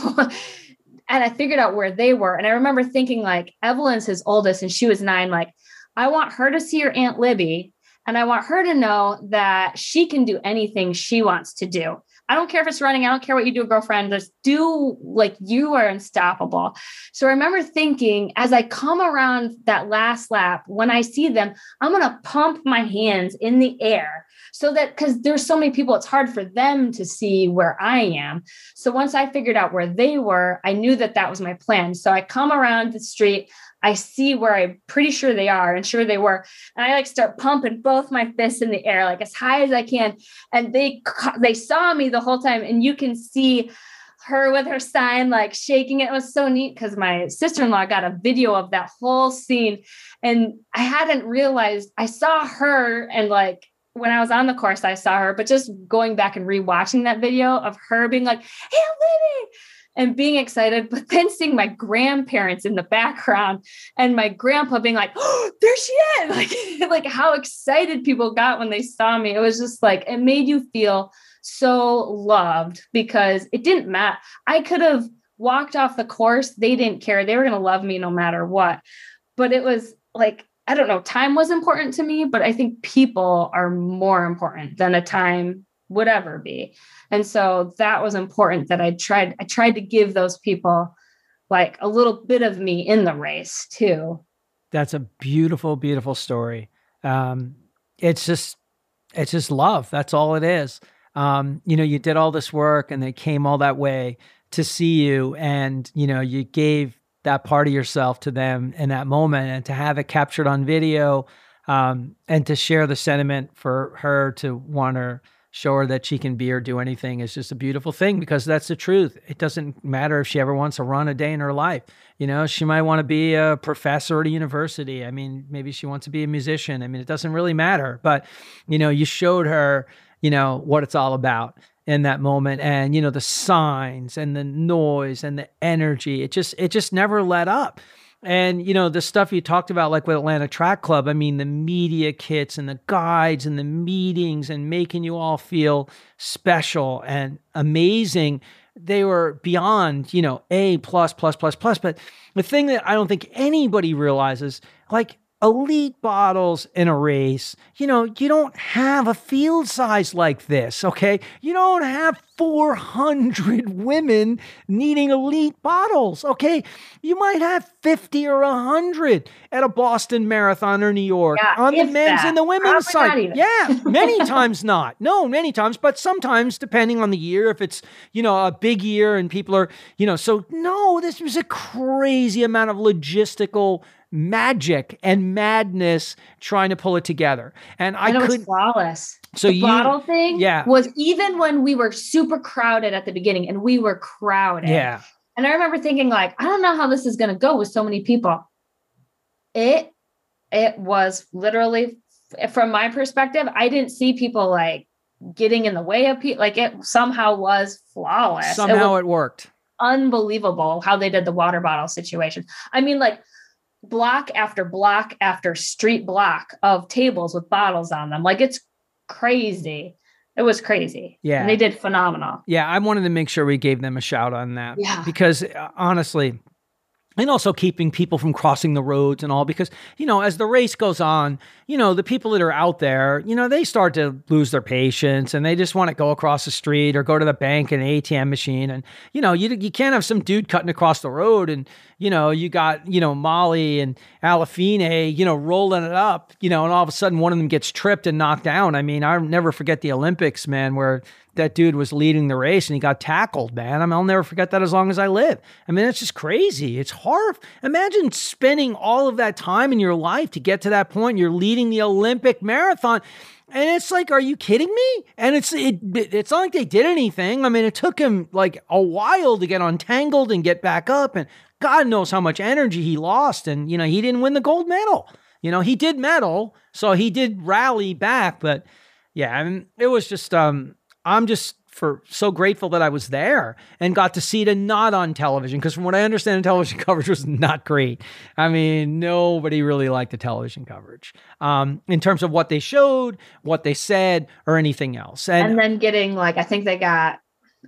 Speaker 1: and I figured out where they were. And I remember thinking, like, Evelyn's his oldest and she was nine. Like, I want her to see her Aunt Libby and I want her to know that she can do anything she wants to do. I don't care if it's running. I don't care what you do, girlfriend. Just do like you are unstoppable. So I remember thinking as I come around that last lap, when I see them, I'm going to pump my hands in the air so that because there's so many people, it's hard for them to see where I am. So once I figured out where they were, I knew that that was my plan. So I come around the street. I see where I'm pretty sure they are and sure they were. And I like start pumping both my fists in the air, like as high as I can. And they they saw me the whole time. And you can see her with her sign, like shaking it. was so neat because my sister in law got a video of that whole scene. And I hadn't realized I saw her and like when I was on the course, I saw her, but just going back and rewatching that video of her being like, Hey, Libby, and being excited, but then seeing my grandparents in the background and my grandpa being like, oh, there she is. Like, like how excited people got when they saw me. It was just like, it made you feel so loved because it didn't matter. I could have walked off the course. They didn't care. They were going to love me no matter what. But it was like, I don't know, time was important to me, but I think people are more important than a time would ever be. And so that was important that I tried I tried to give those people like a little bit of me in the race too.
Speaker 2: That's a beautiful beautiful story. Um it's just it's just love. That's all it is. Um you know, you did all this work and they came all that way to see you and you know, you gave that part of yourself to them in that moment and to have it captured on video um, and to share the sentiment for her to want her show her that she can be or do anything is just a beautiful thing because that's the truth. It doesn't matter if she ever wants to run a day in her life. You know, she might want to be a professor at a university. I mean, maybe she wants to be a musician. I mean, it doesn't really matter. But, you know, you showed her, you know, what it's all about in that moment and you know the signs and the noise and the energy it just it just never let up and you know the stuff you talked about, like with Atlanta Track Club. I mean, the media kits and the guides and the meetings and making you all feel special and amazing. They were beyond, you know, A plus plus plus plus. But the thing that I don't think anybody realizes, like elite bottles in a race, you know, you don't have a field size like this, okay? You don't have 400 women needing elite bottles, okay? You might have 50 or 100 at a Boston Marathon or New York yeah, on the men's that. and the women's Probably side. Yeah, many times not. No, many times, but sometimes depending on the year, if it's, you know, a big year and people are, you know, so no, this was a crazy amount of logistical magic and madness trying to pull it together. And I, I could
Speaker 1: flawless.
Speaker 2: So
Speaker 1: the
Speaker 2: you,
Speaker 1: bottle thing
Speaker 2: yeah.
Speaker 1: was even when we were super crowded at the beginning and we were crowded.
Speaker 2: Yeah.
Speaker 1: And I remember thinking like, I don't know how this is going to go with so many people. It it was literally from my perspective, I didn't see people like getting in the way of people. Like it somehow was flawless.
Speaker 2: Somehow
Speaker 1: it,
Speaker 2: it worked.
Speaker 1: Unbelievable how they did the water bottle situation. I mean, like block after block after street block of tables with bottles on them. Like it's crazy. It was crazy.
Speaker 2: Yeah.
Speaker 1: And they did phenomenal.
Speaker 2: Yeah. I wanted to make sure we gave them a shout on that.
Speaker 1: Yeah.
Speaker 2: Because uh, honestly, and also keeping people from crossing the roads and all because you know as the race goes on you know the people that are out there you know they start to lose their patience and they just want to go across the street or go to the bank and atm machine. And you know you, you can't have some dude cutting across the road and you know you got you know molly and Aliphine you know rolling it up you know and all of a sudden one of them gets tripped and knocked down. I mean i'll never forget the olympics man where that dude was leading the race and he got tackled, man. I mean, I'll never forget that as long as I live. I mean, it's just crazy. It's hard. Imagine spending all of that time in your life to get to that point. You're leading the Olympic marathon. And it's like, are you kidding me? And it's it, it's not like they did anything. I mean, it took him like a while to get untangled and get back up, and God knows how much energy he lost. And you know, he didn't win the gold medal. You know, he did medal, so he did rally back. But yeah, I mean, it was just um, I'm just for so grateful that I was there and got to see it and not on television because from what I understand, the television coverage was not great. I mean, nobody really liked the television coverage um, in terms of what they showed, what they said, or anything else.
Speaker 1: And, and then getting like, I think they got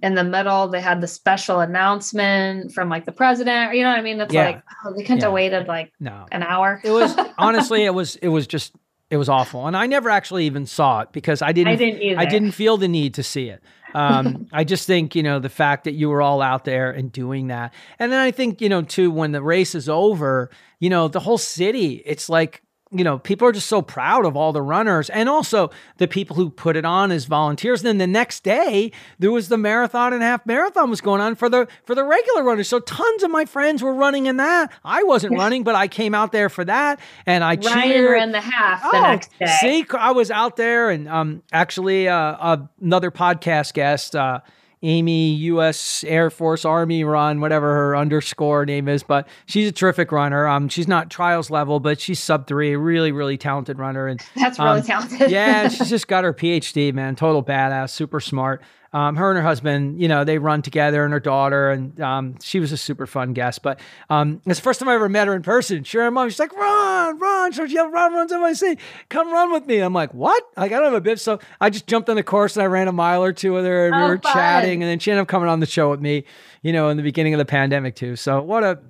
Speaker 1: in the middle, they had the special announcement from like the president. You know what I mean? It's yeah. like oh, they couldn't yeah. have waited like
Speaker 2: no.
Speaker 1: an hour.
Speaker 2: it was honestly, it was it was just it was awful, and I never actually even saw it because I didn't.
Speaker 1: I didn't either.
Speaker 2: I didn't feel the need to see it. Um, I just think you know the fact that you were all out there and doing that, and then I think you know too when the race is over, you know the whole city. It's like you know, people are just so proud of all the runners and also the people who put it on as volunteers. And then the next day, there was the marathon and half marathon was going on for the for the regular runners. So tons of my friends were running in that. I wasn't running, but I came out there for that and I Ryan cheered.
Speaker 1: ran the half the oh, next day.
Speaker 2: See, I was out there and um actually uh, another podcast guest uh Amy U.S. Air Force Army run, whatever her underscore name is. But she's a terrific runner. Um, she's not trials level, but she's sub three. Really, really talented runner. And
Speaker 1: that's really um, talented.
Speaker 2: yeah, she's just got her PhD, man. Total badass, super smart um, her and her husband, you know, they run together and her daughter, and um, she was a super fun guest. But um, it's the first time I ever met her in person. She ran mom, she's like, run, run. Yelled, run, run, somebody say, come run with me. I'm like, what? Like, I don't have a bib. So I just jumped on the course and I ran a mile or two with her and oh, we were fun. chatting. And then she ended up coming on the show with me, you know, in the beginning of the pandemic too. So what a,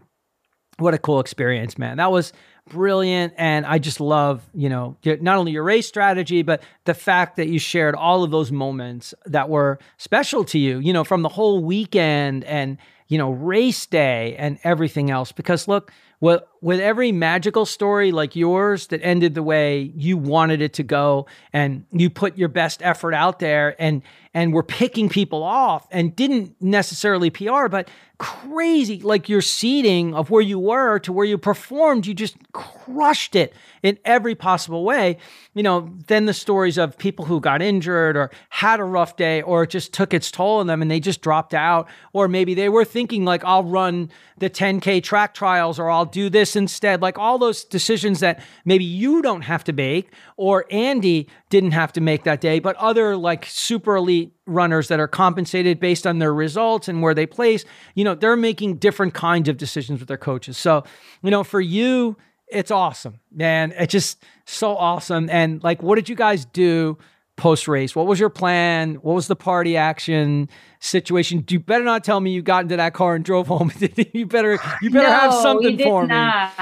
Speaker 2: what a cool experience, man. That was brilliant. And I just love, you know, not only your race strategy, but the fact that you shared all of those moments that were special to you, you know, from the whole weekend and, you know, race day and everything else. Because look, with, with every magical story like yours that ended the way you wanted it to go and you put your best effort out there and and were picking people off and didn't necessarily PR, but crazy like your seeding of where you were to where you performed, you just crushed it in every possible way. You know, then the stories of people who got injured or had a rough day or just took its toll on them and they just dropped out. Or maybe they were thinking, like, I'll run the 10K track trials or I'll do this instead. Like all those decisions that maybe you don't have to make or Andy didn't have to make that day, but other like super elite runners that are compensated based on their results and where they place, you know, they're making different kinds of decisions with their coaches. So, you know, for you, it's awesome, man. It's just so awesome. And like, what did you guys do post race? What was your plan? What was the party action situation? You better not tell me you got into that car and drove home. you better, you better no, have something for not.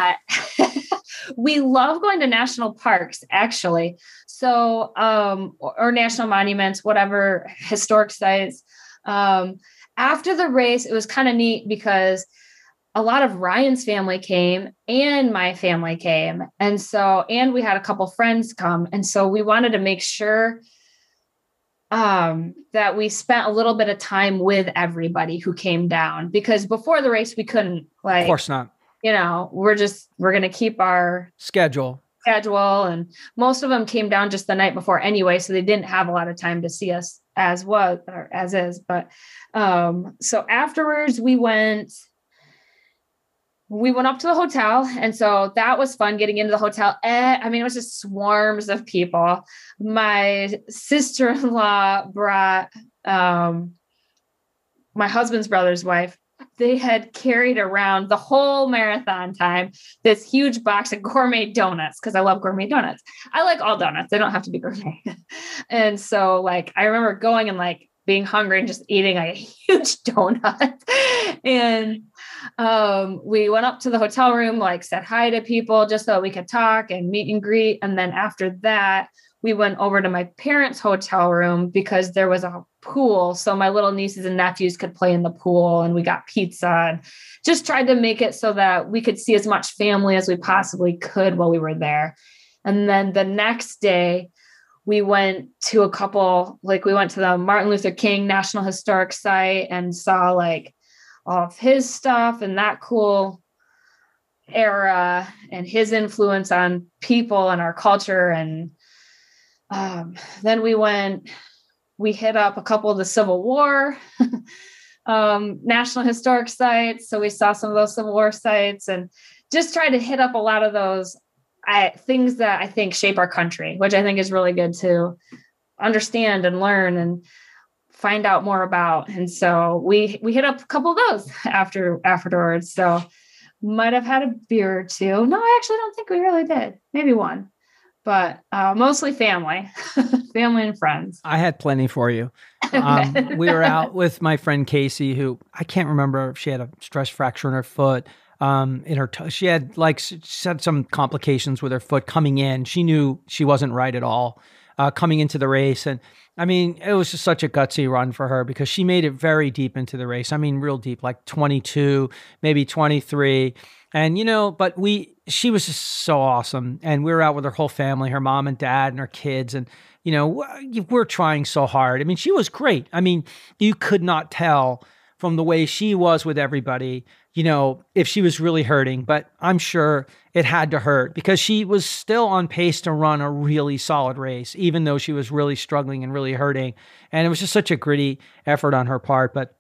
Speaker 1: me. we love going to national parks, actually. So, um, or, or national monuments, whatever historic sites. Um, after the race, it was kind of neat because a lot of Ryan's family came and my family came. And so, and we had a couple friends come. And so we wanted to make sure um, that we spent a little bit of time with everybody who came down because before the race, we couldn't like,
Speaker 2: of course not.
Speaker 1: You know, we're just, we're going to keep our
Speaker 2: schedule
Speaker 1: schedule. And most of them came down just the night before anyway. So they didn't have a lot of time to see us as was or as is. But um, so afterwards, we went we went up to the hotel and so that was fun getting into the hotel. Eh, i mean it was just swarms of people. My sister-in-law brought um, my husband's brother's wife. They had carried around the whole marathon time this huge box of gourmet donuts because i love gourmet donuts. I like all donuts. They don't have to be gourmet. And so like i remember going and like being hungry and just eating a huge donut. And um, we went up to the hotel room, like said hi to people just so we could talk and meet and greet. And then after that, we went over to my parents' hotel room because there was a pool. So my little nieces and nephews could play in the pool and we got pizza and just tried to make it so that we could see as much family as we possibly could while we were there. And then the next day, we went to a couple, like we went to the Martin Luther King National Historic Site and saw like of his stuff and that cool era and his influence on people and our culture. And um, then we went we hit up a couple of the civil war um, national historic sites. So we saw some of those civil war sites and just tried to hit up a lot of those I, things that i think shape our country which i think is really good to understand and learn. And find out more about. And so we we hit up a couple of those after afterwards. So might have had a beer or two. No, I actually don't think we really did. Maybe one, but uh, mostly family, family and friends.
Speaker 2: I had plenty for you. Um, we were out with my friend Casey, who I can't remember if she had a stress fracture in her foot. Um, in her, t- she had like she had some complications with her foot coming in. She knew she wasn't right at all uh, coming into the race, and I mean, it was just such a gutsy run for her because she made it very deep into the race. I mean, real deep, like 22, maybe 23. And, you know, but we, she was just so awesome. And we were out with her whole family, her mom and dad and her kids. And, you know, we're trying so hard. I mean, she was great. I mean, you could not tell from the way she was with everybody you know, if she was really hurting, but I'm sure it had to hurt because she was still on pace to run a really solid race, even though she was really struggling and really hurting. And it was just such a gritty effort on her part. But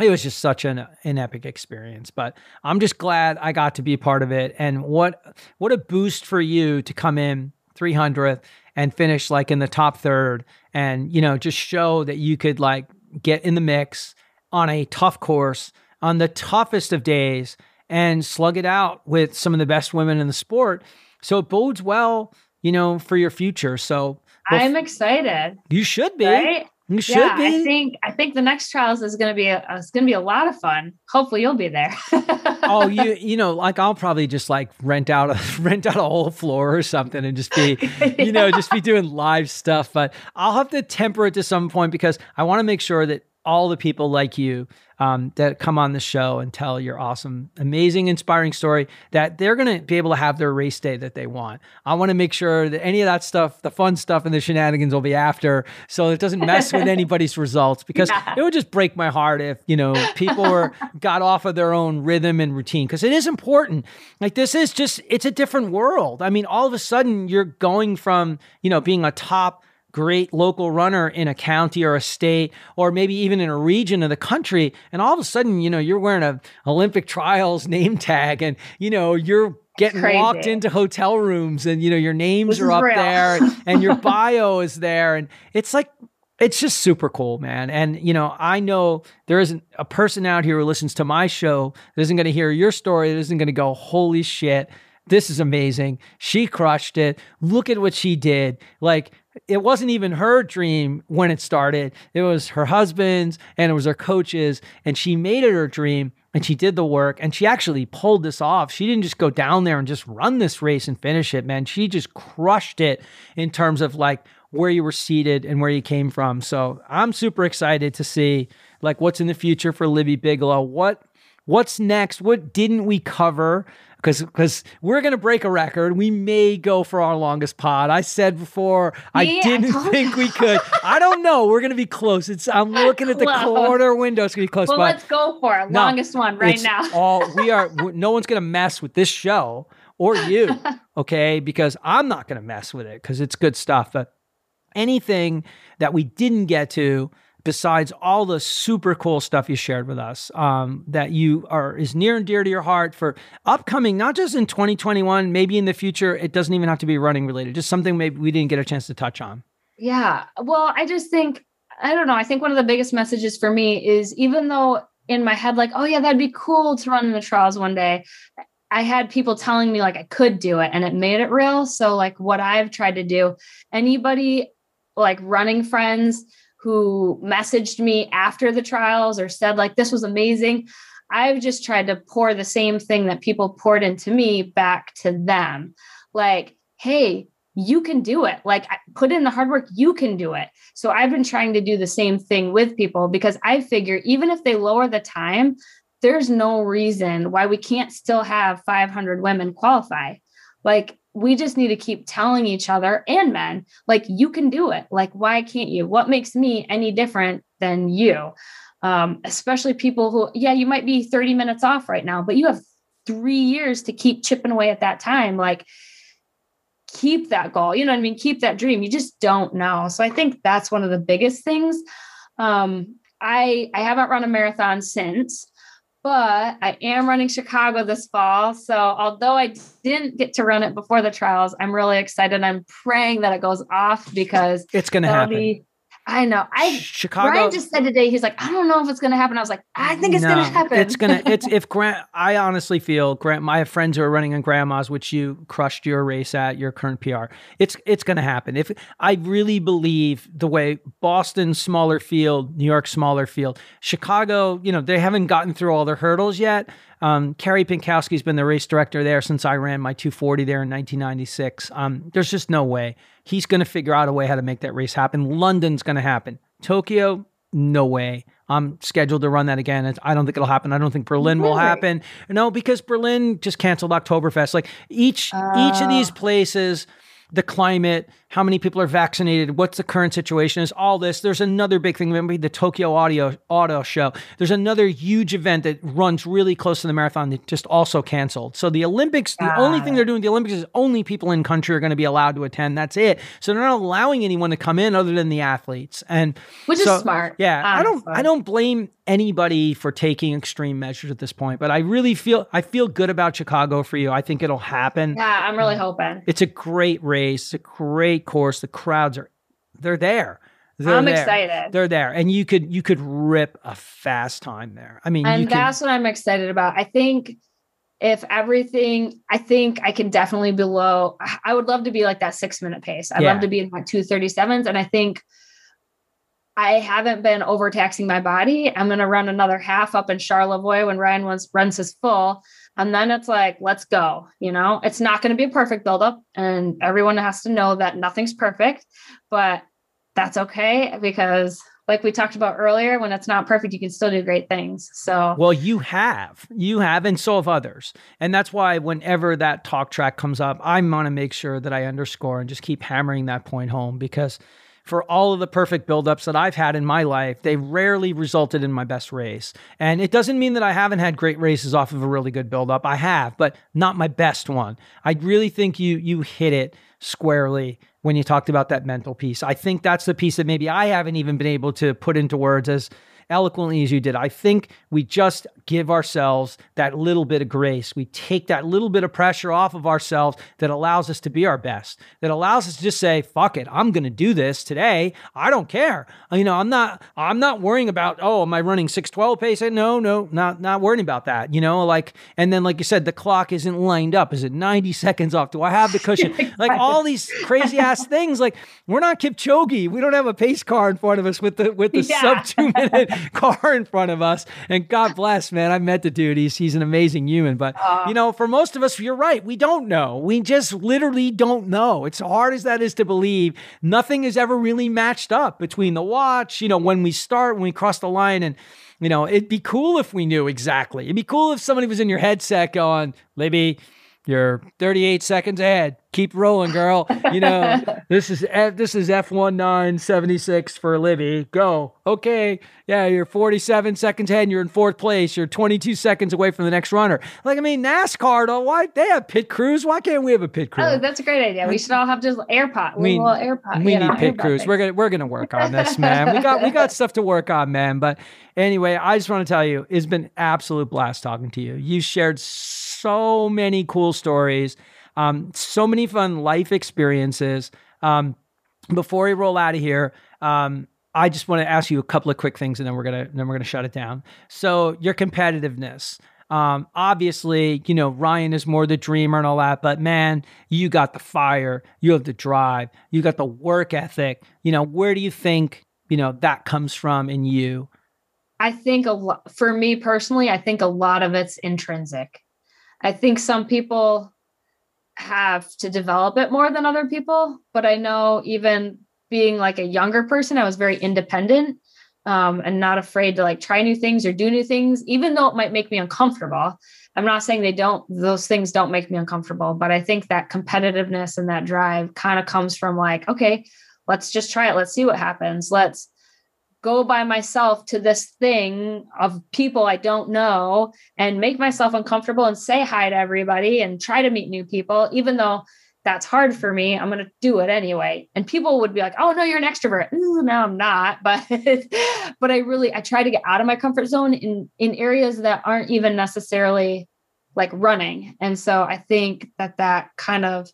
Speaker 2: it was just such an an epic experience but i'm just glad i got to be part of it and what what a boost for you to come in 300th and finish like in the top third and you know just show that you could like get in the mix on a tough course on the toughest of days and slug it out with some of the best women in the sport so it bodes well you know for your future so
Speaker 1: well, i'm excited
Speaker 2: you should be
Speaker 1: right?
Speaker 2: You should
Speaker 1: yeah,
Speaker 2: be.
Speaker 1: I think I think the next trials is going to be a, it's going to be a lot of fun. Hopefully, you'll be there.
Speaker 2: oh, you you know, like I'll probably just like rent out a rent out a whole floor or something and just be, yeah. you know, just be doing live stuff. But I'll have to temper it to some point because I want to make sure that all the people like you um, that come on the show and tell your awesome, amazing, inspiring story that they're going to be able to have their race day that they want. I want to make sure that any of that stuff, the fun stuff and the shenanigans will be after so it doesn't mess with anybody's results because yeah. it would just break my heart if, you know, people were got off of their own rhythm and routine because it is important. Like this is just, it's a different world. I mean, all of a sudden you're going from, you know, being a top great local runner in a county or a state or maybe even in a region of the country and all of a sudden you know you're wearing a olympic trials name tag and you know you're getting walked into hotel rooms and you know your names this are up real. there and, and your bio is there and it's like it's just super cool, man. And you know, I know there isn't a person out here who listens to my show that isn't going to hear your story that isn't going to go, "Holy shit, this is amazing! She crushed it! Look at what she did!" Like it wasn't even her dream when it started. It was her husband's and it was her coach's. And she made it her dream and she did the work and she actually pulled this off. She didn't just go down there and just run this race and finish it, man. She just crushed it in terms of like where you were seated and where you came from. So I'm super excited to see like what's in the future for Libby Bigelow. What what's next? What didn't we cover? Because because we're gonna break a record. We may go for our longest pod. I said before yeah, I didn't I think we could. I don't know. We're gonna be close. It's I'm looking at the corner window. It's gonna be close.
Speaker 1: Well, let's go for it. Longest no, one right now.
Speaker 2: all we are. No one's gonna mess with this show or you, okay? Because I'm not gonna mess with it because it's good stuff. But anything that we didn't get to besides all the super cool stuff you shared with us um, that you are is near and dear to your heart for upcoming not just in 2021 maybe in the future it doesn't even have to be running related just something maybe we didn't get a chance to touch on
Speaker 1: yeah well i just think i don't know i think one of the biggest messages for me is even though in my head like oh yeah that'd be cool to run in the trials one day I had people telling me like I could do it and it made it real. So like what I've tried to do, anybody like running friends who messaged me after the trials or said like this was amazing. I've just tried to pour the same thing that people poured into me back to them. Like hey you can do it. Like put in the hard work you can do it. So i've been trying to do the same thing with people because i figure even if they lower the time there's no reason why we can't still have 500 women qualify. Like we just need to keep telling each other and men, like, you can do it. Like, why can't you? What makes me any different than you? Um, especially people who, yeah, you might be 30 minutes off right now, but you have three years to keep chipping away at that time. Like, keep that goal. You know what I mean? Keep that dream. You just don't know. So I think that's one of the biggest things. Um, I I haven't run a marathon since, but I am running Chicago this fall. So although I didn't get to run it before the trials, I'm really excited. I'm praying that it goes off because
Speaker 2: it's going to happen. Be,
Speaker 1: I know. I Chicago. Ryan just said today, he's like, I don't know if it's going to happen. I was like, I think it's no, going to happen.
Speaker 2: It's going to. It's if Grant. I honestly feel Grant. My friends who are running on Grandma's, which you crushed your race at your current PR. It's it's going to happen. If I really believe the way Boston smaller field, New York smaller field, Chicago. You know they haven't gotten through all their hurdles yet. Um, Carey Pinkowski's been the race director there since I ran my 240 there in 1996. Um, there's just no way he's going to figure out a way how to make that race happen. London's going to happen. Tokyo, no way. I'm scheduled to run that again. I don't think it'll happen. I don't think Berlin really? will happen. No, because Berlin just canceled Oktoberfest. Like each uh. each of these ah. places the climate, how many people are vaccinated, what's the current situation is, all this. There's another big thing. Remember the Tokyo Audio Auto Show. There's another huge event that runs really close to the marathon that just also canceled. So the Olympics, the only thing ah. they're doing the Olympics is only people in country are going to be allowed to attend. That's it. So they're not allowing anyone to come in other than the athletes. And
Speaker 1: which
Speaker 2: so,
Speaker 1: is smart.
Speaker 2: Yeah, I don't I don't blame anybody for taking extreme measures at this point, but I really feel I feel good about Chicago for you. I think it'll happen.
Speaker 1: Yeah, I'm really hoping.
Speaker 2: It's a great race, it's a great course. The crowds are they're there. They're
Speaker 1: I'm
Speaker 2: there.
Speaker 1: excited.
Speaker 2: They're there, and you could you could rip a fast time there. I mean,
Speaker 1: and that's
Speaker 2: can,
Speaker 1: what I'm excited about. I think if everything, I think I can definitely below. I would love to be like that six minute pace. I'd
Speaker 2: Yeah.
Speaker 1: love to be in my two thirty sevens, and I think I haven't been overtaxing my body. I'm going to run another half up in Charlevoix when Ryan runs, runs his full. And then it's like, let's go. You know, it's not going to be a perfect buildup. And everyone has to know that nothing's perfect, but that's okay because, like we talked about earlier, when it's not perfect, you can still do great things. So,
Speaker 2: Well, you have, you have, and so have others, and that's why whenever that talk track comes up, I want to make sure that I underscore and just keep hammering that point home because for all of the perfect buildups that I've had in my life, they rarely resulted in my best race. And it doesn't mean that I haven't had great races off of a really good buildup. I have, but not my best one. I really think you you hit it squarely when you talked about that mental piece. I think that's the piece that maybe I haven't even been able to put into words as eloquently as you did. I think we just give ourselves that little bit of grace. We take that little bit of pressure off of ourselves that allows us to be our best, that allows us to just say, fuck it, I'm going to do this today. I don't care. Uh, you know, I'm not, I'm not worrying about, oh, am I running 612 pace? No, no, not, not worrying about that, you know, like, and then, like you said, the clock isn't lined up. Is it 90 seconds off? Do I have the cushion? like all these crazy ass things. Like we're not Kipchoge. We don't have a pace car in front of us with the, with the
Speaker 1: Yeah.
Speaker 2: sub two minute car in front of us. And God bless, man. I met the dude. He's he's an amazing human. But
Speaker 1: Aw.
Speaker 2: you know, for most of us, you're right. We don't know. We just literally don't know. It's hard as that is to believe. Nothing is ever really matched up between the watch, you know, when we start, when we cross the line and you know, it'd be cool if we knew exactly. It'd be cool if somebody was in your headset going, Libby, you're 38 seconds ahead. Keep rolling, girl. You know, this is F, this is F1976 for Libby. Go. Okay. Yeah, you're 47 seconds ahead and you're in fourth place. You're 22 seconds away from the next runner. Like, I mean, NASCAR, though, why they have pit crews? Why can't we have a pit crew?
Speaker 1: oh, that's a great idea. We should all have just AirPod.
Speaker 2: We-
Speaker 1: little AirPod.
Speaker 2: we need
Speaker 1: know,
Speaker 2: pit crews.
Speaker 1: things.
Speaker 2: We're gonna we're gonna work on this, man. We got we got stuff to work on, man. But anyway, I just want to tell you, it's been absolute blast talking to you. You shared so many cool stories, um, so many fun life experiences. Um, before we roll out of here, um, I just want to ask you a couple of quick things, and then we're gonna then we're gonna shut it down. So your competitiveness. Um, obviously, you know, Ryan is more the dreamer and all that, but man, you got the fire, you have the drive, you got the work ethic. You know, where do you think, you know, that comes from in you?
Speaker 1: I think a lot for me personally, I think a lot of it's intrinsic. I think some people have to develop it more than other people, but I know even being like a younger person, I was very independent um, and not afraid to like try new things or do new things, even though it might make me uncomfortable. I'm not saying they don't, those things don't make me uncomfortable, but I think that competitiveness and that drive kind of comes from like, okay, let's just try it. Let's see what happens. Let's go by myself to this thing of people I don't know and make myself uncomfortable and say hi to everybody and try to meet new people, even though that's hard for me. I'm going to do it anyway. And people would be like, "Oh no, you're an extrovert." No, I'm not. But but I really I try to get out of my comfort zone in in areas that aren't even necessarily like running. And so I think that that kind of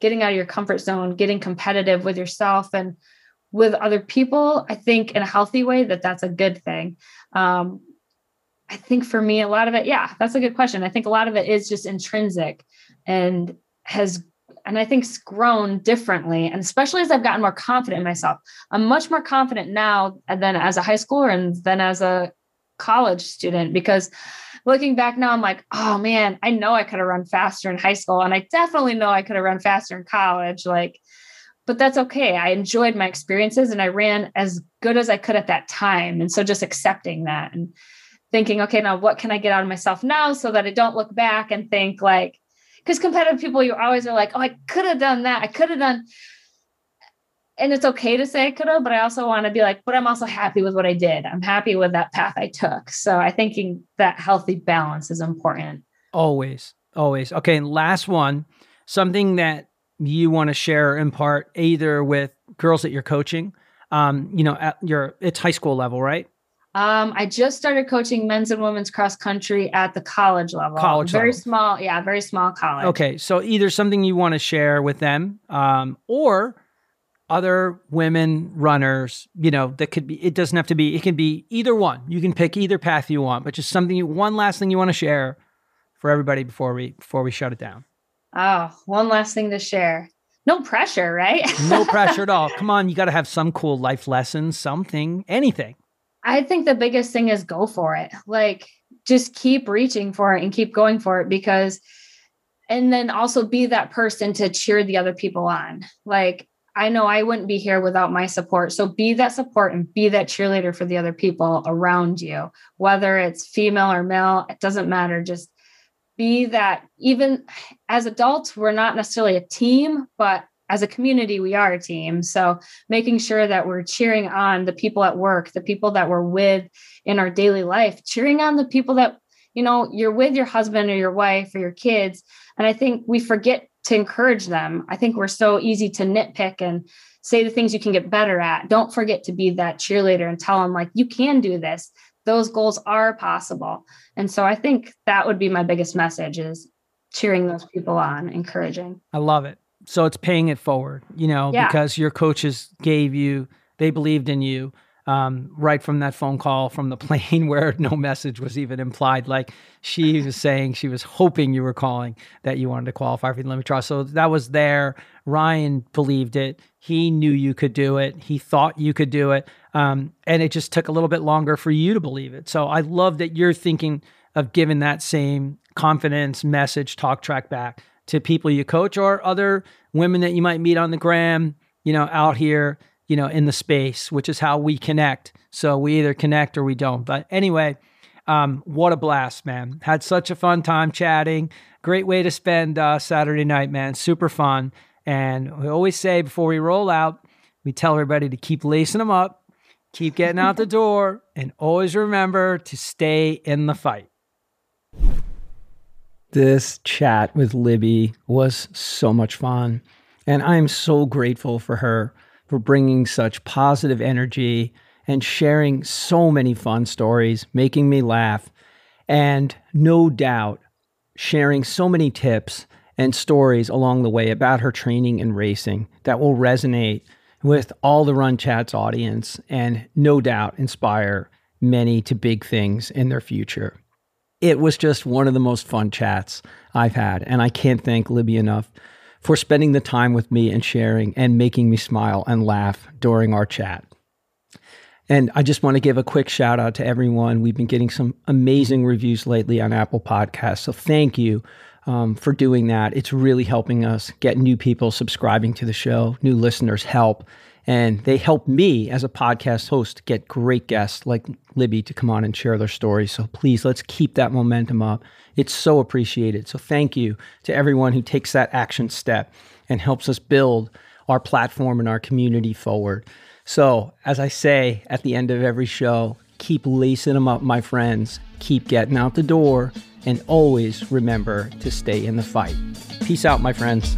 Speaker 1: getting out of your comfort zone, getting competitive with yourself and with other people, I think in a healthy way that that's a good thing. Um, I think for me, a lot of it, yeah, that's a good question. I think a lot of it is just intrinsic and has, and I think it's grown differently. And especially as I've gotten more confident in myself, I'm much more confident now than as a high schooler and then as a college student because looking back now, I'm like, oh man, I know I could have run faster in high school. And I definitely know I could have run faster in college. Like, but that's okay. I enjoyed my experiences and I ran as good as I could at that time. And so just accepting that and thinking, okay, now what can I get out of myself now so that I don't look back and think like, because competitive people, you always are like, oh, I could have done that. I could have done. And it's okay to say I could have, but I also want to be like, but I'm also happy with what I did. I'm happy with that path I took. So I think that healthy balance is important.
Speaker 2: Always, always. Okay. And last one, something that you want to share in part either with girls that you're coaching, um, you know, at your, it's high school level, right?
Speaker 1: Um, I just started coaching men's and women's cross country at the college level.
Speaker 2: College
Speaker 1: very
Speaker 2: level.
Speaker 1: small, yeah, very small college.
Speaker 2: Okay, so either something you want to share with them, um, or other women runners, you know, that could be. It doesn't have to be. It can be either one. You can pick either path you want, but just something. You, one last thing you want to share for everybody before we before we shut it down.
Speaker 1: Oh, one last thing to share. No pressure, right?
Speaker 2: no pressure at all. Come on, you got to have some cool life lessons, something, anything.
Speaker 1: I think the biggest thing is go for it. Like just keep reaching for it and keep going for it because and then also be that person to cheer the other people on. Like I know I wouldn't be here without my support. So be that support and be that cheerleader for the other people around you, whether it's female or male, it doesn't matter. Just be that even as adults, we're not necessarily a team, but as a community, we are a team. So making sure that we're cheering on the people at work, the people that we're with in our daily life, cheering on the people that, you know, you're with your husband or your wife or your kids. And I think we forget to encourage them. I think we're so easy to nitpick and say the things you can get better at. Don't forget to be that cheerleader and tell them, like, you can do this. Those goals are possible. And so I think that would be my biggest message is cheering those people on, encouraging.
Speaker 2: I love it so it's paying it forward, you know, yeah. because your coaches gave you, they believed in you. Um, right from that phone call from the plane where no message was even implied. Like she was saying she was hoping you were calling that you wanted to qualify for the Olympic trial. So that was there. Ryan believed it. He knew you could do it. He thought you could do it. Um, and it just took a little bit longer for you to believe it. So I love that you're thinking of giving that same confidence message talk track back to people you coach or other women that you might meet on the gram, you know, out here, you know, in the space, which is how we connect. So we either connect or we don't. But anyway, um, what a blast, man. Had such a fun time chatting. Great way to spend uh, Saturday night, man. Super fun. And we always say before we roll out, we tell everybody to keep lacing them up, keep getting out the door, and always remember to stay in the fight. This chat with Libby was so much fun. And I'm so grateful for her for bringing such positive energy and sharing so many fun stories, making me laugh, and no doubt sharing so many tips and stories along the way about her training and racing that will resonate with all the Run Chats audience and no doubt inspire many to big things in their future it was just one of the most fun chats I've had. And I can't thank Libby enough for spending the time with me and sharing and making me smile and laugh during our chat. And I just want to give a quick shout out to everyone. We've been getting some amazing reviews lately on Apple Podcasts. So thank you um, for doing that. It's really helping us get new people subscribing to the show, new listeners help. And they help me as a podcast host get great guests like Libby to come on and share their stories. So please, let's keep that momentum up. It's so appreciated. So thank you to everyone who takes that action step and helps us build our platform and our community forward. So, as I say at the end of every show, keep lacing them up, my friends. Keep getting out the door and always remember to stay in the fight. Peace out, my friends.